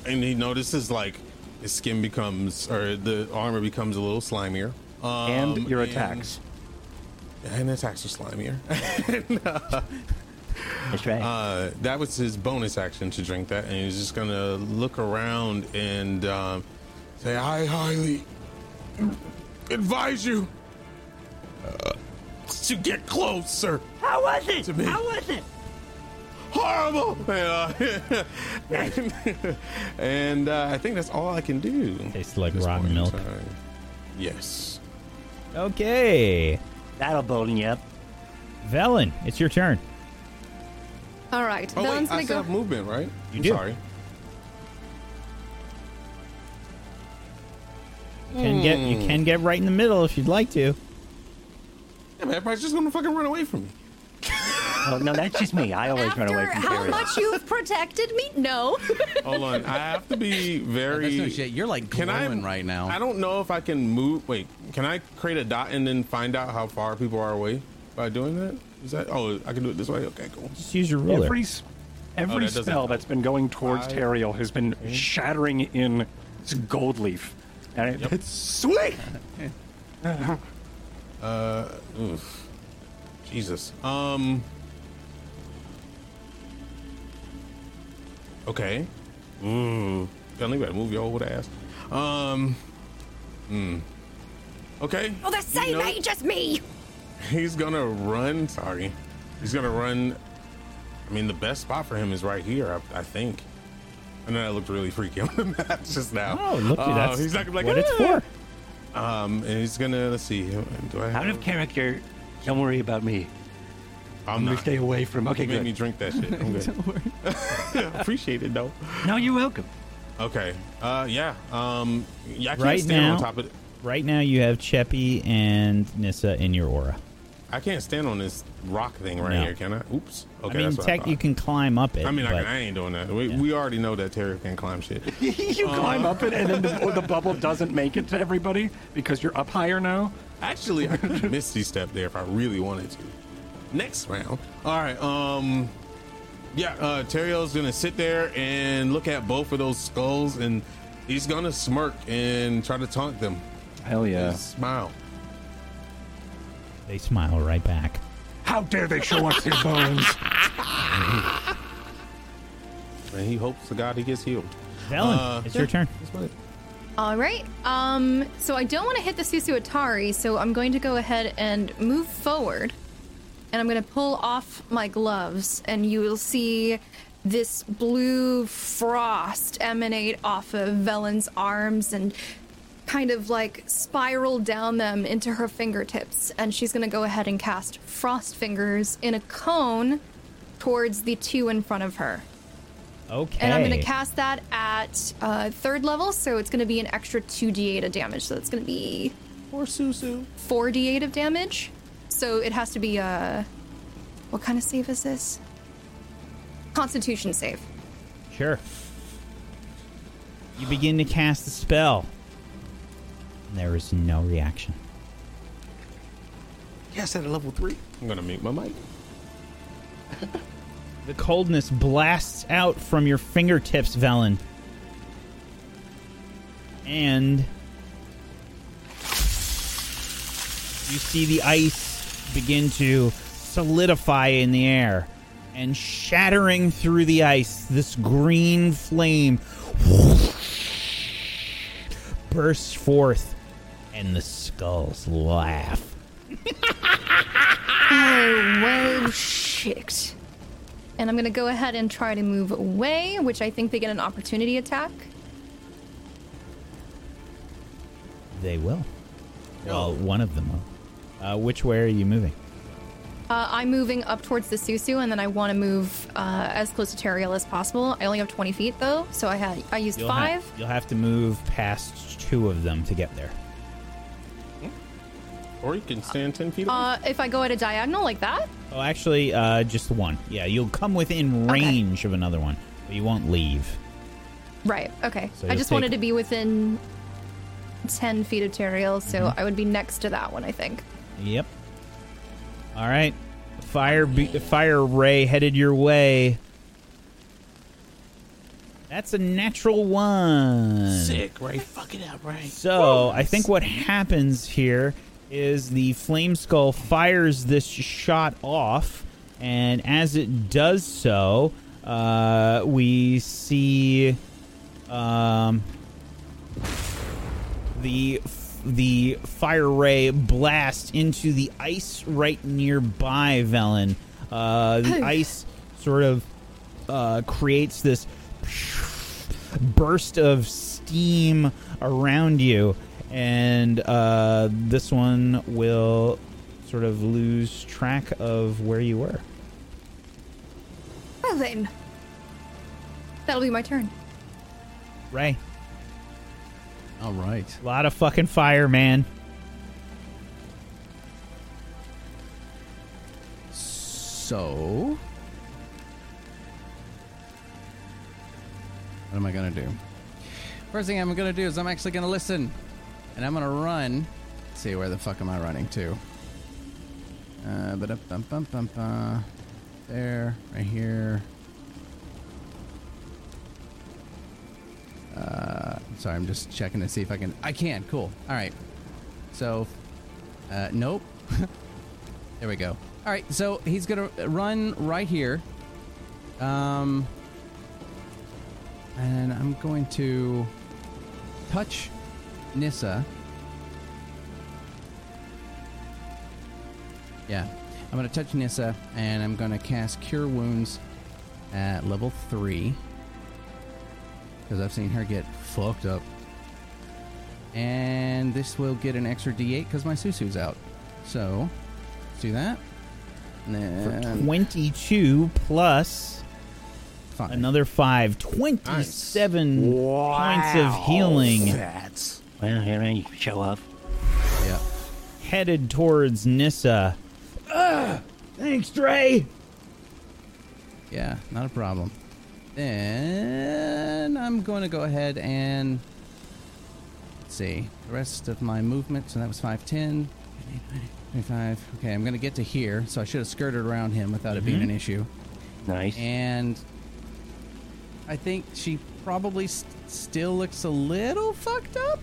and he notices like his skin becomes or the armor becomes a little slimier um, and your attacks. and the attacks are slimier That's right. Uh, that was his bonus action to drink that, and he's just gonna look around and um, say I highly advise you uh, to get closer. How was it? To me. How was it? Horrible. Uh, and and, uh, I think that's all I can do. Tastes like rotten milk. time. Yes. Okay. That'll bolden you up. Velen, it's your turn. All right. Oh Velen's wait, I gonna still go. have movement, right? You I'm do. Sorry. You can get you can get right in the middle if you'd like to. Yeah, man, everybody's just gonna fucking run away from me. Oh, no, that's just me. I always run away After from how Terry. much you've protected me? No. Hold on, I have to be very. That's no shit. You're like Can I glowing right now. I don't know if I can move. Wait, can I create a dot and then find out how far people are away by doing that? Is that? Oh, I can do it this way. Okay, cool. Just use your ruler. Every, s- every Oh, that doesn't spell help. that's been going towards Five, Teriel has been shattering in this gold leaf. And it, it's sweet. Uh, oof. Jesus. Um. Okay. Mmm. Gunley, better move your old ass. Um. Hmm. Okay. oh, the same You know- age as me. He's gonna run. Sorry. He's gonna run. I mean, the best spot for him is right here. I, I think. And then I looked really freaky on the map just now. Oh, look, Uh, that's he's not gonna be like what it's "Ah." for. Um, and he's gonna let's see. Do I have? Out of character. Don't worry about me. I'm I'm gonna stay away from. Okay, You made good. me drink that shit. I'm good. Appreciate it though. No, you're welcome. Okay. Uh, yeah. Um, yeah. I can't Right stand now- on top of. it. Right now, you have Cheppy and Nissa in your aura. I can't stand on this rock thing right No. here. Can I? Oops. Okay. I mean, that's what tech, thought. you can climb up it. I mean, I, but can, I ain't doing that. We, Yeah. we already know that Terry can climb shit. you climb up it, and then the, the bubble doesn't make it to everybody because you're up higher now. Actually, I could misty step there if I really wanted to. Next round. All right. Um. Yeah. Uh, Teriel's gonna sit there and look at both of those skulls, and he's gonna smirk and try to taunt them. Hell yeah. And smile. they smile right back. How dare they show us their bones? And he hopes to God he gets healed. Velen, Uh, it's your turn. That's about it. All right. Um. So I don't want to hit the Susu Atari, so I'm going to go ahead and move forward, and I'm going to pull off my gloves, and you will see this blue frost emanate off of Velen's arms and kind of like spiral down them into her fingertips. And she's going to go ahead and cast Frost Fingers in a cone towards the two in front of her. Okay. And I'm going to cast that at uh, third level, so it's going to be an extra 2d8 of damage. So it's going to be Or Susu. 4d8 of damage. So it has to be a. What kind of save is this? Constitution save. Sure. You begin to cast the spell. There is no reaction. Yes, at a level three. I'm gonna mute my mic. The coldness blasts out from your fingertips, Velen. And you see the ice begin to solidify in the air. And shattering through the ice, this green flame bursts forth, and the skulls laugh. Oh, well, shit. And I'm going to go ahead and try to move away, which I think they get an opportunity attack. They will. Well, oh. one of them will. Uh, which way are you moving? Uh, I'm moving up towards the Susu, and then I want to move uh, as close to Teriel as possible. I only have 20 feet, though, so I had I used You'll five. Ha- you'll have to move past two of them to get there. Or you can stand ten feet away. Uh, if I go at a diagonal like that, Oh, actually, uh, just one. Yeah, you'll come within Okay. range of another one, but you won't leave. right? Okay. So I you'll just wanted take- to be within 10 feet of Teriel, so Mm-hmm. I would be next to that one, I think. Yep. All right. Fire, be- fire ray headed your way. That's a natural one. Sick, right? Fuck it up, right? So I think what happens here is the flame skull fires this shot off, and as it does so, uh, we see um, the the fire ray blast into the ice right nearby, Velen. Uh, the ice sort of uh, creates this burst of steam around you, and uh, this one will sort of lose track of where you were. Well then, that'll be my turn. Ray, All right. a lot of fucking fire, man. So, what am I gonna do? First thing I'm gonna do is I'm actually gonna listen, and I'm gonna run. Let's see where the fuck am I running to? Uh, but bum bum bum bum. There, right here. Uh, sorry, I'm just checking to see if I can. I can. Cool. All right. So, uh, nope. there we go. All right. So he's gonna run right here. Um, and I'm going to touch Nissa. Yeah, I'm gonna touch Nissa, and I'm gonna cast Cure Wounds at level three because I've seen her get fucked up. And this will get an extra D8 because my Susu's out. So, let's do that. And then 22 plus five. another 5. 27 points of healing That's Well, here I show up. Yeah. headed towards Nissa. Ah, thanks, Dre. Yeah, not a problem. Then I'm going to go ahead and let's see the rest of my movement. So that was 5, 10, 25. Okay, I'm going to get to here. So I should have skirted around him without it being an issue. Nice. And I think she probably st- still looks a little fucked up.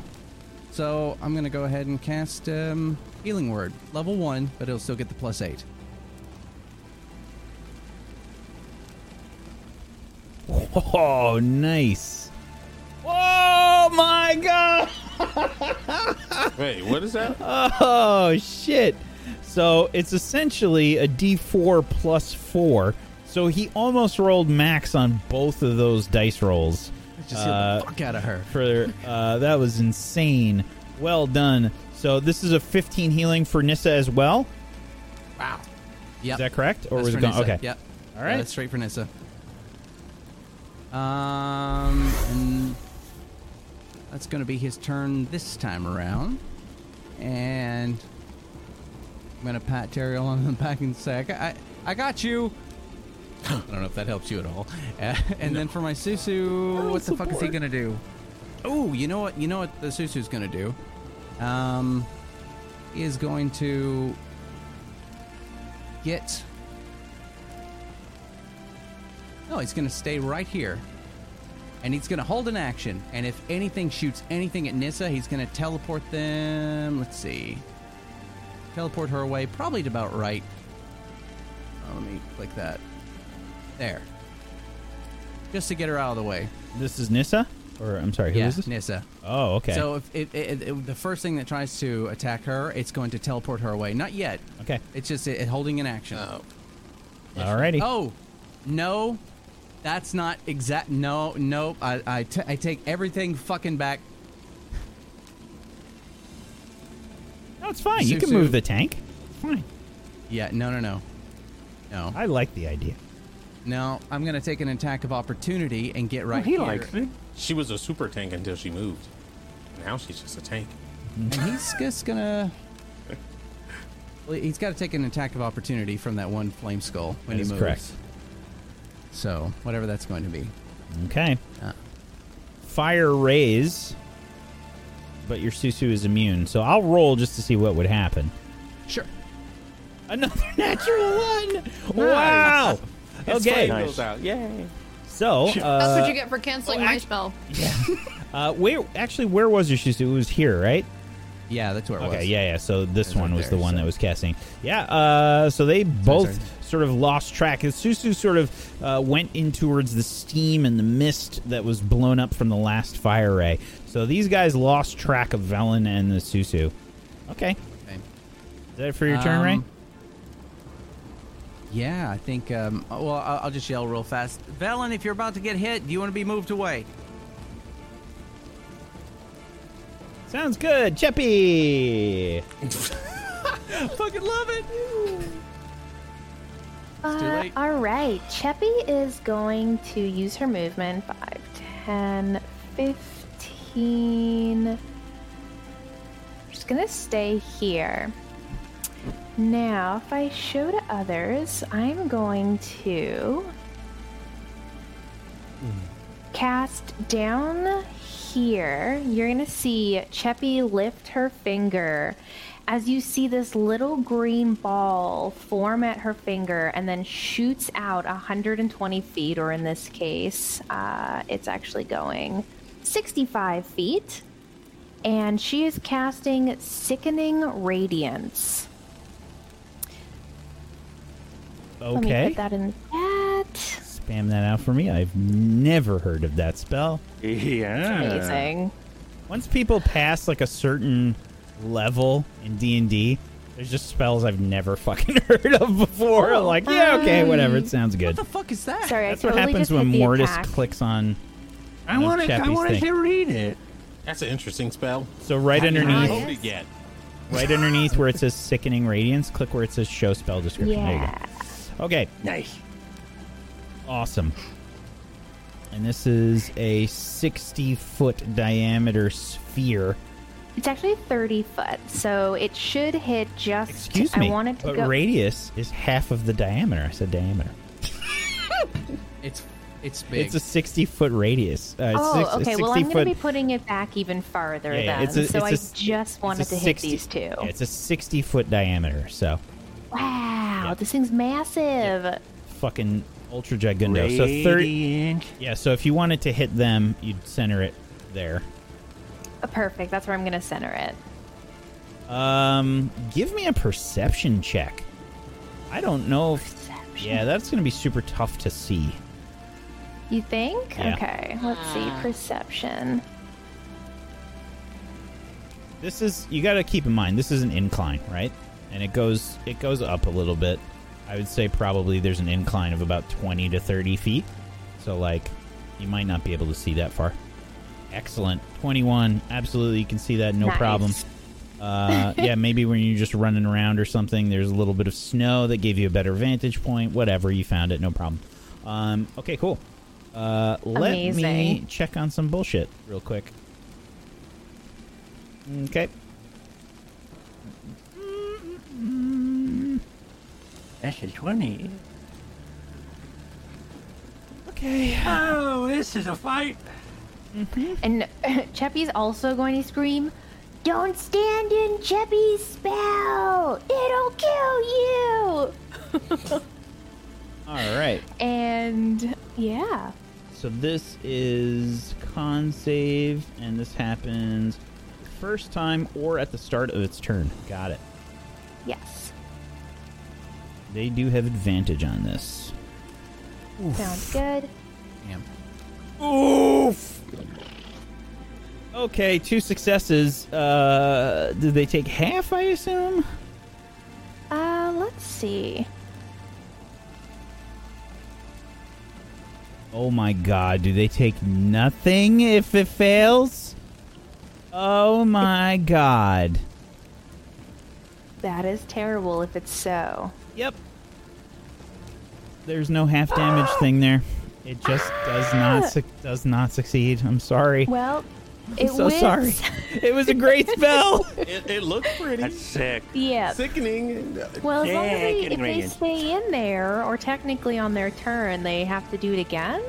So I'm going to go ahead and cast um, Healing Word, level 1, but it'll still get the plus 8. Oh, nice. Oh my god. wait. What is that? Oh shit. So it's essentially a D4 plus 4. So he almost rolled max on both of those dice rolls. Just Uh, the fuck out of her. for uh, that was insane. Well done. So this is a 15 healing for Nissa as well. Wow. Yep. Is that correct? Or That's was for it going? Nissa. Okay. Yep. All Yeah, that's straight for Nissa. Um, and that's going to be his turn this time around. And I'm going to pat Teriel on the back and say, I, got- I, I got you. I don't know if that helps you at all. Uh, and then for my Susu, what the fuck is he going to do? Oh, you know what? You know what the Susu's going to do? Um, he is going to get. No, he's going to stay right here. And he's going to hold an action. And if anything shoots anything at Nissa, he's going to teleport them. Let's see. Teleport her away, probably to about right. Oh, let me click that. There. Just to get her out of the way. This is Nissa, or I'm sorry, who is yeah, this? Nissa. Oh, okay. So if it, it, it- the first thing that tries to attack her, it's going to teleport her away. Not yet. okay. It's just it, it holding an action. Oh. Alrighty. Oh, no, that's not exact. No, no, I, I, t- I take everything fucking back. No, it's fine. You can Susu. move the tank. Fine. Yeah, no, no, no, no, I like the idea. no. I'm gonna take an attack of opportunity and get right he here. likes it. She was a super tank until she moved. Now she's just a tank. and he's just gonna. Well, he's got to take an attack of opportunity from that one flame skull when That he is moves. correct. So whatever that's going to be. Okay. Fire rays, but your Susu is immune. So I'll roll just to see what would happen. Sure. Another natural one. Wow. Okay. Flame goes out. Yay. So That's uh, what you get for canceling oh, my act- spell. uh, where actually where was your Susu? It was here, right? Yeah, that's where it Okay, was. Okay, yeah, yeah. So this one right was there, the one so- that was casting. Yeah. Uh, so they both sorry. Sort of lost track. as Susu sort of uh, went in towards the steam and the mist that was blown up from the last fire ray. So these guys lost track of Velen and the Susu. Okay. Okay. Is that it for your turn, Ray? Um, Yeah, I think. Um, well, I'll, I'll just yell real fast. Velen, if you're about to get hit, do you want to be moved away? Sounds good. Cheppy! Fucking love it. Uh, all right. Cheppy is going to use her movement 5, 10, 15. She's going to stay here. Now, if I show to others, I'm going to cast down here. You're going to see Cheppy lift her finger as you see this little green ball form at her finger and then shoots out 120 feet, or in this case, uh, it's actually going 65 feet. And she is casting Sickening Radiance. Okay. Let me put that in that. Spam that out for me. I've never heard of that spell. Yeah. Amazing. Once people pass like a certain level in D&D, there's just spells I've never fucking heard of before. I'm like, yeah, okay, um, whatever. It sounds good. What the fuck is that? Sorry, That's I what happens when Mortis attack. clicks on. I on want to. I Cheppy's want thing. to read it. That's an interesting spell. So right Haven't underneath, heard right underneath where it says "Sickening Radiance," click where it says "Show Spell Description." There you Yeah. go. Okay, Nice. awesome. And this is a 60 foot diameter sphere. It's actually 30 foot, so it should hit just. Excuse me, I wanted to but go. radius is half of the diameter. I said diameter. It's it's big. It's a 60 foot radius. Uh, oh, six, okay. Well, I'm foot, going to be putting it back even farther Yeah, yeah, then. it's a- so I it's a- just wanted a to hit these two. yeah, it's a 60 foot diameter. So wow, Yeah. this thing's massive. fucking ultra gigundo. So 30. Radiant. Yeah, so if you wanted to hit them, you'd center it there. Uh, Perfect. That's where I'm going to center it. Um, give me a perception check. I don't know if. Perception. Yeah, that's going to be super tough to see. You think? Yeah. Okay. Let's see. Perception. This is you got to keep in mind. This is an incline, right? And it goes it goes up a little bit. I would say probably there's an incline of about 20 to 30 feet. So like, you might not be able to see that far. Excellent, 21. Absolutely, you can see that no Nice. problem. Uh, yeah, maybe when you're just running around or something, there's a little bit of snow that gave you a better vantage point. Whatever, you found it, no problem. Um, okay, cool. Uh, let me check on some bullshit real quick. Okay. That's a twenty. Okay. Oh, this is a fight. Mm-hmm. And Cheppy's also going to scream, Don't stand in Cheppy's spell! It'll kill you! All right. And yeah. So this is con save, and this happens first time or at the start of its turn. Got it. Yes. They do have advantage on this. Sounds good. Damn. Oof. Okay, two successes. Uh, did they take half? I assume. Uh, let's see. Oh my god, do they take nothing if it fails? Oh my god. That is terrible if it's so. Yep. There's no half damage thing there. It just does not su- does not succeed. I'm sorry. Well, I'm it so was. sorry. It was a great spell. It, it looks pretty That's sick. Yeah. sickening. uh, Well, as long as they, if they stay in there, or technically on their turn, they have to do it again.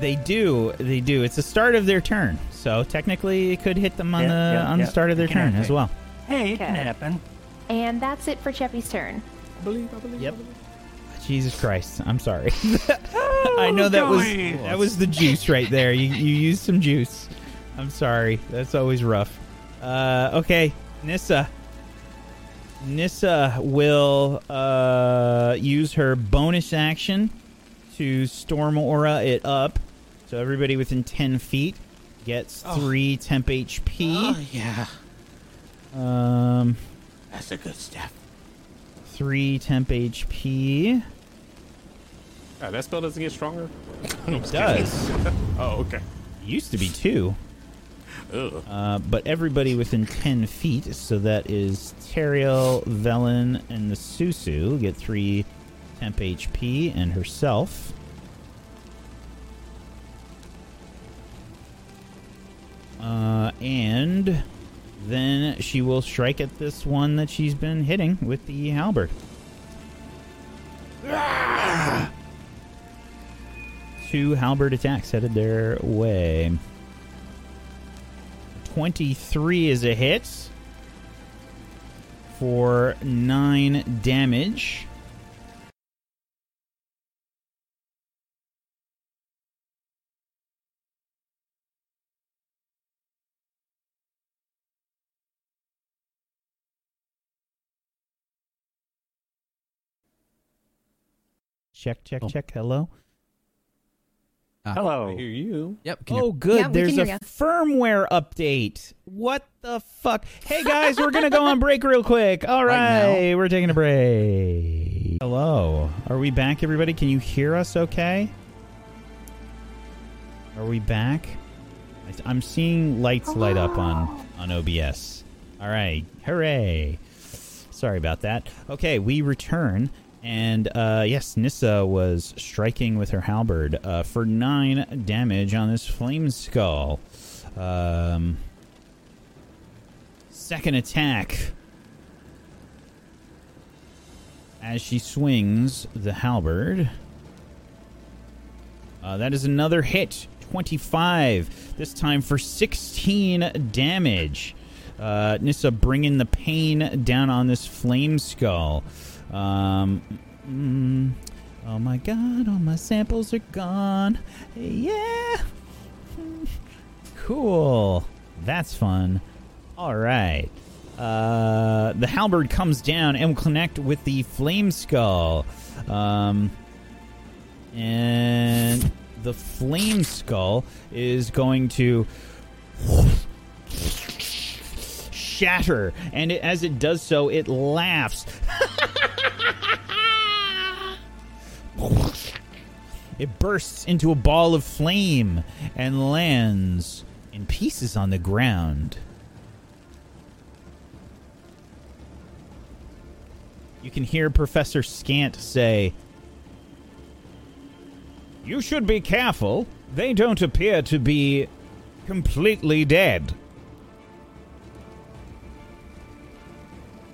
they do. They do. It's the start of their turn. So technically it could hit them on Yeah, the yeah, on yeah. the start of their turn happen. as well. Hey, it can happen. And that's it for Cheppy's turn. I believe, I believe, yep. I believe. Jesus Christ. I'm sorry. I know that was that was the juice right there. You you used some juice. I'm sorry. That's always rough. Uh, okay, Nissa. Nissa will uh, use her bonus action to storm aura it up. So everybody within 10 feet gets oh. 3 temp HP. Oh, yeah. Um, That's a good step. 3 temp HP. Oh, ah, that spell doesn't get stronger? it does. oh, okay. Used to be 2. Uh, but everybody within 10 feet, so that is Teriel, Velen, and the Susu get 3 temp HP, and herself. Uh, and then she will strike at this one that she's been hitting with the halberd. Two halberd attacks headed their way. 23 is a hit for 9 damage. Check, check, Oh. check. Hello. Ah, I Hello. hear you. Yep. Can Oh, good. Yeah, There's a firmware update. What the fuck? Hey guys, we're gonna go on break real quick. All Right right, we're taking a break. Hello, are we back, everybody? Can you hear us? Okay. Are we back? I- I'm seeing lights light up on on OBS. All right, hooray! Sorry about that. Okay, we return. And uh, yes, Nissa was striking with her halberd uh, for nine damage on this flame skull. Um, second attack. As she swings the halberd. Uh, that is another hit. 25. This time for 16 damage. Uh, Nissa bringing the pain down on this flame skull. Um, mm, oh my god, all my samples are gone. Yeah. Cool. That's fun. All right. Uh, the halberd comes down and will connect with the flame skull. Um, and the flame skull is going to shatter. And it, as it does so it laughs. It bursts into a ball of flame and lands in pieces on the ground. You can hear professor scant say you should be careful. They don't appear to be completely dead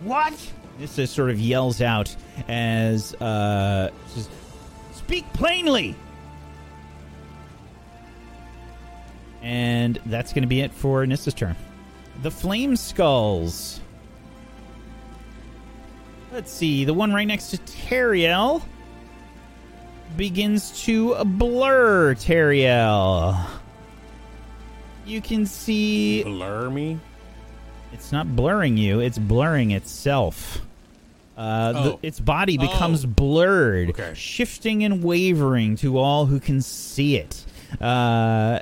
What? This is sort of yells out as uh says, speak plainly. And that's going to be it for Nissa's turn. The flame skulls. Let's see. The one right next to Teriel begins to blur Teriel. You can see Blur me? It's not blurring you, it's blurring itself. Uh, the, Oh. its body Oh. becomes blurred, Okay. shifting and wavering to all who can see it. Uh,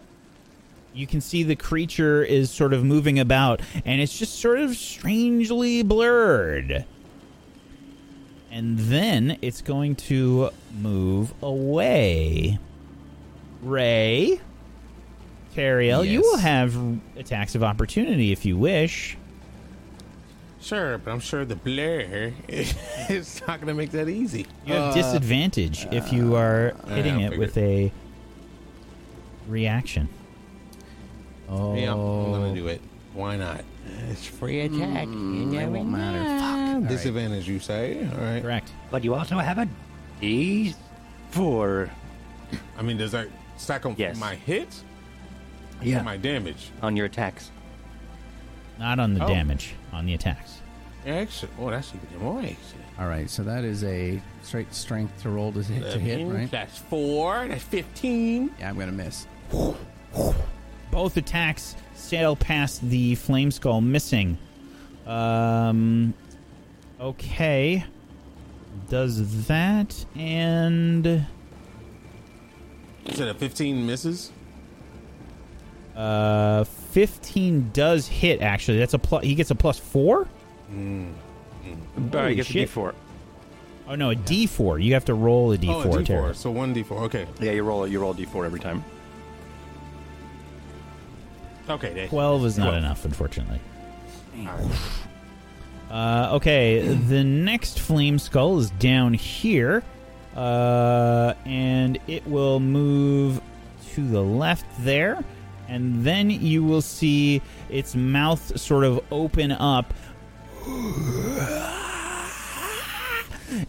you can see the creature is sort of moving about, and it's just sort of strangely blurred. And then it's going to move away. Ray, Teriel, you will have attacks of opportunity if you wish. Sure, but I'm sure the blur is not going to make that easy. You have uh, disadvantage if you uh, are hitting I it with a reaction. Oh, Yeah, I'm going to oh. do it. Why not? It's free attack. Hmm, you it won't matter. Fuck. know. All right. Disadvantage, you say? All right. Correct. But you also have a D4 I mean, does that stack on Yes. my hits? yeah. Or my damage? on your attacks. Not on the Oh. damage, on the attacks. Excellent. Oh, that's even more excellent. All right, so that is a straight strength to roll to hit, to hit right? That's four. That's 15. Yeah, I'm gonna miss. Both attacks sail past the flame skull, missing. Um. Okay. Does that and You said a 15 misses? Uh, 15 does hit. Actually, that's a plus. He gets a plus four. I Holy guess shit. a D4. Oh no, a D4. You have to roll a Oh, D4. a D4. Terry. So one D4. Okay. Yeah, you roll you roll a D4 every time. Okay, Dave. 12 is not Twelve. enough, unfortunately. Uh, okay, the next flame skull is down here, uh, and it will move to the left there, and then you will see its mouth sort of open up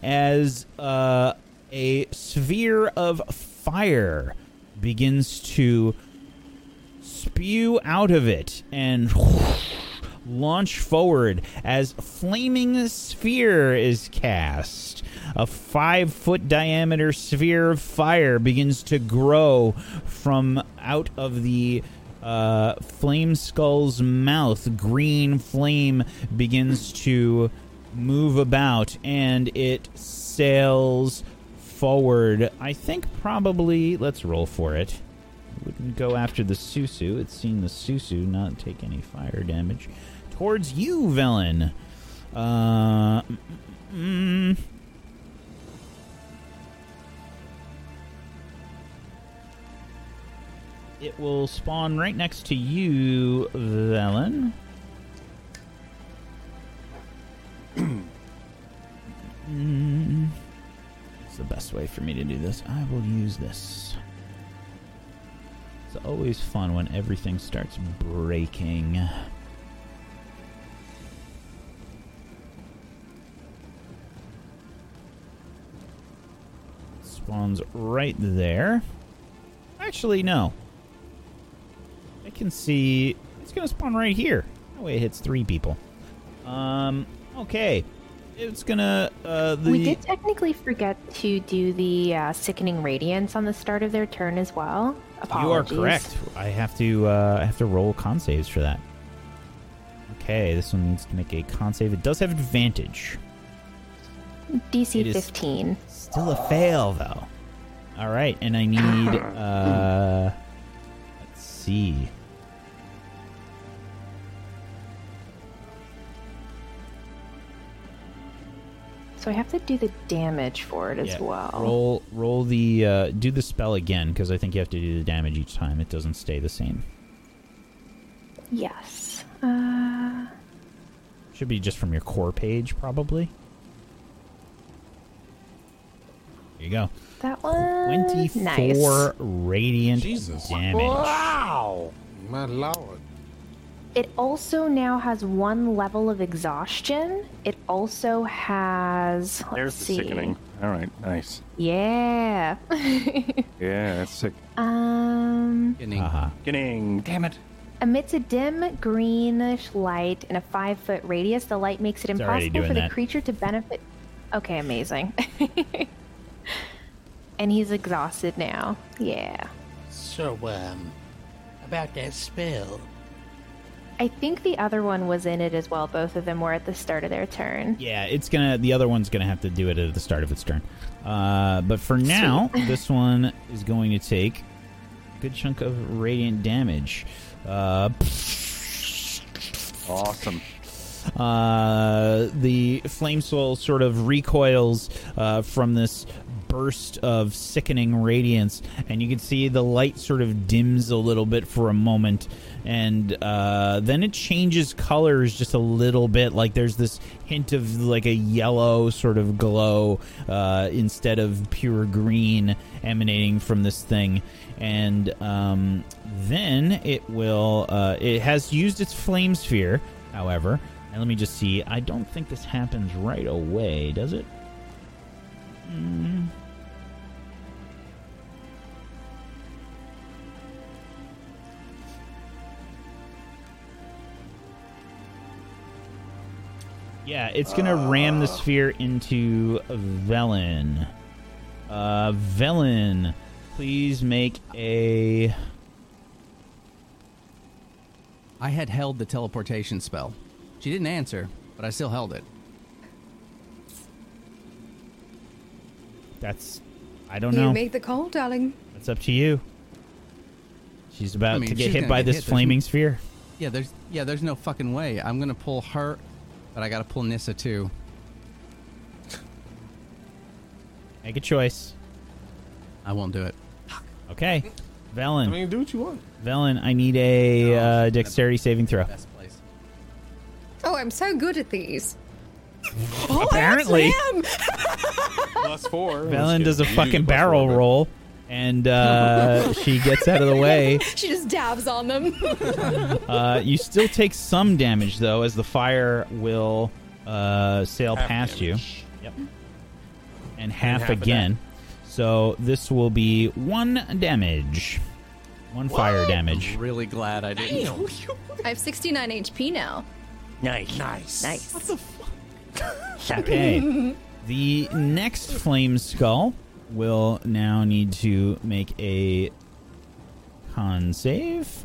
as uh, a sphere of fire begins to spew out of it and launch forward as flaming sphere is cast. A five foot diameter sphere of fire begins to grow from out of the uh, flame skull's mouth. Green flame begins to move about and it sails forward. I think probably, let's roll for it. Wouldn't go after the Susu. It's seen the Susu not take any fire damage. Towards you, Velen. Uh, mm, it will spawn right next to you, Velen. It's the best way for me to do this. I will use this. It's always fun when everything starts breaking. Spawns right there. Actually, no. Can see it's gonna spawn right here. That way it hits three people. Um, okay. It's gonna uh the We did technically forget to do the uh, sickening radiance on the start of their turn as well. You are correct. I have to uh, I have to roll con saves for that. Okay, this one needs to make a con save. It does have advantage. DC 15. Still a fail though. All right, and I need uh let's see. So I have to do the damage for it as Yeah, well. Roll roll the uh do the spell again because I think you have to do the damage each time. It doesn't stay the same. Yes. Uh, Should be just from your core page probably. There you go. that one. 24 Nice. radiant Jesus. damage. Wow. My lord. It also now has one level of exhaustion. It also has. Let's There's the see. sickening. All right, nice. Yeah. Yeah, that's sick. um. Getting- Haha. Getting. Damn it. Emits a dim greenish light in a five foot radius. The light makes it It's impossible doing for the that. creature to benefit. Okay, amazing. and he's exhausted now. Yeah. So, um, about that spell. I think the other one was in it as well. Both of them were at the start of their turn. Yeah, it's gonna. The other one's gonna have to do it at the start of its turn. Uh, but for now, this one is going to take a good chunk of radiant damage. Uh, Awesome. uh, the flame skull sort of recoils uh, from this burst of sickening radiance, and you can see the light sort of dims a little bit for a moment, and uh, then it changes colors just a little bit. Like there's this hint of like a yellow sort of glow uh, instead of pure green emanating from this thing. And um, then it will. Uh, it has used its flame sphere, however. And let me just see. I don't think this happens right away, does it? Mm. Yeah, it's gonna ram the sphere into Velen. Uh, Velen, please make a. I had held the teleportation spell. She didn't answer, but I still held it. That's. I don't You know. You make the call, darling. That's up to you. She's about I mean, to get hit by this hit. Flaming n- sphere. Yeah, there's yeah, there's no fucking way. I'm gonna pull her, but I gotta pull Nissa too. Make a choice. I won't do it. Okay. I Velen. mean, do what you want. Velen, I need a No, uh, she's dexterity saving throw. Best place. Oh, I'm so good at these. Oh, Apparently. I am. Plus four. Velen does a fucking barrel roll, and uh, she gets out of the way. she just dabs on them. Uh, you still take some damage, though, as the fire will uh, sail Half past you. Yep. And half, half again. So this will be one damage. One fire damage. I'm really glad I didn't. I have 69 HP now. Nice. Nice. Nice. What the f Okay. the next flame skull will now need to make a con save.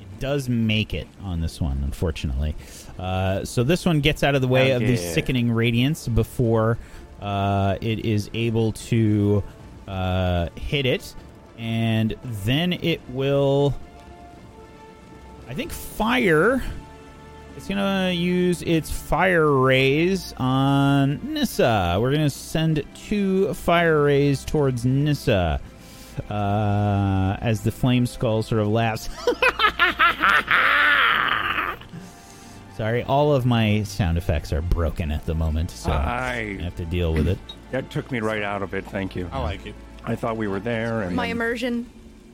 It does make it on this one, unfortunately. Uh, so this one gets out of the way of the sickening radiance before uh, it is able to uh, hit it, and then it will. I think fire. It's gonna use its fire rays on Nissa. We're gonna send two fire rays towards Nissa uh, as the flame skull sort of laughs. Sorry, all of my sound effects are broken at the moment, so I I have to deal with it. that took me right out of it. Thank you. I like it. I thought we were there, and My then- immersion.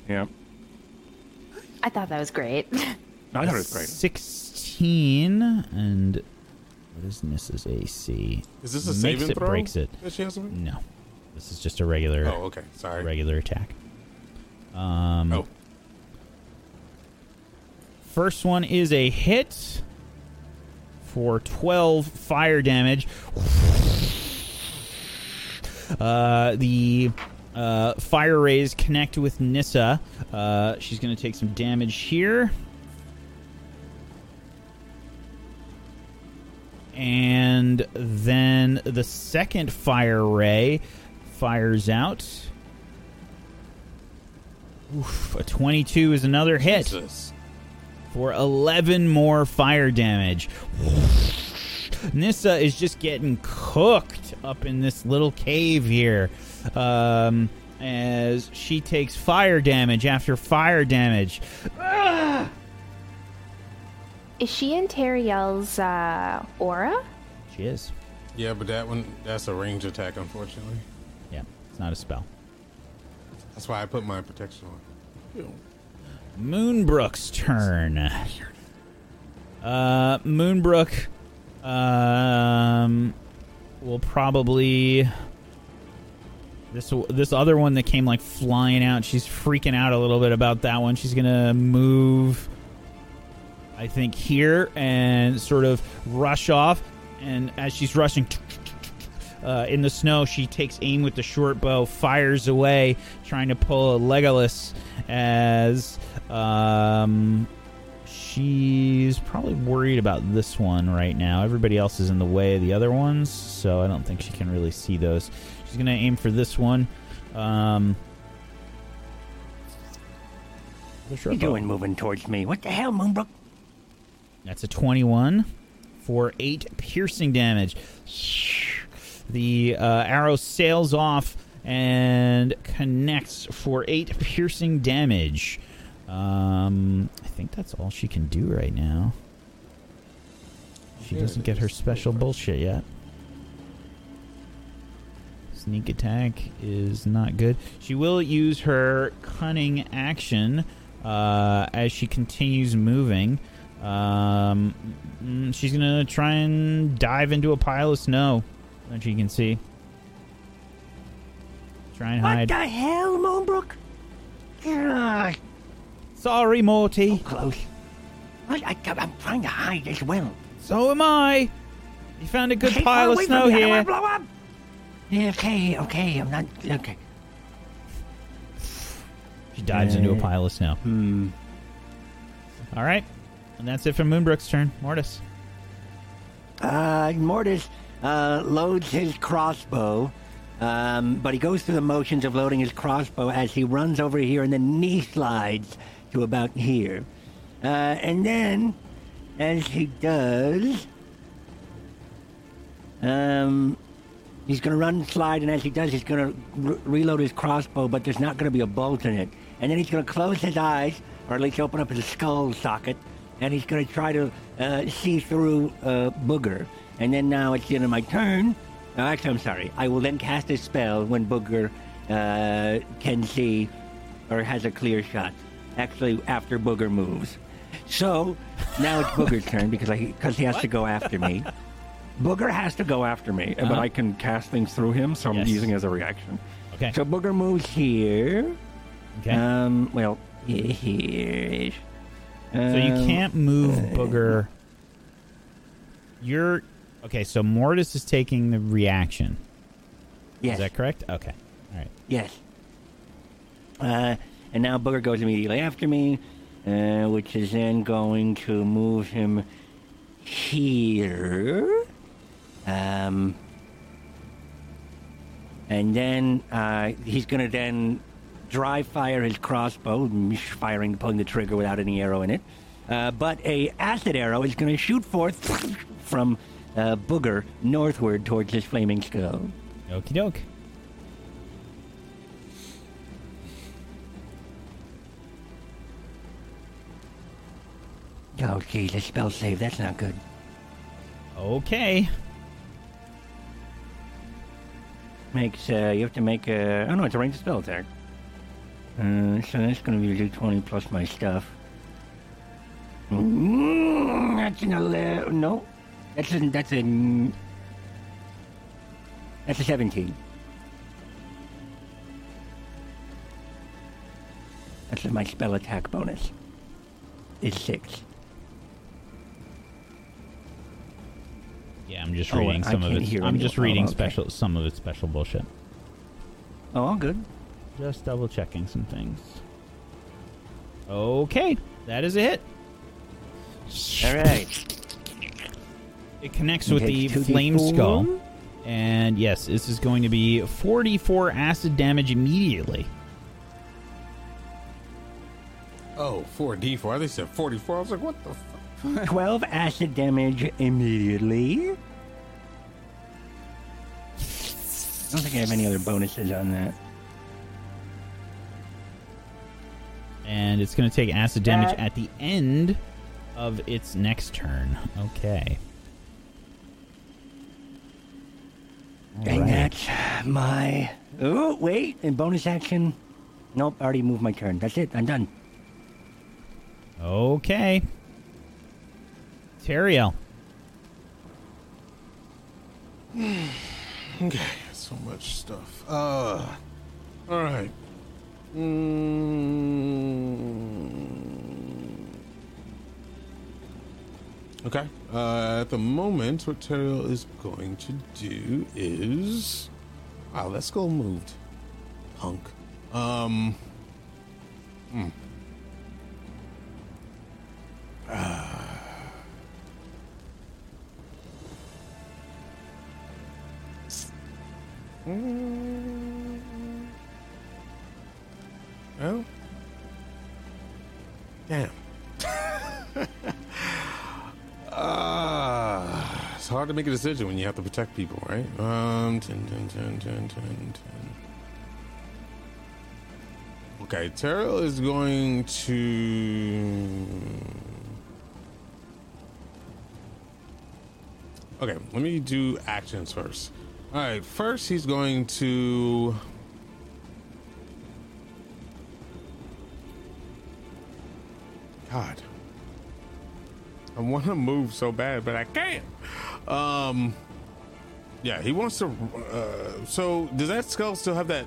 yeah, I thought that was great. I thought it was great. 16, and what is Nissa's AC? Is this a Makes saving it, throw? breaks it. That she has to make? No, this is just a regular, Oh, okay. Sorry. regular attack. Um, Oh. First one is a hit for 12 fire damage. Uh, the uh, fire rays connect with Nissa. Uh, she's going to take some damage here. And then the second fire ray fires out. Oof, a 22 is another hit Jesus. for 11 more fire damage. Nissa is just getting cooked up in this little cave here. Um, as she takes fire damage after fire damage. Is she in Teriel's uh, aura? She is. Yeah, but that one, that's a range attack, unfortunately. Yeah, it's not a spell. That's why I put my protection on. Moonbrook's turn. Uh, Moonbrook, um, will probably this this other one that came like flying out. She's freaking out a little bit about that one. She's gonna move, I think, here and sort of rush off. And as she's rushing. Uh, in the snow, she takes aim with the short bow, fires away, trying to pull a Legolas as um, she's probably worried about this one right now. Everybody else is in the way of the other ones, so I don't think she can really see those. She's going to aim for this one. Um, the short you doing moving towards me? What the hell, Moonbrook? That's a 21 for 8 piercing damage. The uh, arrow sails off and connects for 8 piercing damage. Um, I think that's all she can do right now. She doesn't get her special bullshit yet. Sneak attack is not good. She will use her cunning action uh, as she continues moving. Um, mm, she's gonna try and dive into a pile of snow that you can see. Try and hide. What the hell, Moonbrook? God, Sorry, Morty. close. I, I, I'm trying to hide as well. So am I. You found a good Stay pile of snow from me. I here. blow up. Okay, okay, I'm not. Okay. She dives into a Uh, pile of snow. Hmm. All right, and that's it for Moonbrook's turn. Mortis. Uh, Mortis uh, loads his crossbow Um, but he goes through the motions of loading his crossbow as he runs over here and then knee slides to about here. Uh, and then, as he does, um, he's going to run slide, and as he does, he's going to re- reload his crossbow, but there's not going to be a bolt in it. And then he's going to close his eyes, or at least open up his skull socket, and he's going to try to uh, see through uh, Booger. And then now it's the end of my turn. No, actually, I'm sorry. I will then cast a spell when Booger uh, can see or has a clear shot. Actually, after Booger moves. So now it's Booger's turn because I because he has to go after me. Booger has to go after me, but Uh-huh. I can cast things through him, so I'm Yes. using it as a reaction. Okay. So Booger moves here. Okay. Um, well, here. So you Um, can't move Booger. You're okay. So Mortis is taking the reaction. Yes. Is that correct? Okay. All right. Yes. Uh, and now Booger goes immediately after me, uh, which is then going to move him here. Um, and then uh, he's going to then dry fire his crossbow, firing, pulling the trigger without any arrow in it. Uh, but a acid arrow is going to shoot forth from uh, Booger northward towards his flaming skull. Okie doke. Oh, geez, a spell save. That's not good. Okay. Makes uh, you have to make a. Oh no, it's a ranged spell attack. Uh, so that's going to be a d20 plus my stuff. Mm, that's an 11. No, that's a that's a that's a 17. That's my spell attack bonus. Is six. Yeah, I'm just Oh, reading I some of it. I'm just oh, reading okay. special some of its special bullshit. Oh, all good. Just double checking some things. Okay, that is a hit. All right. It connects with the flame skull. And yes, this is going to be 44 acid damage immediately. Oh, 4d4. They said 44. I was like, what the fuck? 12 acid damage immediately. I don't think I have any other bonuses on that. And it's going to take acid damage at the end of its next turn. Okay. And Alright. that's my. Oh, wait. And bonus action. Nope, I already moved my turn. That's it. I'm done. Okay. Teriel. Okay, so much stuff. Uh, all right. Mm. Okay. Uh, at the moment, what Teriel is going to do is, wow, that skull moved. Punk. Um. Hmm. Mm. To make a decision when you have to protect people, right? Um, 10, 10, 10, 10, 10, 10. Okay, Teriel is going to. Okay, let me do actions first. All right, first he's going to. God. I want to move so bad, but I can't. Um. Yeah, he wants to. Uh, so, does that skull still have that?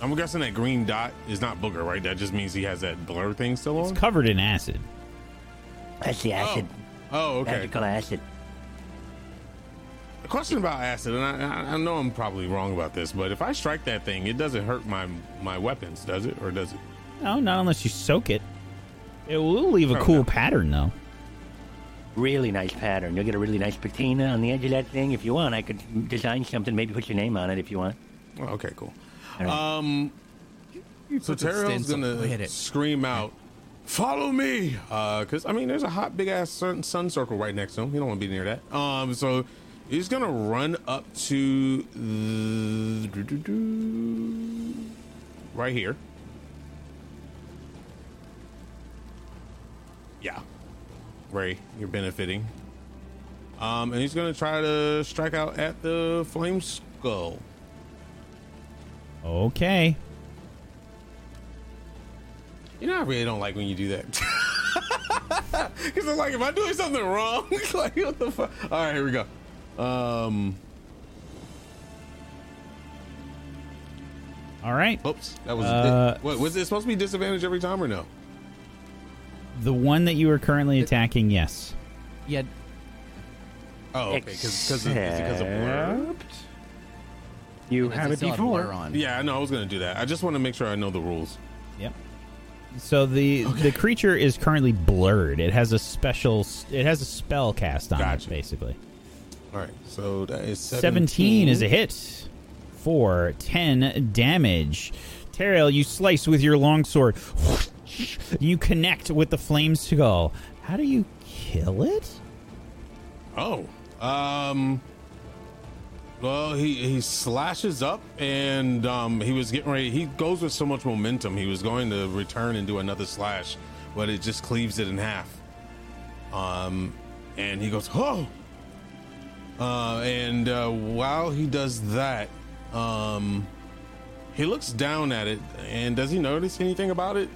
I'm guessing that green dot is not booger, right? That just means he has that blur thing still on. It's covered in acid. That's the acid. Oh, okay. Magical acid. A question about acid, and I, I, I know I'm probably wrong about this, but if I strike that thing, it doesn't hurt my my weapons, does it, or does it? No, not unless you soak it. It will leave a Oh, cool no. pattern, though. Really nice pattern. You'll get a really nice patina on the edge of that thing. If you want, I could design something, maybe put your name on it if you want. Oh, okay, cool. All right. Um, so put the Teriel's gonna hit it. scream out, "Follow me!" Uh, cause I mean, there's a hot big ass sun, sun circle right next to him. You don't want to be near that. Um, so he's gonna run up to the, right here. Yeah, Ray, you're benefiting. Um, and he's gonna try to strike out at the flame skull. Okay. You know, I really don't like when you do that. Because I'm like, am I doing something wrong? like, what the fuck? All right, here we go. Um, All right. oops, that was. Uh, what was it supposed to be disadvantage every time or no? The one that you are currently attacking, yes. Yeah, Oh, okay, because because of, is because of blur. You does have it a still have blur on. Yeah, I know I was gonna do that. I just want to make sure I know the rules. Yep. So the the creature is currently blurred. It has a special. It has a spell cast on Gotcha. it, basically. All right, so that is 17 17, is a hit for 10 damage. Teriel, you slice with your longsword. You connect with the flame skull. How do you kill it? Oh, um, well, he he slashes up, and um, he was getting ready. He goes with so much momentum. He was going to return and do another slash, but it just cleaves it in half. Um, and he goes, oh. Uh, and uh, while he does that, um, he looks down at it, and does he notice anything about it?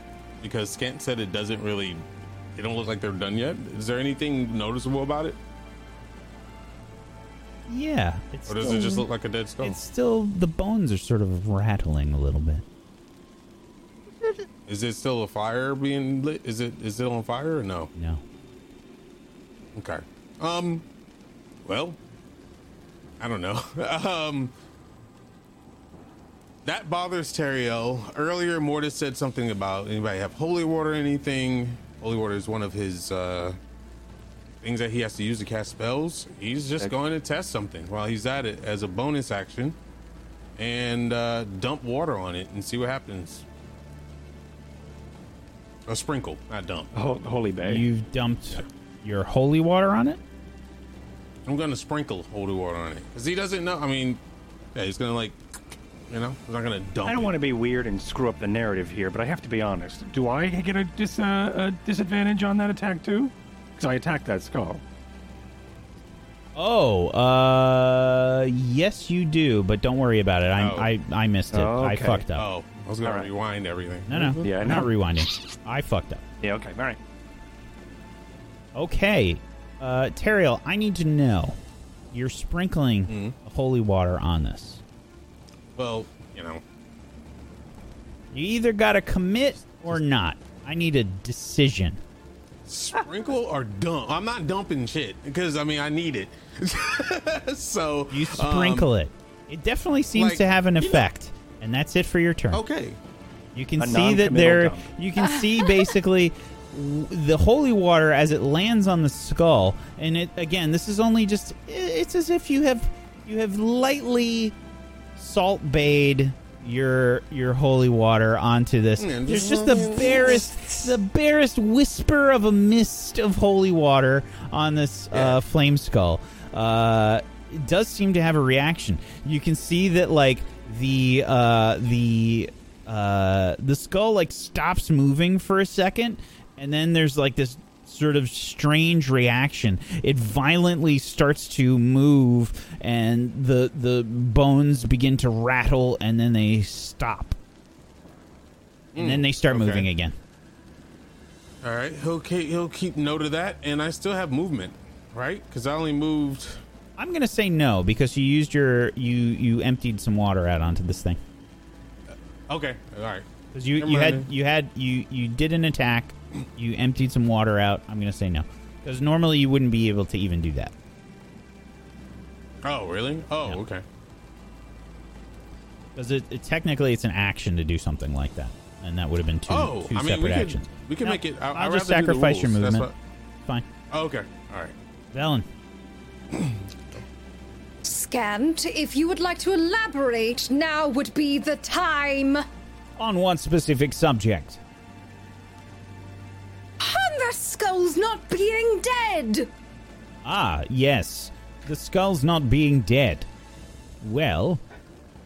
Because Scant said it doesn't really. It don't look like they're done yet. Is there anything noticeable about it? Yeah. It's Or does still, it just look like a dead skull? It's still. The bones are sort of rattling a little bit. Is it still a fire being lit? Is it is it on fire or no? No. Okay. Um. Well, I don't know. um. That bothers Teriel. Earlier, Mortis said something about anybody have holy water or anything. Holy water is one of his uh, things that he has to use to cast spells. He's just going to test something while he's at it as a bonus action and uh, dump water on it and see what happens. A sprinkle, not dump. Ho- Holy Bay. You've dumped your holy water on it? I'm gonna sprinkle holy water on it because he doesn't know. I mean, yeah, he's gonna like, you know, he's not gonna dump. I don't want to be weird and screw up the narrative here, but I have to be honest. Do I get a, dis- uh, a disadvantage on that attack too? Because I attacked that skull. Oh, uh, yes, you do, but don't worry about it. I Oh. I, I missed it. I Okay. fucked up. Oh, I was gonna All right. rewind everything. No, no, Yeah, I'm not no. rewinding. I fucked up. Yeah, okay, all right. Okay, uh, Teriel, I need to know. You're sprinkling Mhm. holy water on this. Well, you know, You either got to commit or not. I need a decision. sprinkle or dump. I'm not dumping shit because I mean I need it. so You sprinkle it. It definitely seems like, to have an you know- effect, and that's it for your turn. Um, okay. You can A see that there. dump. You can see basically the holy water as it lands on the skull, and it again. This is only just. It's as if you have you have lightly salt bayed your your holy water onto this. There's just- just the barest the barest whisper of a mist of holy water on this Yeah. uh, flame skull. Uh, it does seem to have a reaction. You can see that like the uh, the uh, the skull like stops moving for a second, and then there's like this sort of strange reaction. It violently starts to move, and the the bones begin to rattle, and then they stop, and then they start hmm. okay. moving again. All right. He'll keep, he'll keep note of that, and I still have movement, right? Because I only moved. I'm gonna say no because you used your you you emptied some water out onto this thing. Uh, okay. All right. Because you, Never you had then. you had you you did an attack, you emptied some water out. I'm gonna say no, because normally you wouldn't be able to even do that. Oh, really? Oh, Yeah. okay. Because it, it technically it's an action to do something like that, and that would have been two Oh, two I mean, separate we could actions. we can No, make it. I, I'll I'd just rather do the sacrifice your rules. That's movement. Fine, what- oh, okay. All right. Velen. Scant, if you would like to elaborate, now would be the time. On one specific subject? On the skulls not being dead. Ah, yes. The skull's not being dead. Well,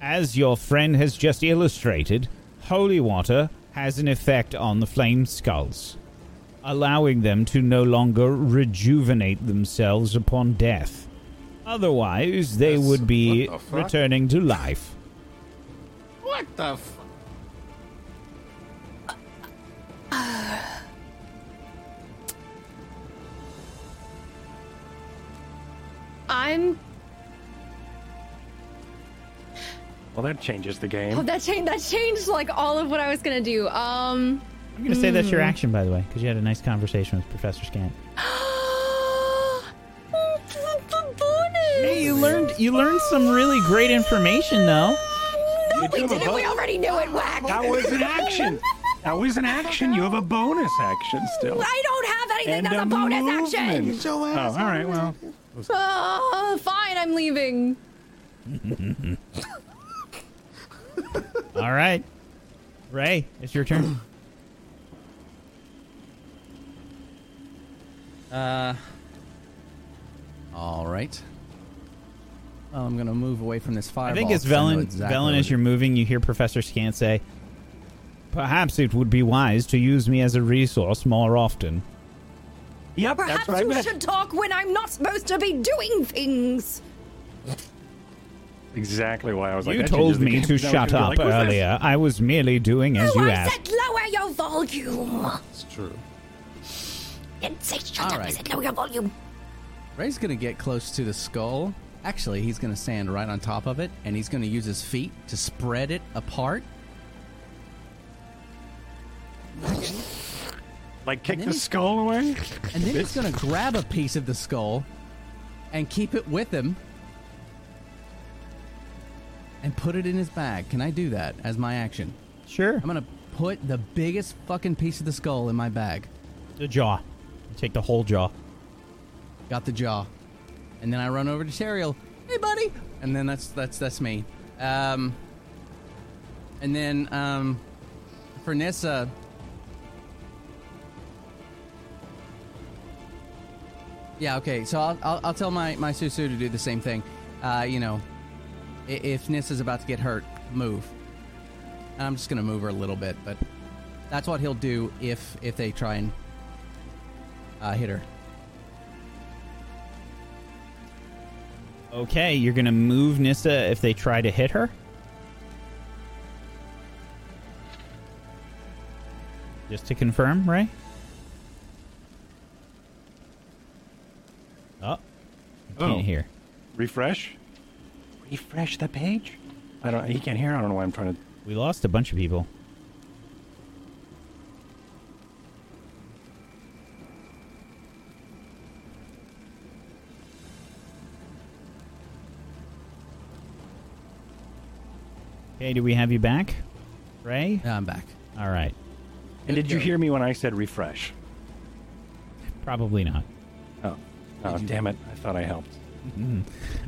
as your friend has just illustrated, holy water has an effect on the flame skulls, allowing them to no longer rejuvenate themselves upon death. Otherwise, they Yes, would be the returning to life. What the? F- I'm. Well, that changes the Oh, game. that changed. That changed like all of what I was gonna do. Um. I'm going to say that's your action, by the way, because you had a nice conversation with Professor Scant. Hey, you learned you learned some really great information, though. No, we didn't. We already knew it, Whack. That was an action. That was an action. You have a bonus action still. I don't have anything And that's a a bonus action. movement. Oh, all right. Well, Oh, fine. I'm leaving. All right. Ray, it's your turn. Uh. All right. Well, I'm gonna move away from this fireball. I think as 'cause I know Velen, exactly Velen, as you're moving, you hear Professor Scant say, Perhaps it would be wise to use me as a resource more often. Yep, Perhaps that's what I you meant. should talk when I'm not supposed to be doing things. Exactly why I was like. you that changes told the me game. to Now it's shut gonna be up like, what's this? earlier. I was merely doing as no, you I asked. said lower your volume. it's true. Didn't say shut All up. I right. said lower your volume. Ray's gonna get close to the skull. Actually, he's gonna stand right on top of it, and he's gonna use his feet to spread it apart. Like kick the skull away. And then he's gonna grab a piece of the skull and keep it with him and put it in his bag. Can I do that as my action? Sure. I'm gonna put the biggest fucking piece of the skull in my bag. The jaw. Take the whole jaw. Got the jaw. And then I run over to Teriel. Hey buddy! And then that's that's that's me. Um and then um for Nissa Yeah, okay. So I'll, I'll, I'll tell my, my Susu to do the same thing. Uh, you know, i- if Nissa's about to get hurt, move. And I'm just going to move her a little bit, but that's what he'll do if if they try and uh, hit her. Okay, you're gonna move Nissa if they try to hit her? Just to confirm, Ray? Oh. I Oh. can't Oh. hear. Refresh. Refresh the page. I don't. He can't hear. I don't know why I'm trying to. We lost a bunch of people. Okay, do we have you back? Ray? Yeah, I'm back. All right. And did you hear me when I said refresh? Probably not. Oh, oh, damn it! I thought I helped.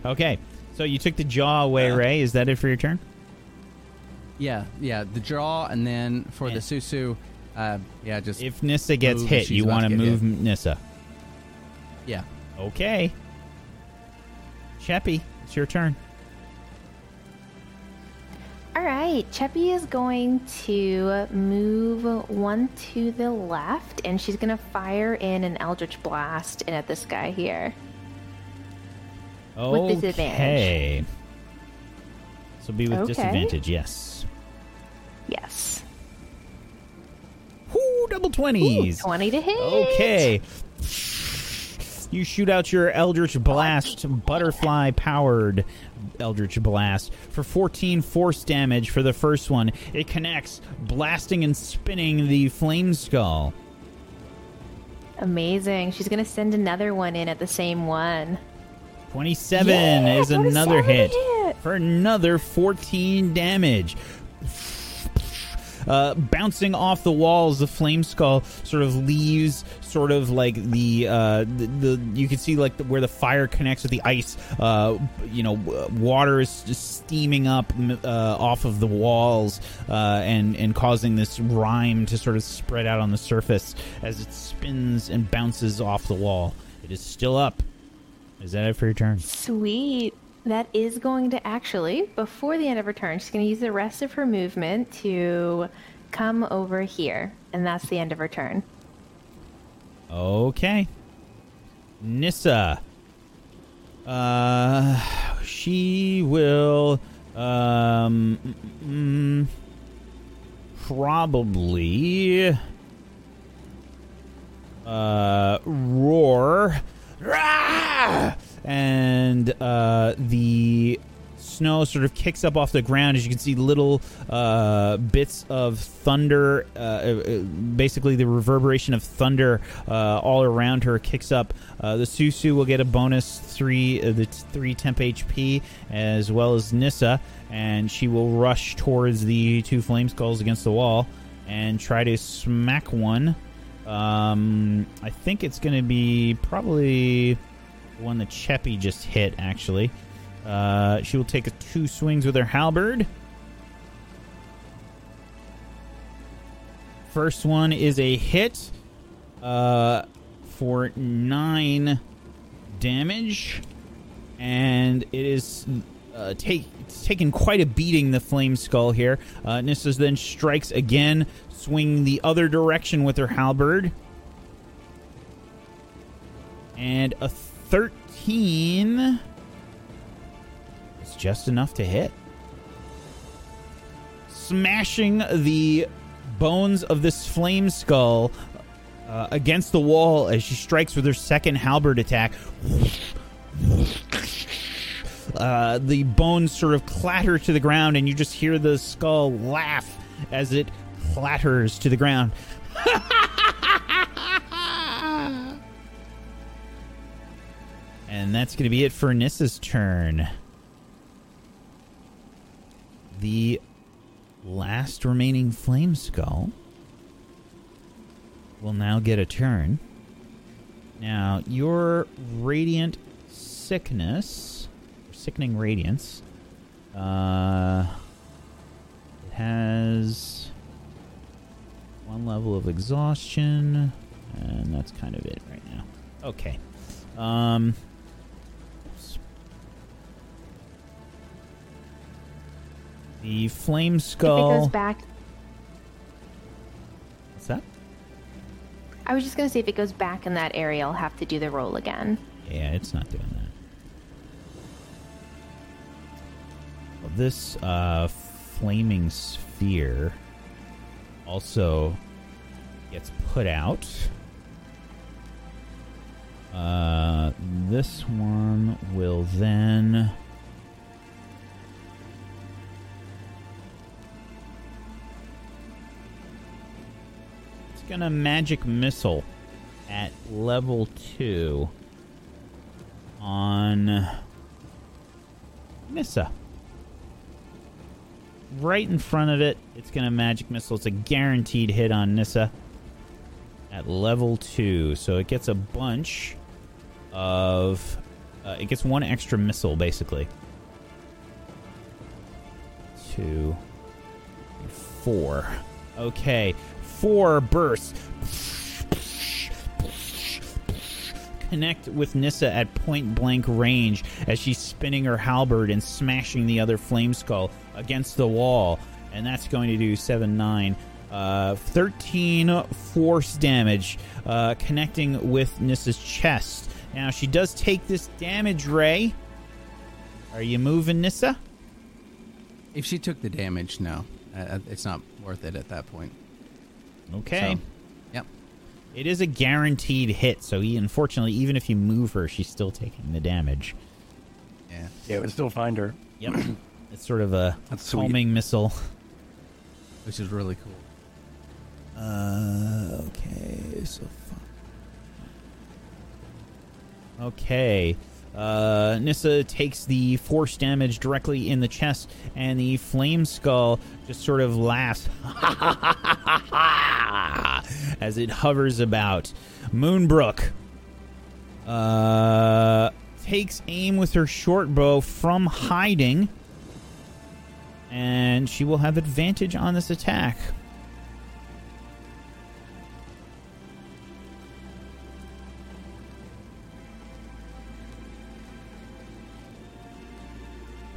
Okay. So you took the jaw away, Uh, Ray. Is that it for your turn? Yeah, yeah, the jaw, and then for Yeah. the Susu, uh, yeah, just If Nissa gets Move, hit, you want to to get move Nissa. yeah. Okay. Cheppy, it's your turn. All right, Cheppy is going to move one to the left, and she's going to fire in an Eldritch Blast in at this guy here. With disadvantage. Okay. Will be with Okay. disadvantage, yes. Yes. Whoo, double 20s. 20 to hit. Okay. You shoot out your Eldritch Blast, butterfly powered Eldritch Blast, for 14 force damage for the first one. It connects, blasting and spinning the Flame Skull. Amazing. She's going to send another one in at the same one. 27 Yeah, is another hit hit. for another 14 damage. uh, bouncing off the walls. The flame skull sort of leaves, sort of like the uh, the, the you can see like the, where the fire connects with the ice. Uh, you know, water is just steaming up uh, off of the walls uh, and and causing this rime to sort of spread out on the surface as it spins and bounces off the wall. It is still up. Is that it for your turn? Sweet. That is going to actually, before the end of her turn, she's going to use the rest of her movement to come over here. And that's the end of her turn. Okay. Nissa. Uh, she will, um, mm, probably, uh, roar. Rah! And, uh, the snow sort of kicks up off the ground as you can see little uh, bits of thunder uh, uh, basically the reverberation of thunder uh, all around her kicks up uh, the susu will get a bonus three uh, the three temp hp as well as nissa and she will rush towards the two flame skulls against the wall and try to smack one um, i think it's going to be probably one that cheppy just hit actually uh, she will take two swings with her halberd. First one is a hit uh, for nine damage, and it is uh, take it's taken quite a beating. The flame skull here. Uh, Nissa then strikes again, swinging the other direction with her halberd, and a thirteen is just enough to hit. Smashing the bones of this flame skull uh, against the wall as she strikes with her second halberd attack. Uh, the bones sort of clatter to the ground, and you just hear the skull laugh as it clatters to the ground. and that's going to be it for Nissa's turn the last remaining flame skull will now get a turn. Now, your radiant sickness, sickening radiance, uh, it has one level of exhaustion, and that's kind of it right now. Okay. Um, The flame skull. If it goes back. What's that? I was just gonna say if it goes back in that area, I'll have to do the roll again. Yeah, it's not doing that. Well, this uh, flaming sphere also gets put out. Uh, this one will then. It's gonna magic missile at level two on Nissa. Right in front of it, it's gonna magic missile. It's a guaranteed hit on Nissa at level two, so it gets a bunch of. Uh, it gets one extra missile, basically. Two, four. Okay, four bursts connect with Nissa at point blank range as she's spinning her halberd and smashing the other flame skull against the wall. And that's going to do 7 9. Uh, 13 force damage uh, connecting with Nissa's chest. Now, she does take this damage, Ray. Are you moving, Nissa? If she took the damage, no. Uh, it's not worth it at that point. Okay. So, yep. It is a guaranteed hit, so he, unfortunately, even if you move her, she's still taking the damage. Yeah. Yeah, it would still find her. Yep. it's sort of a That's sweet. homing missile. Which is really cool. Uh, okay, so. Okay. Uh, Nissa takes the force damage directly in the chest, and the flame skull just sort of laughs as it hovers about. Moonbrook uh, takes aim with her short bow from hiding, and she will have advantage on this attack.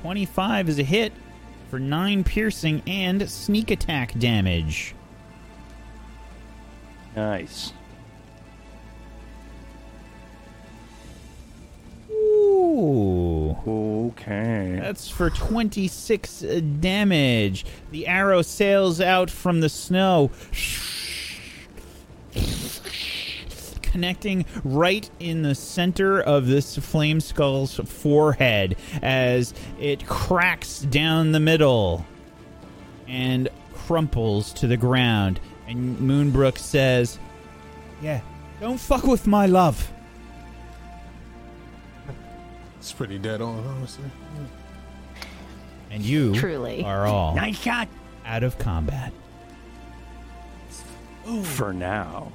Twenty-five is a hit for nine piercing and sneak attack damage. Nice. Ooh. Okay. That's for 26 uh, damage. The arrow sails out from the snow, connecting right in the center of this flame skull's forehead as it cracks down the middle and crumples to the ground. And Moonbrook says, Yeah, don't fuck with my love. It's pretty dead on, honestly. And you Truly. are all Nice shot. out of combat. For now.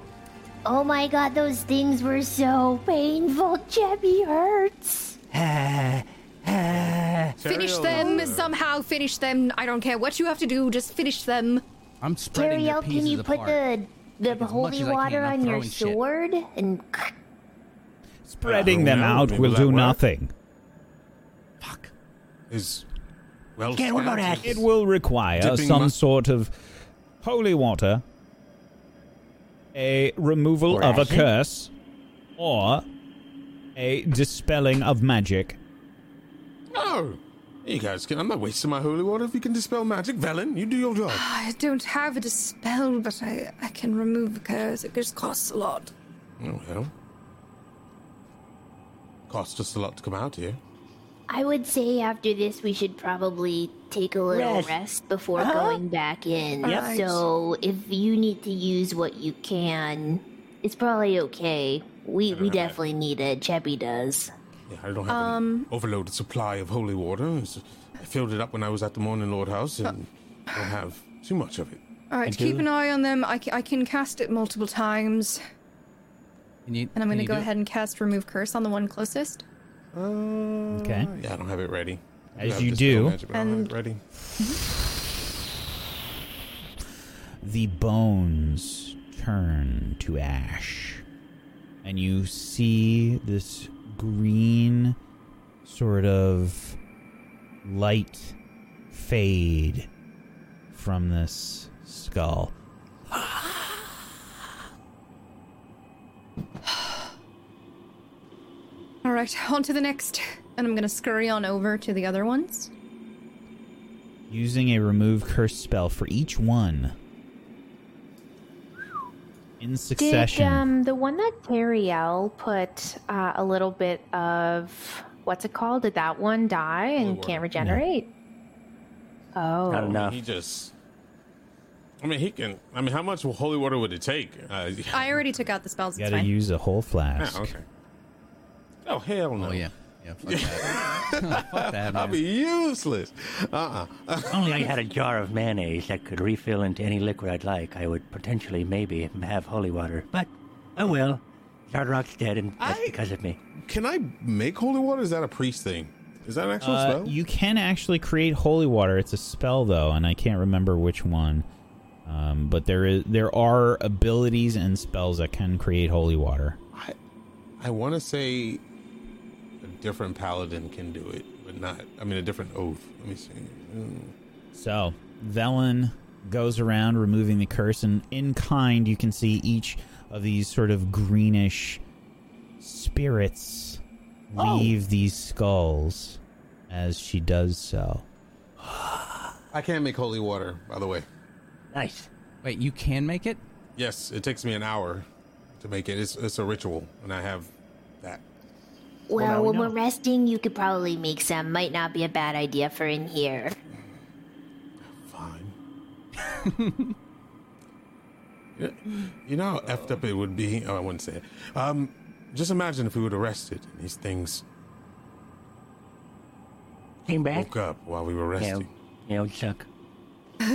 Oh my god, those things were so painful. Cheppy hurts. Finish them somehow. Finish them. I don't care what you have to do. Just finish them. I'm spreading their Teriel, pieces can you put apart. the the Like, as much holy as I can, water I'm on your throwing shit. sword and Spreading them well, out will do work. nothing. Fuck. Is well. Okay, what about scouted. It will require Dipping some mu- sort of holy water, a removal Or of a acid? curse, or a dispelling of magic. No, you guys can. I'm not wasting my holy water. If you can dispel magic, Velen, you do your job. Ah, I don't have a dispel, but I, I can remove a curse. It just costs a lot. Oh well. Costs us a lot to come out here. I would say after this we should probably take a little Rest. rest, before Uh-huh. going back in. Yep. So if you need to use what you can, it's probably okay. We we definitely need it. Cheppy does. Yeah, I don't have an overloaded supply of holy water. It's- I filled it up when I was at the Morning Lord house, and I have too much of it. All right, keep an eye on them. I, I can cast it multiple times, Can you, and I'm going to go do it? ahead and cast remove curse on the one closest. Okay. Yeah, I don't have it ready. As you do. magic, but I don't have And- ready. The bones turn to ash, and you see this green sort of light fade from this skull. All right, on to the next. And I'm going to scurry on over to the other ones. using a remove curse spell for each one in Did succession. um the one that Teriel put uh, a little bit of what's it called? Did that one die and water. can't regenerate? Oh, Not enough. He just. I mean, he can. I mean, how much holy water would it take? Uh, I already took out the spells. you gotta fine. use a whole flask. yeah, okay. Oh hell no! Oh yeah, yeah. Fuck that. fuck that, I'll man. be useless. Uh uh If only I had a jar of mayonnaise that could refill into any liquid I'd like, I would potentially maybe have holy water. But, oh well. Hard Rock's dead, and that's I- because of me. Can I make holy water? Is that a priest thing? Is that an actual Uh, spell? you can actually create holy water. It's a spell though, and I can't remember which one. Um, but there is there are abilities and spells that can create holy water. I, I want to say a different paladin can do it, but not. I mean, a different oath. Let me see. Mm. So Velen goes around removing the curse, and in kind, you can see each of these sort of greenish spirits leave these skulls as she does so. I can't make holy water, by the way. Nice. Wait, you can make it? Yes, it takes me an hour to make it. It's, it's a ritual, and I have that. Well, now when know. we're resting, you could probably make some. Might not be a bad idea for in here. Fine. you you know how effed up it would be? Oh, I wouldn't say it. Um, just imagine if we were arrested and these things Came back. woke up while we were resting. yeah, it Chuck.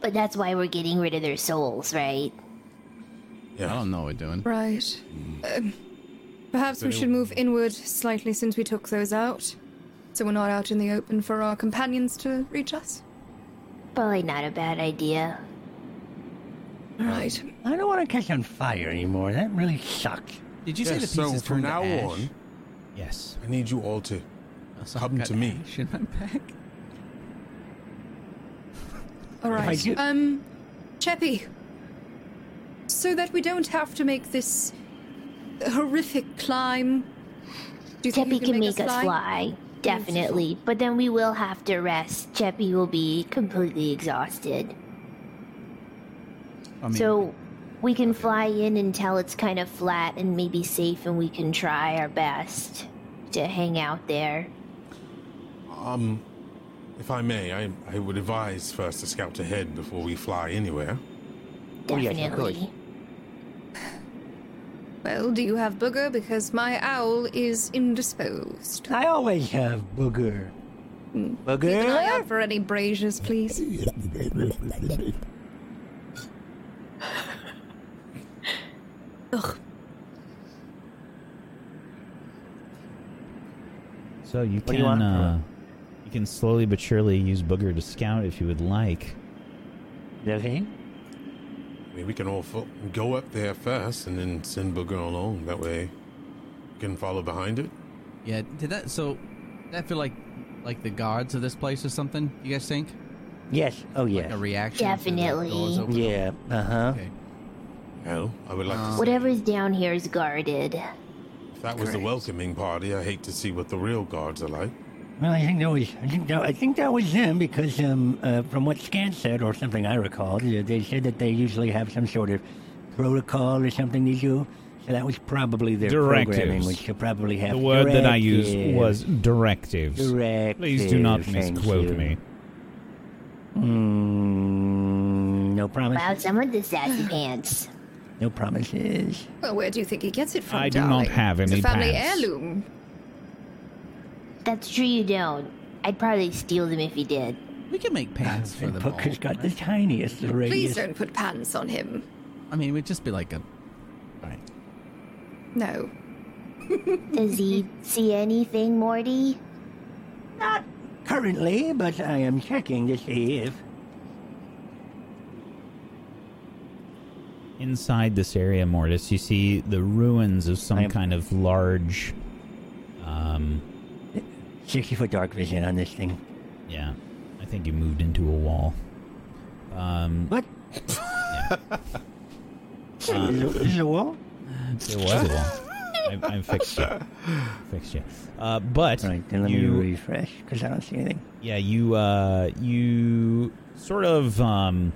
But that's why we're getting rid of their souls, right? Yeah. I don't know what we're doing. Right. Um, perhaps we should move inward slightly since we took those out. So we're not out in the open for our companions to reach us. Probably not a bad idea. Right. I don't want to catch on fire anymore. That really sucks. Did you say the Yes, pieces so from turned to now ash? on, Yes. I need you all to so Come I've got to me. ash in my bag. All I right. do- Um, Cheppy. So that we don't have to make this horrific climb. Do you think you can make us fly? fly, definitely. But then we will have to rest. Cheppy will be completely exhausted. I mean, So we can fly in until it's kind of flat and maybe safe, and we can try our best to hang out there. Um, if I may, I, I would advise first to scout ahead before we fly anywhere. Oh, yes. Definitely. Well, do you have booger? Because my owl is indisposed. I always have booger. Keep an eye out for any braziers, please. Ugh. So you What can you want? uh, you can slowly but surely use Booger to scout if you would like. Okay. I mean, we can all fo- go up there first and then send Booger along. That way, we can follow behind it. yeah. Did that? So, did that feel like like the guards of this place or something? You guys think? Yes. Oh, Like yeah. a reaction? to the Definitely. doors? Yeah. Uh huh. Okay. Hell, I would like to. see Whatever's down here is guarded. If that was the welcoming party, I hate to see what the real guards are like. Well, I think that was I think that, I think that was them because um, uh, from what Scant said or something I recalled, uh, they said that they usually have some sort of protocol or something they do. So that was probably their programming, which should probably have. The word that I used was directives. directives. Please do not misquote me. Mm, no promises. Wow, some of the sassy pants. No promises. Well, where do you think he gets it from, I do not darling? have It's any a family pants. heirloom. That's true, you don't. I'd probably steal them if you did. We can make pants for And them all. Booger's got the tiniest Please radius. don't put pants on him. I mean, it would just be like a. All right. No. Does he see anything, Morty? Not currently, but I am checking to see if. Inside this area, Mortis, you see the ruins of some I am- kind of large. Um, 60 foot dark vision on this thing. yeah, I think you moved into a wall. Um, What? yeah, Is it- is it a wall? It was a wall. I, I fixed you. Fixed you. Uh, but All right, then let you, me refresh because I don't see anything. yeah, you uh, you sort of um,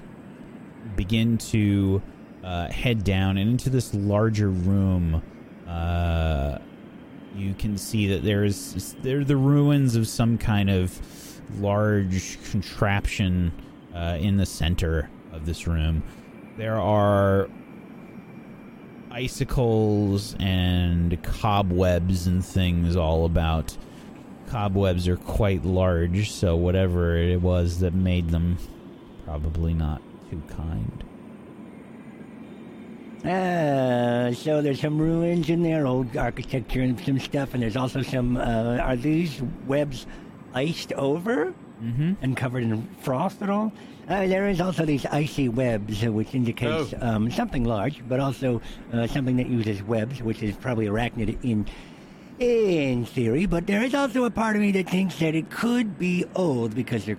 begin to uh, head down and into this larger room. You can see that there's there the ruins of some kind of large contraption uh, in the center of this room. There are icicles and cobwebs and things all about. Cobwebs are quite large, so whatever it was that made them, probably not too kind. Uh, so there's some ruins in there, old architecture and some stuff, and there's also some. Uh, are these webs iced over Mm-hmm. and covered in frost at all? Uh, there is also these icy webs, uh, which indicates Oh. um, something large, but also uh, something that uses webs, which is probably arachnid in in theory. But there is also a part of me that thinks that it could be old because they're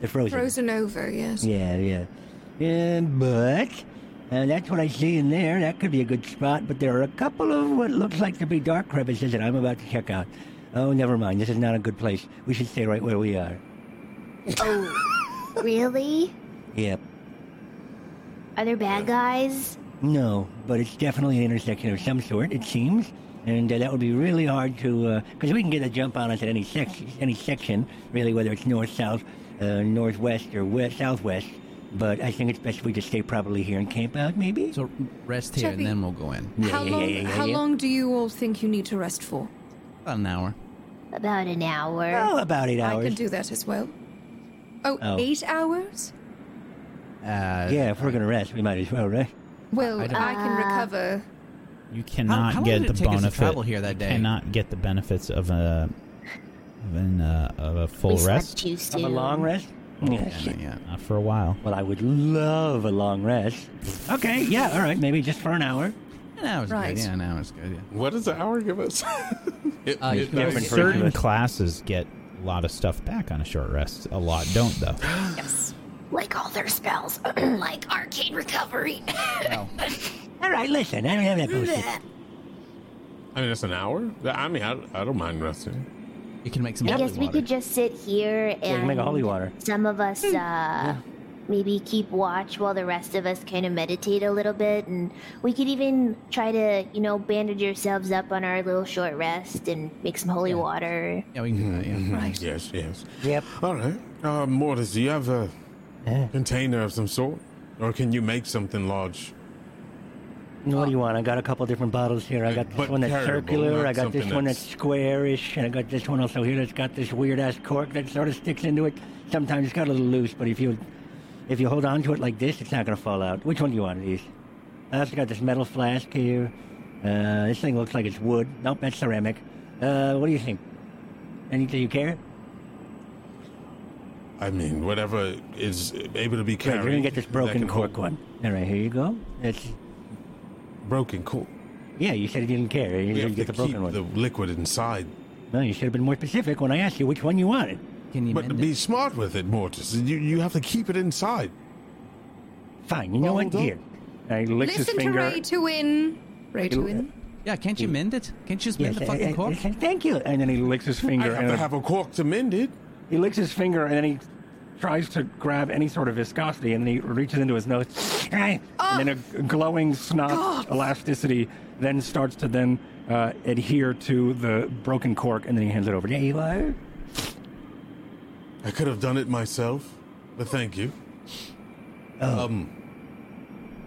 they're frozen. Frozen over, yes. Yeah, yeah. Yeah, but uh, that's what I see in there. That could be a good spot, but there are a couple of what looks like to be dark crevices that I'm about to check out. Oh, never mind. This is not a good place. We should stay right where we are. Oh, really? Yep. Are there bad guys? No, but it's definitely an intersection of some sort, it seems. And uh, that would be really hard to, because we can get a jump on us at any, sec- any section, really, whether it's north, south, uh, northwest, or west, southwest. But I think it's best if we just stay probably here and camp out, maybe? So rest here Chubby. and then we'll go in. Yeah, how yeah, long? yeah, yeah, how long do you all think you need to rest for? About an hour. About an hour. Oh, about eight hours. I can do that as well. Oh, Oh. eight hours? Uh, Yeah, if we're gonna rest, we might as well, right? Well, I I, can Uh, recover. You cannot how long get did the it take us to benefit. travel here that day? Cannot get the benefits of a of, an, uh, of a full we rest. too Have soon. a long rest? Yeah, Yeah, shit. yeah. Not for a while. Well, I would love a long rest. Okay, yeah, all right, maybe just for an hour. Now it's Right. good. Yeah, now it's good. Yeah. What does an hour give us? It- Uh, it- you- different it- for Certain each of us. classes get a lot of stuff back on a short rest. A lot don't, though. Yes. Like all their spells, like arcane recovery. All right, listen, I don't have that bullshit. I mean, it's an hour. I mean, I, I don't mind resting. You can make some. I holy guess we water. could just sit here Yeah, you and can make a holy water. some of us uh, maybe keep watch while the rest of us kind of meditate a little bit, and we could even try to, you know, bandage ourselves up on our little short rest and make some holy water. Yeah, we can do that. Yeah. Right. Yes, yes. Yep. All right. Uh, Mortis, do you have a container of some sort? Or can you make something large? What do you want? I got a couple different bottles here. I got this But one that's carryable, circular. I got this one that's that's- squarish, and I got this one also here that's got this weird ass cork that sort of sticks into it. Sometimes it's got a little loose, but if you if you hold on to it like this, it's not gonna fall out. Which one do you want of these? I also got this metal flask here. Uh, this thing looks like it's wood. Nope, that's ceramic. Uh, what do you think? Anything you care? I mean, whatever is able to be carried. you're gonna get this broken cork hold- one. All right, here you go. It's Broken cork. yeah. You said you didn't care. You We didn't have get to the broken keep one. the liquid inside. No, you should have been more specific when I asked you which one you wanted. Can you But mend be it? smart with it, Mortis. You, you have to keep it inside. Fine. You know Well, what? don't- Here. And he licks his Listen to finger. Ray to win. Ray to win. Yeah, can't you mend it? Can't you just mend Yes, the fucking cork? uh, thank you. And then he licks his I finger. have and to have a cork to mend it. he licks his finger, and then he tries to grab any sort of viscosity, and then he reaches into his nose, and then a glowing snot elasticity then starts to then uh, adhere to the broken cork, and then he hands it over. There you are. I could have done it myself, but thank you. Um,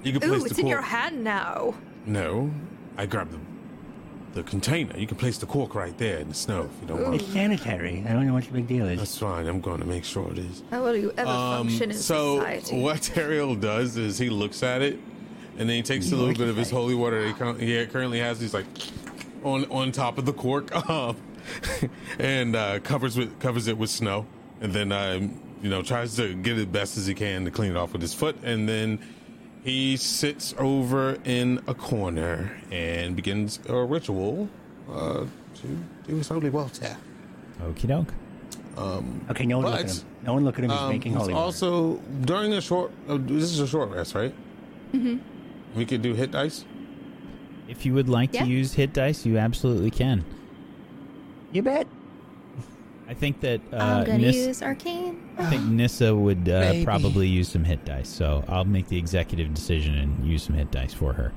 you can place Ooh, the it's in your hand now. No, I grabbed the the container. You can place the cork right there in the snow if you don't want. It's sanitary. I don't know what the big deal is. That's fine. I'm going to make sure it is. How will you ever Um, function in so society? what Teriel does is he looks at it, and then he takes a little bit of his holy water that he, cur- he currently has. He's like on on top of the cork, um, and uh, covers with covers it with snow, and then um, you know tries to get it best as he can to clean it off with his foot, and then he sits over in a corner and begins a ritual uh, to do his holy water. Okie doke. Okay, no one look at him. No one look at him. He's Um, making it's holy water. also during a short. Uh, this is a short rest, right? Mm-hmm. We could do hit dice. If you would like Yeah. to use hit dice, you absolutely can. You bet. I think that uh, I'm gonna Nis- use arcane. I think Nissa would uh, Maybe. probably use some hit dice, so I'll make the executive decision and use some hit dice for her.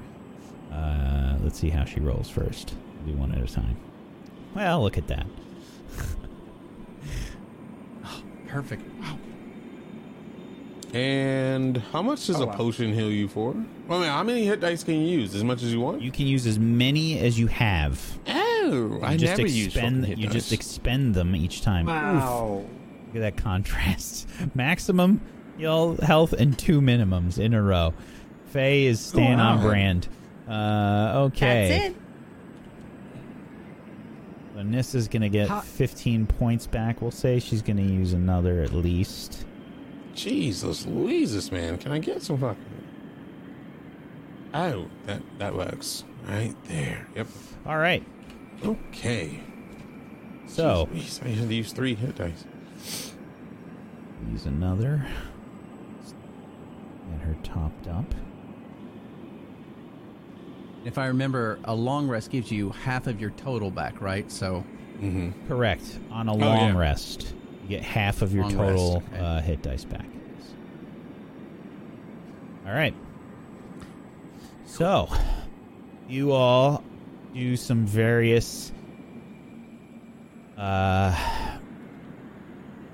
Uh, let's see how she rolls first. Do one at a time. Well, look at that. Perfect. Wow. And how much does Oh, a wow. potion heal you for? Well, I mean, how many hit dice can you use? As much as you want. You can use as many as you have. I just never use fucking expend. hit You dice. just expend them each time. Oof. Look at that contrast. Maximum heal health and two minimums in a row. Faye is staying on brand. Uh, okay. That's it. So Nissa's gonna get 15 points back. We'll say she's gonna use another at least. Jesus, Louises, man, can I get some fucking? Oh, that that works right there. Yep. All right. Okay. So Jeez, I had to use three hit dice. use another. Get her topped up. If I remember, a long rest gives you half of your total back, right? So Mm-hmm. Correct. On a Oh, long yeah. rest, you get half of your Long total rest, okay. uh, hit dice back. All right. So, you all do some various uh,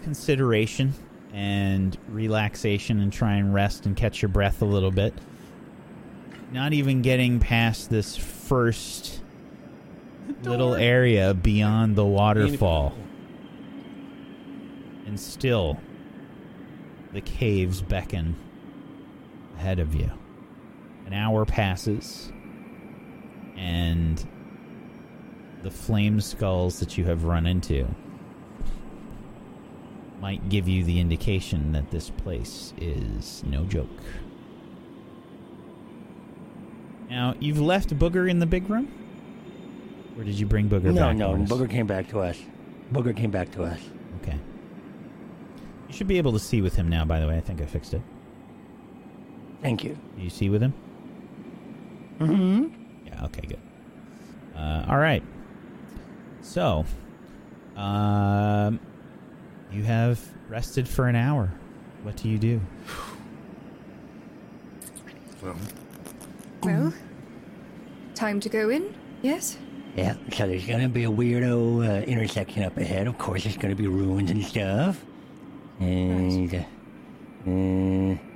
consideration and relaxation and try and rest and catch your breath a little bit. Not even getting past this first little area beyond the waterfall. And still, the caves beckon ahead of you. An hour passes, and the flame skulls that you have run into might give you the indication that this place is no joke. Now, you've left Booger in the big room? Or did you bring Booger No, back? no, Mortis? Booger came back to us. Booger came back to us. Okay. You should be able to see with him now, by the way. I think I fixed it. Thank you. Do you see with him? Mm-hmm. Yeah, okay, good. Uh, all right. So, um, you have rested for an hour. What do you do? Well, Well, time to go in. Yes. Yeah, so there's gonna be a weirdo uh, intersection up ahead. Of course, there's gonna be ruins and stuff. And, uh, uh,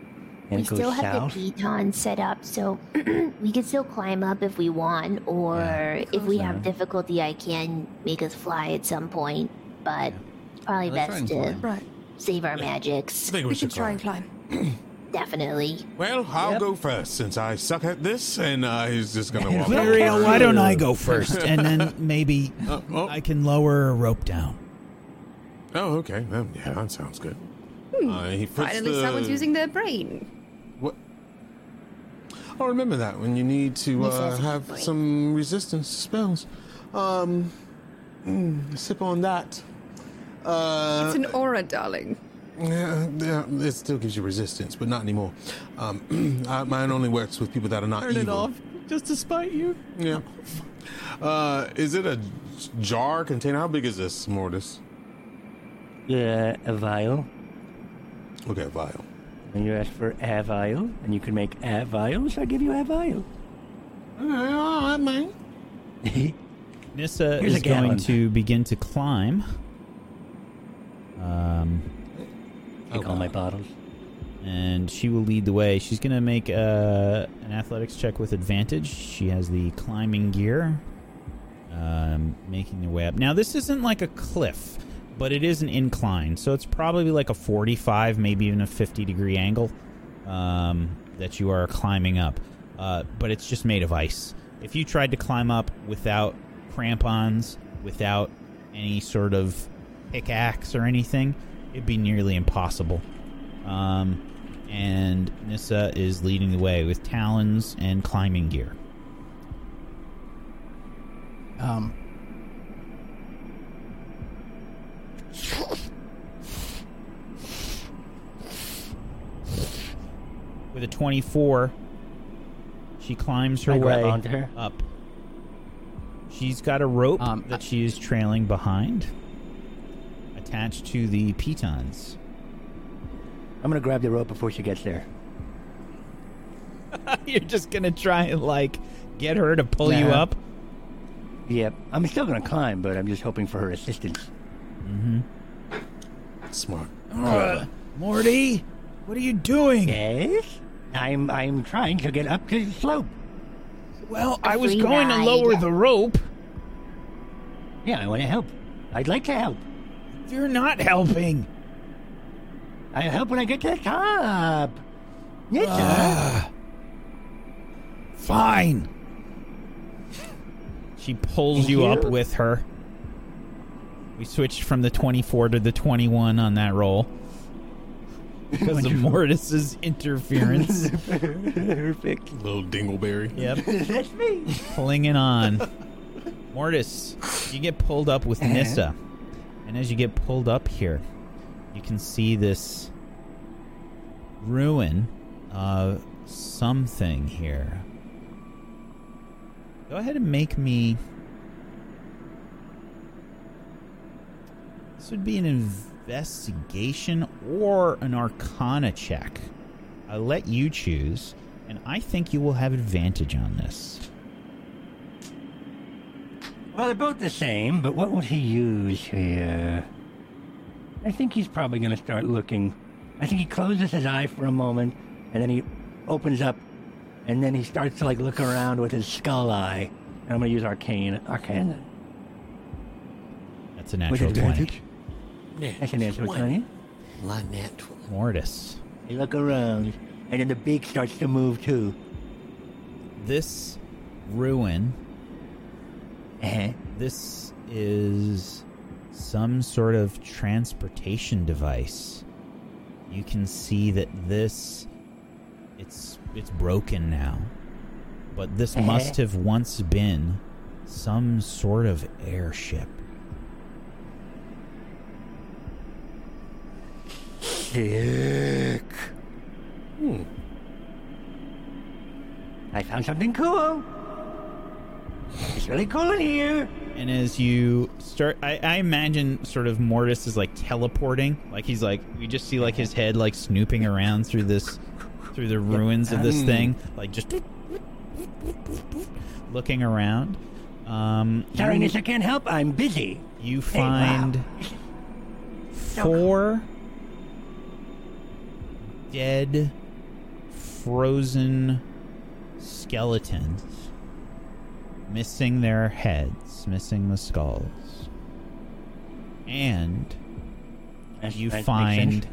and We it still have south. the piton set up, so we can still climb up if we want, or if we have difficulty, I can make us fly at some point. But it's probably Let's best to. Right. save our I magics. think we, We can should try and climb. climb. Definitely. Well, I'll go first since I suck at this, and uh, he's just gonna walk. Ariel, over. why don't I go first? And then maybe Uh, oh. I can lower a rope down. Oh, okay. Well, yeah, that sounds good. Uh, he puts Finally, the- someone's using their brain. What? Oh, remember that when you need to uh, have brain. some resistance to spells. Um, mm, sip on that. Uh, It's an aura, darling. yeah, yeah, it still gives you resistance, but not anymore. Um, uh, mine only works with people that are not Turn it off just to spite you. Yeah. Uh, is it a jar container? How big is this, Mortis? Yeah, a vial. Okay, a vial. And you ask for a vial, and you can make a vial, so I give you a vial. Okay, all right, man. Nissa Here's is a going to begin to climb. Um, Take all my bottles. and she will lead the way. She's going to make uh, an athletics check with advantage. She has the climbing gear, um, making their way up. Now, this isn't like a cliff, but it is an incline, so it's probably like a 45, maybe even a 50 degree angle um, that you are climbing up. Uh, but it's just made of ice. If you tried to climb up without crampons, without any sort of pickaxe or anything, it'd be nearly impossible. Um, and Nissa is leading the way with talons and climbing gear. Um, With a 24, she climbs her I way onto her. up. She's got a rope Um, that she is trailing behind, attached to the pitons. I'm gonna grab the rope before she gets there. You're just gonna try and like get her to pull you up. Yep. I'm still gonna climb, but I'm just hoping for her assistance. Smart. Morty, what are you doing? Yes. I'm I'm trying to get up to the slope. Well, I was free going to ride. lower the rope. Yeah, I want to help. I'd like to help. You're not helping. I'll help when I get to the top. Yes, Ah. sir. Fine. She pulls you up with her. We switched from the 24 to the 21 on that roll. Because of Mortis's interference. Perfect. Little dingleberry. yep. That's me. Pulling it on. Mortis, you get pulled up with uh-huh. Nissa. And as you get pulled up here, you can see this ruin of something here. Go ahead and make me. This would be an investigation or an arcana check. I'll let you choose, and I think you will have advantage on this. Well, they're both the same, but what would he use here? I think he's probably going to start looking. I think he closes his eye for a moment, and then he opens up, and then he starts to like look around with his skull eye, I'm gonna use arcane. Arcane. That's a natural 20. Advantage. That's a natural twenty. Not natural. Mortis. You look around, and then the beak starts to move too. This ruin, Uh-huh. this is some sort of transportation device. You can see that this it's it's broken now. But this must have once been some sort of airship. Sick. Hmm. I found something cool. It's really cool in here. And as you start, I, I imagine sort of Mortis is like teleporting. Like he's like, we just see like his head like snooping around through this, through the ruins of this thing, like just looking around. Um, Sorry, you, I can't help. I'm busy. you Hey, wow. find four dead, frozen skeletons, missing their heads, missing the skulls, and That's- you that find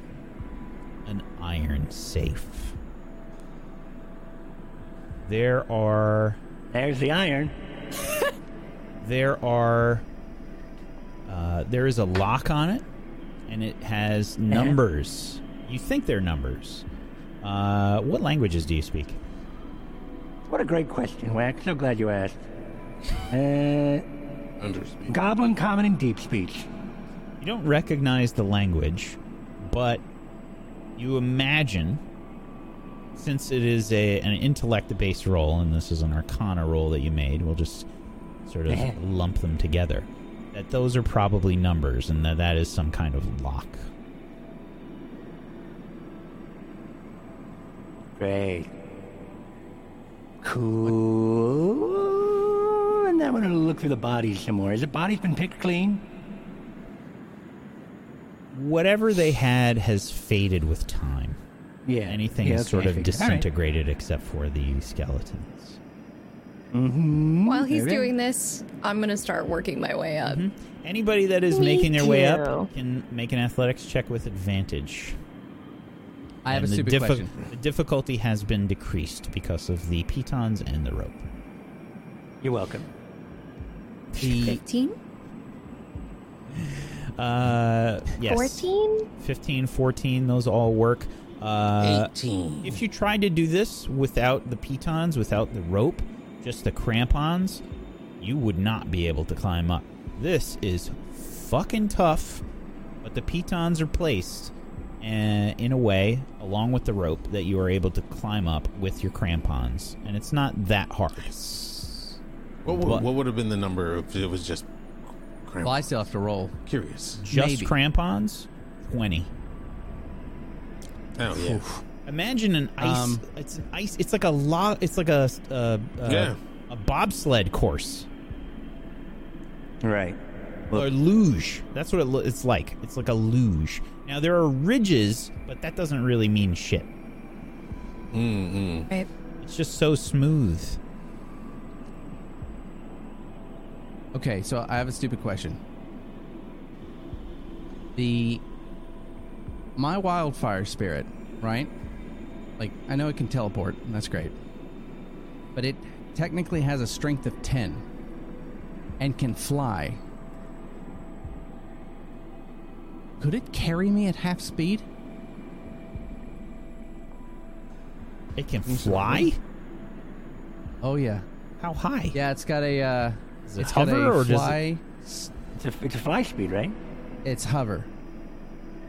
an iron safe. There are There's the iron. there are uh, there is a lock on it and it has numbers you think they're numbers uh, what languages do you speak What a great question, Wax. So glad you asked. Uh, Goblin, Common, and Deep Speech. you don't recognize the language but you imagine since it is a an intellect based roll and this is an arcana roll that you made we'll just sort of lump them together that those are probably numbers and that that is some kind of lock Great. Cool. And now we're gonna look through the bodies some more. Has the bodies been picked clean? whatever they had has faded with time. Yeah. Anything yeah, is okay, sort of figured. All right. disintegrated except for the skeletons. Mhm. While he's Okay. doing this, I'm gonna start working my way up. Anybody that is Me making their way up can make an athletics check with advantage. I have And a the stupid diffi- question. The difficulty has been decreased because of the pitons and the rope. You're welcome. The 15? Uh, yes. 14? 15, 14, those all work. Uh, 18. If you tried to do this without the pitons, without the rope, just the crampons, you would not be able to climb up. This is fucking tough, but the pitons are placed in a way, along with the rope, that you are able to climb up with your crampons, and it's not that hard. What, What? would, what would have been the number if it was just cramp? well, I still have to roll. Curious. Just Maybe. crampons, twenty. Oh, yeah. Imagine an ice. Um, it's an ice. It's like a log. It's like a uh, uh, Yeah. a bobsled course. Right. or luge. That's what it lo- it's like. It's like a luge. Now there are ridges, but that doesn't really mean shit. Mm-mm. Right. It's just so smooth. Okay, so I have a stupid question. The my wildfire spirit, right? Like I know it can teleport, and that's great. But it technically has a strength of 10 and can fly. Could it carry me at half speed? It can fly. Oh yeah. How high? Yeah, it's got a uh Does it it's got hover a or does it- It's a, it's a fly speed, right? it's hover.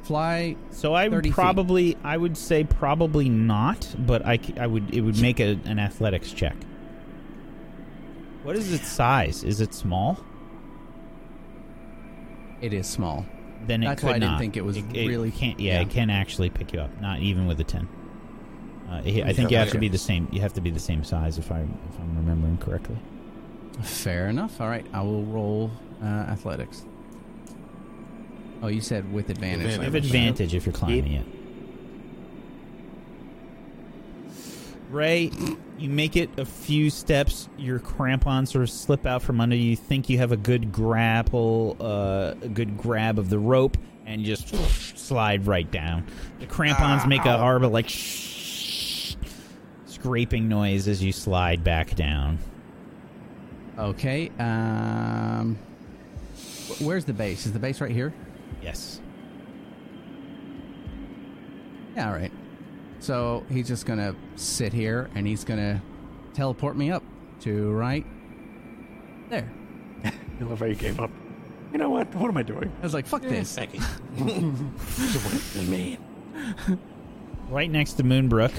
Fly So I would 30 feet. probably, I would say probably not, but I, I would, it would make a, an athletics check. What is its size? Is it small? it is small. Then it That's could why I didn't not. think it was it really- can't. Yeah, yeah. it can actually pick you up. Not even with a ten. Uh, I I think you have to be the same. You have to be the same size if I if I'm remembering correctly. Fair enough. All right, I will roll uh, athletics. Oh, you said with advantage. You have Advantage. advantage if you're climbing it. Ray, you make it a few steps. Your crampons sort of slip out from under you. Think you have a good grapple, uh, a good grab of the rope, and just slide right down. The crampons make a horrible like scraping noise as you slide back down. Okay. Um, where's the base? Is the base right here? Yes. Yeah. All right. So he's just gonna sit here and he's gonna teleport me up to right there. I love how you gave up. You know what? What am I doing? I was like, "Fuck this." Second. Man. Right next to Moonbrook,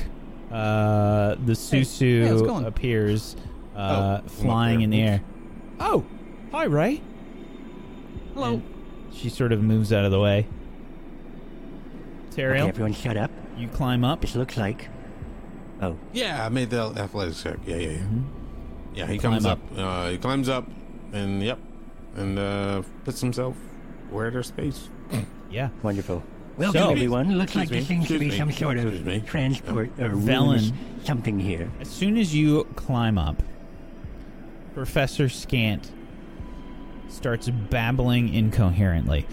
uh, the Susu hey, how's going? appears, uh, Oh, flying in the air. Oh, hi, Ray. Hello. And she sort of moves out of the way. Okay, everyone shut up. You climb up. It looks like. Oh, Yeah, I made the athletics check. Yeah, yeah, yeah. Yeah, he Climb comes up. up. Uh, he climbs up, and yep, and uh, puts himself where there's space. Yeah. wonderful. Welcome, So- everyone. Looks like Excuse there me. seems to be Excuse some me. sort Excuse me. of transport or Velen. ruse something here. As soon as you climb up, Professor Scant starts babbling incoherently.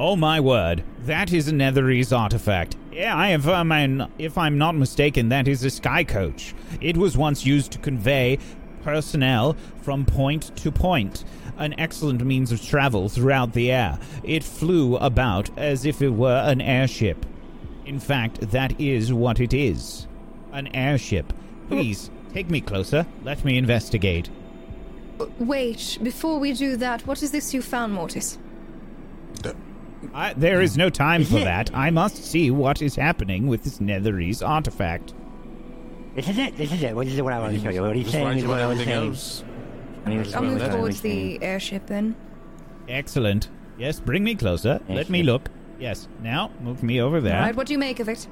Oh my word, that is a Netherese artifact. Yeah, if I'm, um, if I'm not mistaken, that is a sky coach. It was once used to convey personnel from point to point, an excellent means of travel throughout the air. It flew about as if it were an airship. In fact, that is what it is an airship. Please, take me closer. Let me investigate. Wait, before we do that, what is this you found, Mortis? I, there is no time for that. I must see what is happening with this Netherese artifact. This is it. This is it. This is what I want to show you. What he's Just saying is what I was everything saying. else. And he was- I'll move that's what I towards was the airship then. Excellent. Yes, bring me closer. Let me look. Yes, now move me over there. Alright, what do you make of it?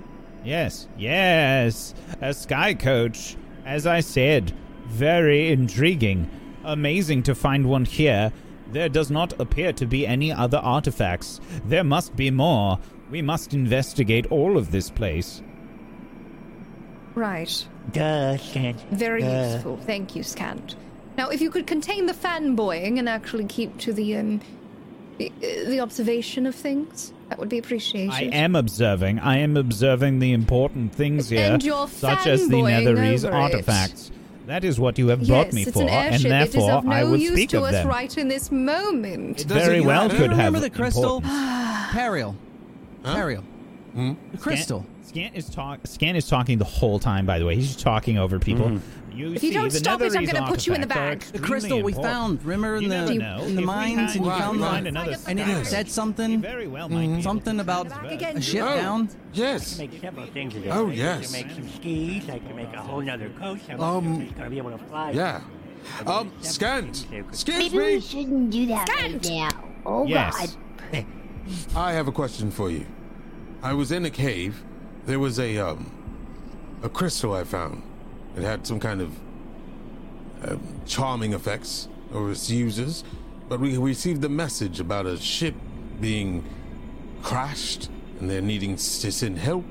Yes, yes. A sky coach. As I said, very intriguing. Amazing to find one here. There does not appear to be any other artifacts. There must be more. We must investigate all of this place. Right. Duh, Scant. Very Duh. useful. Thank you, Scant. Now, if you could contain the fanboying and actually keep to the um, the, uh, the observation of things, that would be appreciated. I am observing. I am observing the important things here, And you're such as the Netherese over it. artifacts. That is what you have brought me it's for, an and airship. it is therefore of no I would use speak to of us them. right in this moment. It Very well Do you could have remember the crystal? importance. Teriel. Teriel. Hmm? The crystal. Scant is talk. Scant is talking the whole time. By the way, he's just talking over people. You If you see, don't the stop it, I'm gonna put you in the artifacts bag. The extremely crystal we important. found. Remember in You the in the mines, and you found right. find the another and sky it said something. very well might be Something about Back a ship Oh. down. Yes. make several things of it. Oh, I yes. can make some skis. I can make a whole nother coach. I'm Um, gonna be able to fly. Yeah. Um, Scant. Excuse Maybe we me. shouldn't do that right now. Oh Yes. god. I have a question for you. I was in a cave. There was a um, a crystal I found. It had some kind of uh, charming effects over its users, but we received a message about a ship being crashed and they're needing to send help.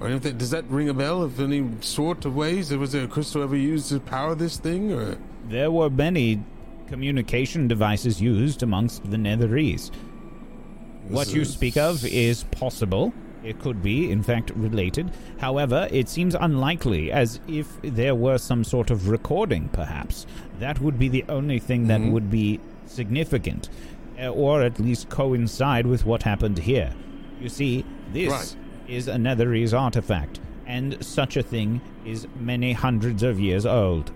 Or anything. Does that ring a bell? Of any sort of ways? Was there a crystal ever used to power this thing? Or There were many communication devices used amongst the Netherese. What you speak of is possible. It could be, in fact, related. However, it seems unlikely, as if there were some sort of recording, perhaps. That would be the only thing that would be significant, uh, or at least coincide with what happened here. You see, this Right. is a Netherese artifact, and such a thing is many hundreds of years old.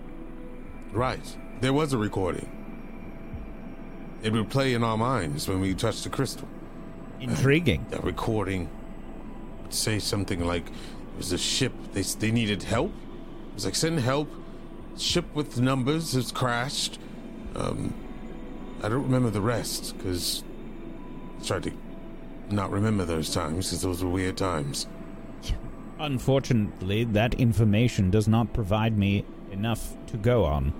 Right. There was a recording. It would play in our minds when we touched the crystal. Intriguing. That recording would say something like, "It was a ship. They they needed help. It was like send help. Ship with numbers has crashed. Um, I don't remember the rest because I tried to not remember those times because those were weird times. Unfortunately, that information does not provide me enough to go on.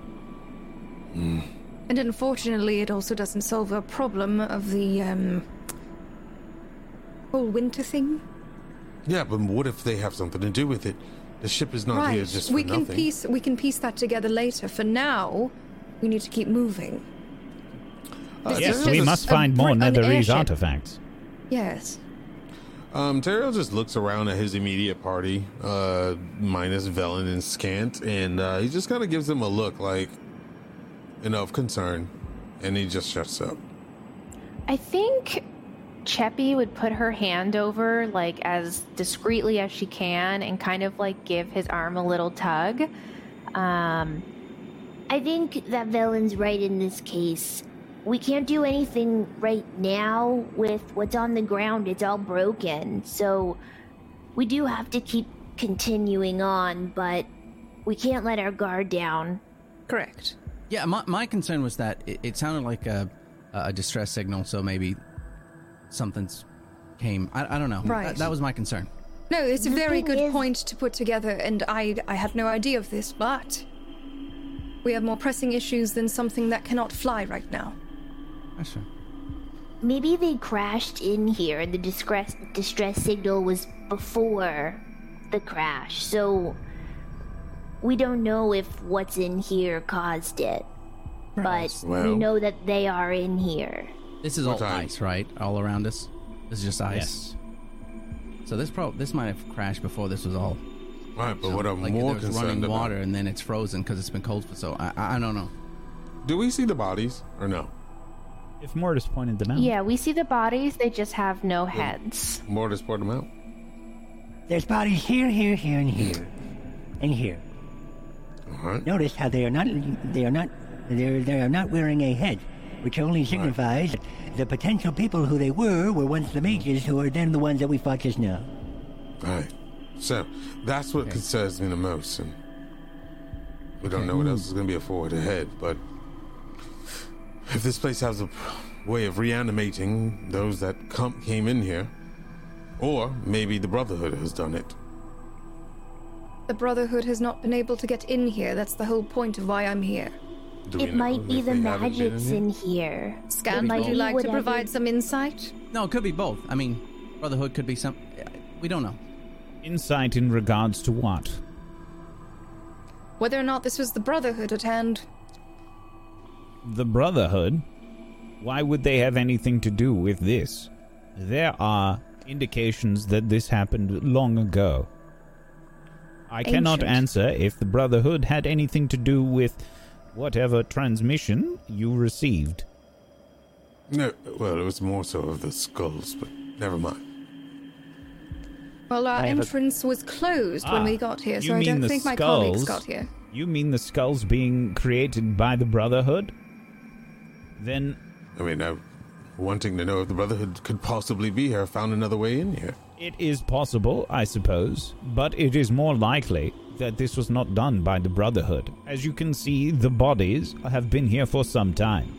And unfortunately, it also doesn't solve a problem of the um, whole winter thing. Yeah, but what if they have something to do with it? The ship is not here just for we can nothing. piece we can piece that together later. For now, we need to keep moving. Uh, Yes, we must a find more br- an Netherese artifacts. Yes. Um, Teriel just looks around at his immediate party, uh, minus Velen and Scant, and uh, he just kind of gives them a look like, you know, of concern, and he just shuts up. I think Cheppy would put her hand over, like, as discreetly as she can and kind of, like, give his arm a little tug. Um, I think that Velen's right in this case. We can't do anything right now with what's on the ground. It's all broken. So we do have to keep continuing on, but we can't let our guard down. Correct. Yeah, my, my concern was that it, it sounded like a, a distress signal, so maybe something's came. I, I don't know. Right. That, that was my concern. No, it's a very good is- point to put together, and I I had no idea of this, but we have more pressing issues than something that cannot fly right now. Ah, sure. Maybe they crashed in here and the distress distress signal was before the crash. So we don't know if what's in here caused it. But we know that they are in here. This is all time? ice, right? All around us. This is just ice. Yes. So this pro this might have crashed before this was all. Right, but what I'm like more there was concerned running about. water and then it's frozen because it's been cold for so. I, I I don't know. Do we see the bodies or no? If Mortis pointed them out. yeah, we see the bodies, they just have no heads. More to support them out. There's bodies here, here, here, and here, and here. All right. Notice how they are not they are not they they are not wearing a head, which only signifies that the potential people who they were were once the mages who are then the ones that we fought just now. All right. So that's what concerns me the most, and we don't know what else is going to be a forward ahead. But if this place has a way of reanimating those that come, came in here, or maybe the Brotherhood has done it. The Brotherhood has not been able to get in here. That's the whole point of why I'm here. Do It might be the they haven't been magics in in here? here. Scant, would might you be like to whatever- provide some insight? No, it could be both. I mean, Brotherhood could be some. We don't know. Insight in regards to what? Whether or not this was the Brotherhood at hand. The Brotherhood? Why would they have anything to do with this? There are indications that this happened long ago. I cannot answer if the Brotherhood had anything to do with whatever transmission you received. No, well, it was more so of the skulls, but never mind. Well, our I have a- entrance was closed when Ah, we got here, so I don't the think my colleagues skulls? got here. You mean the skulls being created by the Brotherhood? Then I mean, I, wanting to know if the Brotherhood could possibly be here, found another way in here. It is possible, I suppose, but it is more likely that this was not done by the Brotherhood. As you can see, the bodies have been here for some time.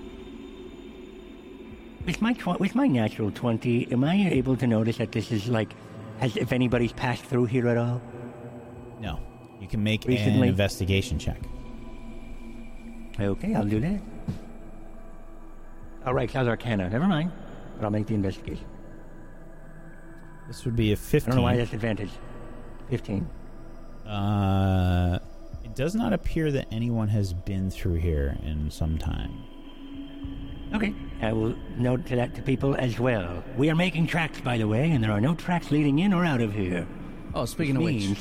With my tw- with my natural twenty, am I able to notice that this is like, has if anybody's passed through here at all? No. You can make an investigation check. Okay, I'll do that. All right, Cloud Arcana. Never mind, but I'll make the investigation. This would be a 15. I don't know why that's advantage. Fifteen. Uh, it does not appear that anyone has been through here in some time. Okay, I will note to that to people as well. We are making tracks, by the way, and there are no tracks leading in or out of here. Oh, speaking of which,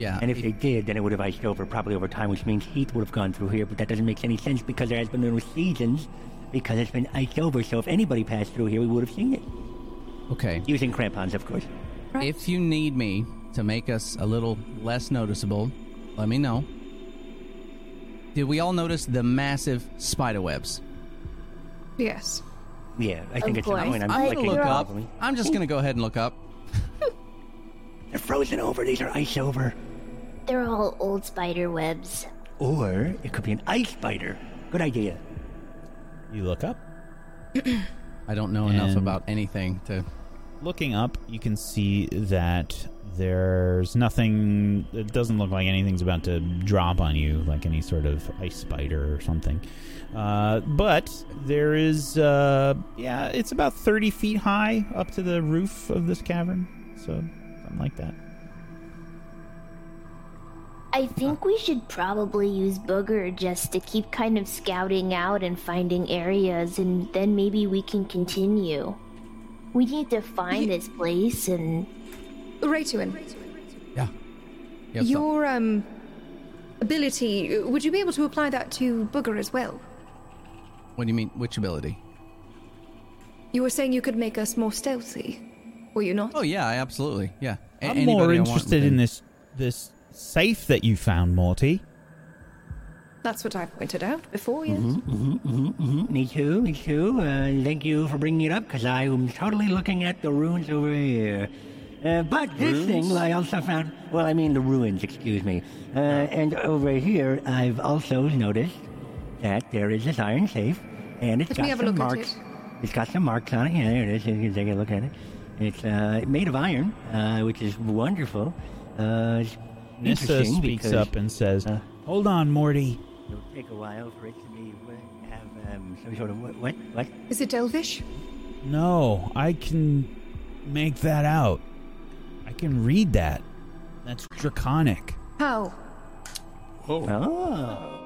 yeah. And if they did, then it would have iced over probably over time, which means heat would have gone through here, but that doesn't make any sense because there has been no seasons because it's been iced over. So if anybody passed through here, we would have seen it. okay. Using crampons, of course. If you need me to make us a little less noticeable, let me know. Did we all notice the massive spider webs? Yes. Yeah, I think Of it's the course. point I'm I I'm gonna look up. probably. I'm just gonna go ahead and look up. They're frozen over. These are ice over. They're all old spider webs. Or it could be an ice spider. Good idea. You look up. I don't know enough And- about anything to. Looking up, you can see that there's nothing. It doesn't look like anything's about to drop on you, like any sort of ice spider or something. Uh, but there is, uh, yeah, it's about 30 feet high up to the roof of this cavern. So, something like that. I think we should probably use Booger just to keep kind of scouting out and finding areas, and then maybe we can continue. We need to find this place and. Raytuin, Yeah. Yep, so- your um ability, would you be able to apply that to Booger as well? what do you mean? Which ability? You were saying you could make us more stealthy, were you not? Oh yeah, absolutely. Yeah. A- I'm more interested in this this safe that you found, Morty. That's what I pointed out before, yes. Mm-hmm, me too, me too. Uh, thank you for bringing it up, because I am totally looking at the runes over here. Uh, but this thing I also found, well, I mean the ruins, excuse me. Uh, and over here, I've also noticed that there is this iron safe, and it's Let got me have a some look at marks. it. It's got some marks on it. Yeah, there it is. You can take a look at it. It's uh, made of iron, uh, which is wonderful. Uh, Nissa speaks because up and says, uh, "Hold on, Morty. It'll take a while for it to be have um, some sort of what? What? what? Is it Elvish? No, I can make that out. I can read that. That's draconic. How? Oh, Oh,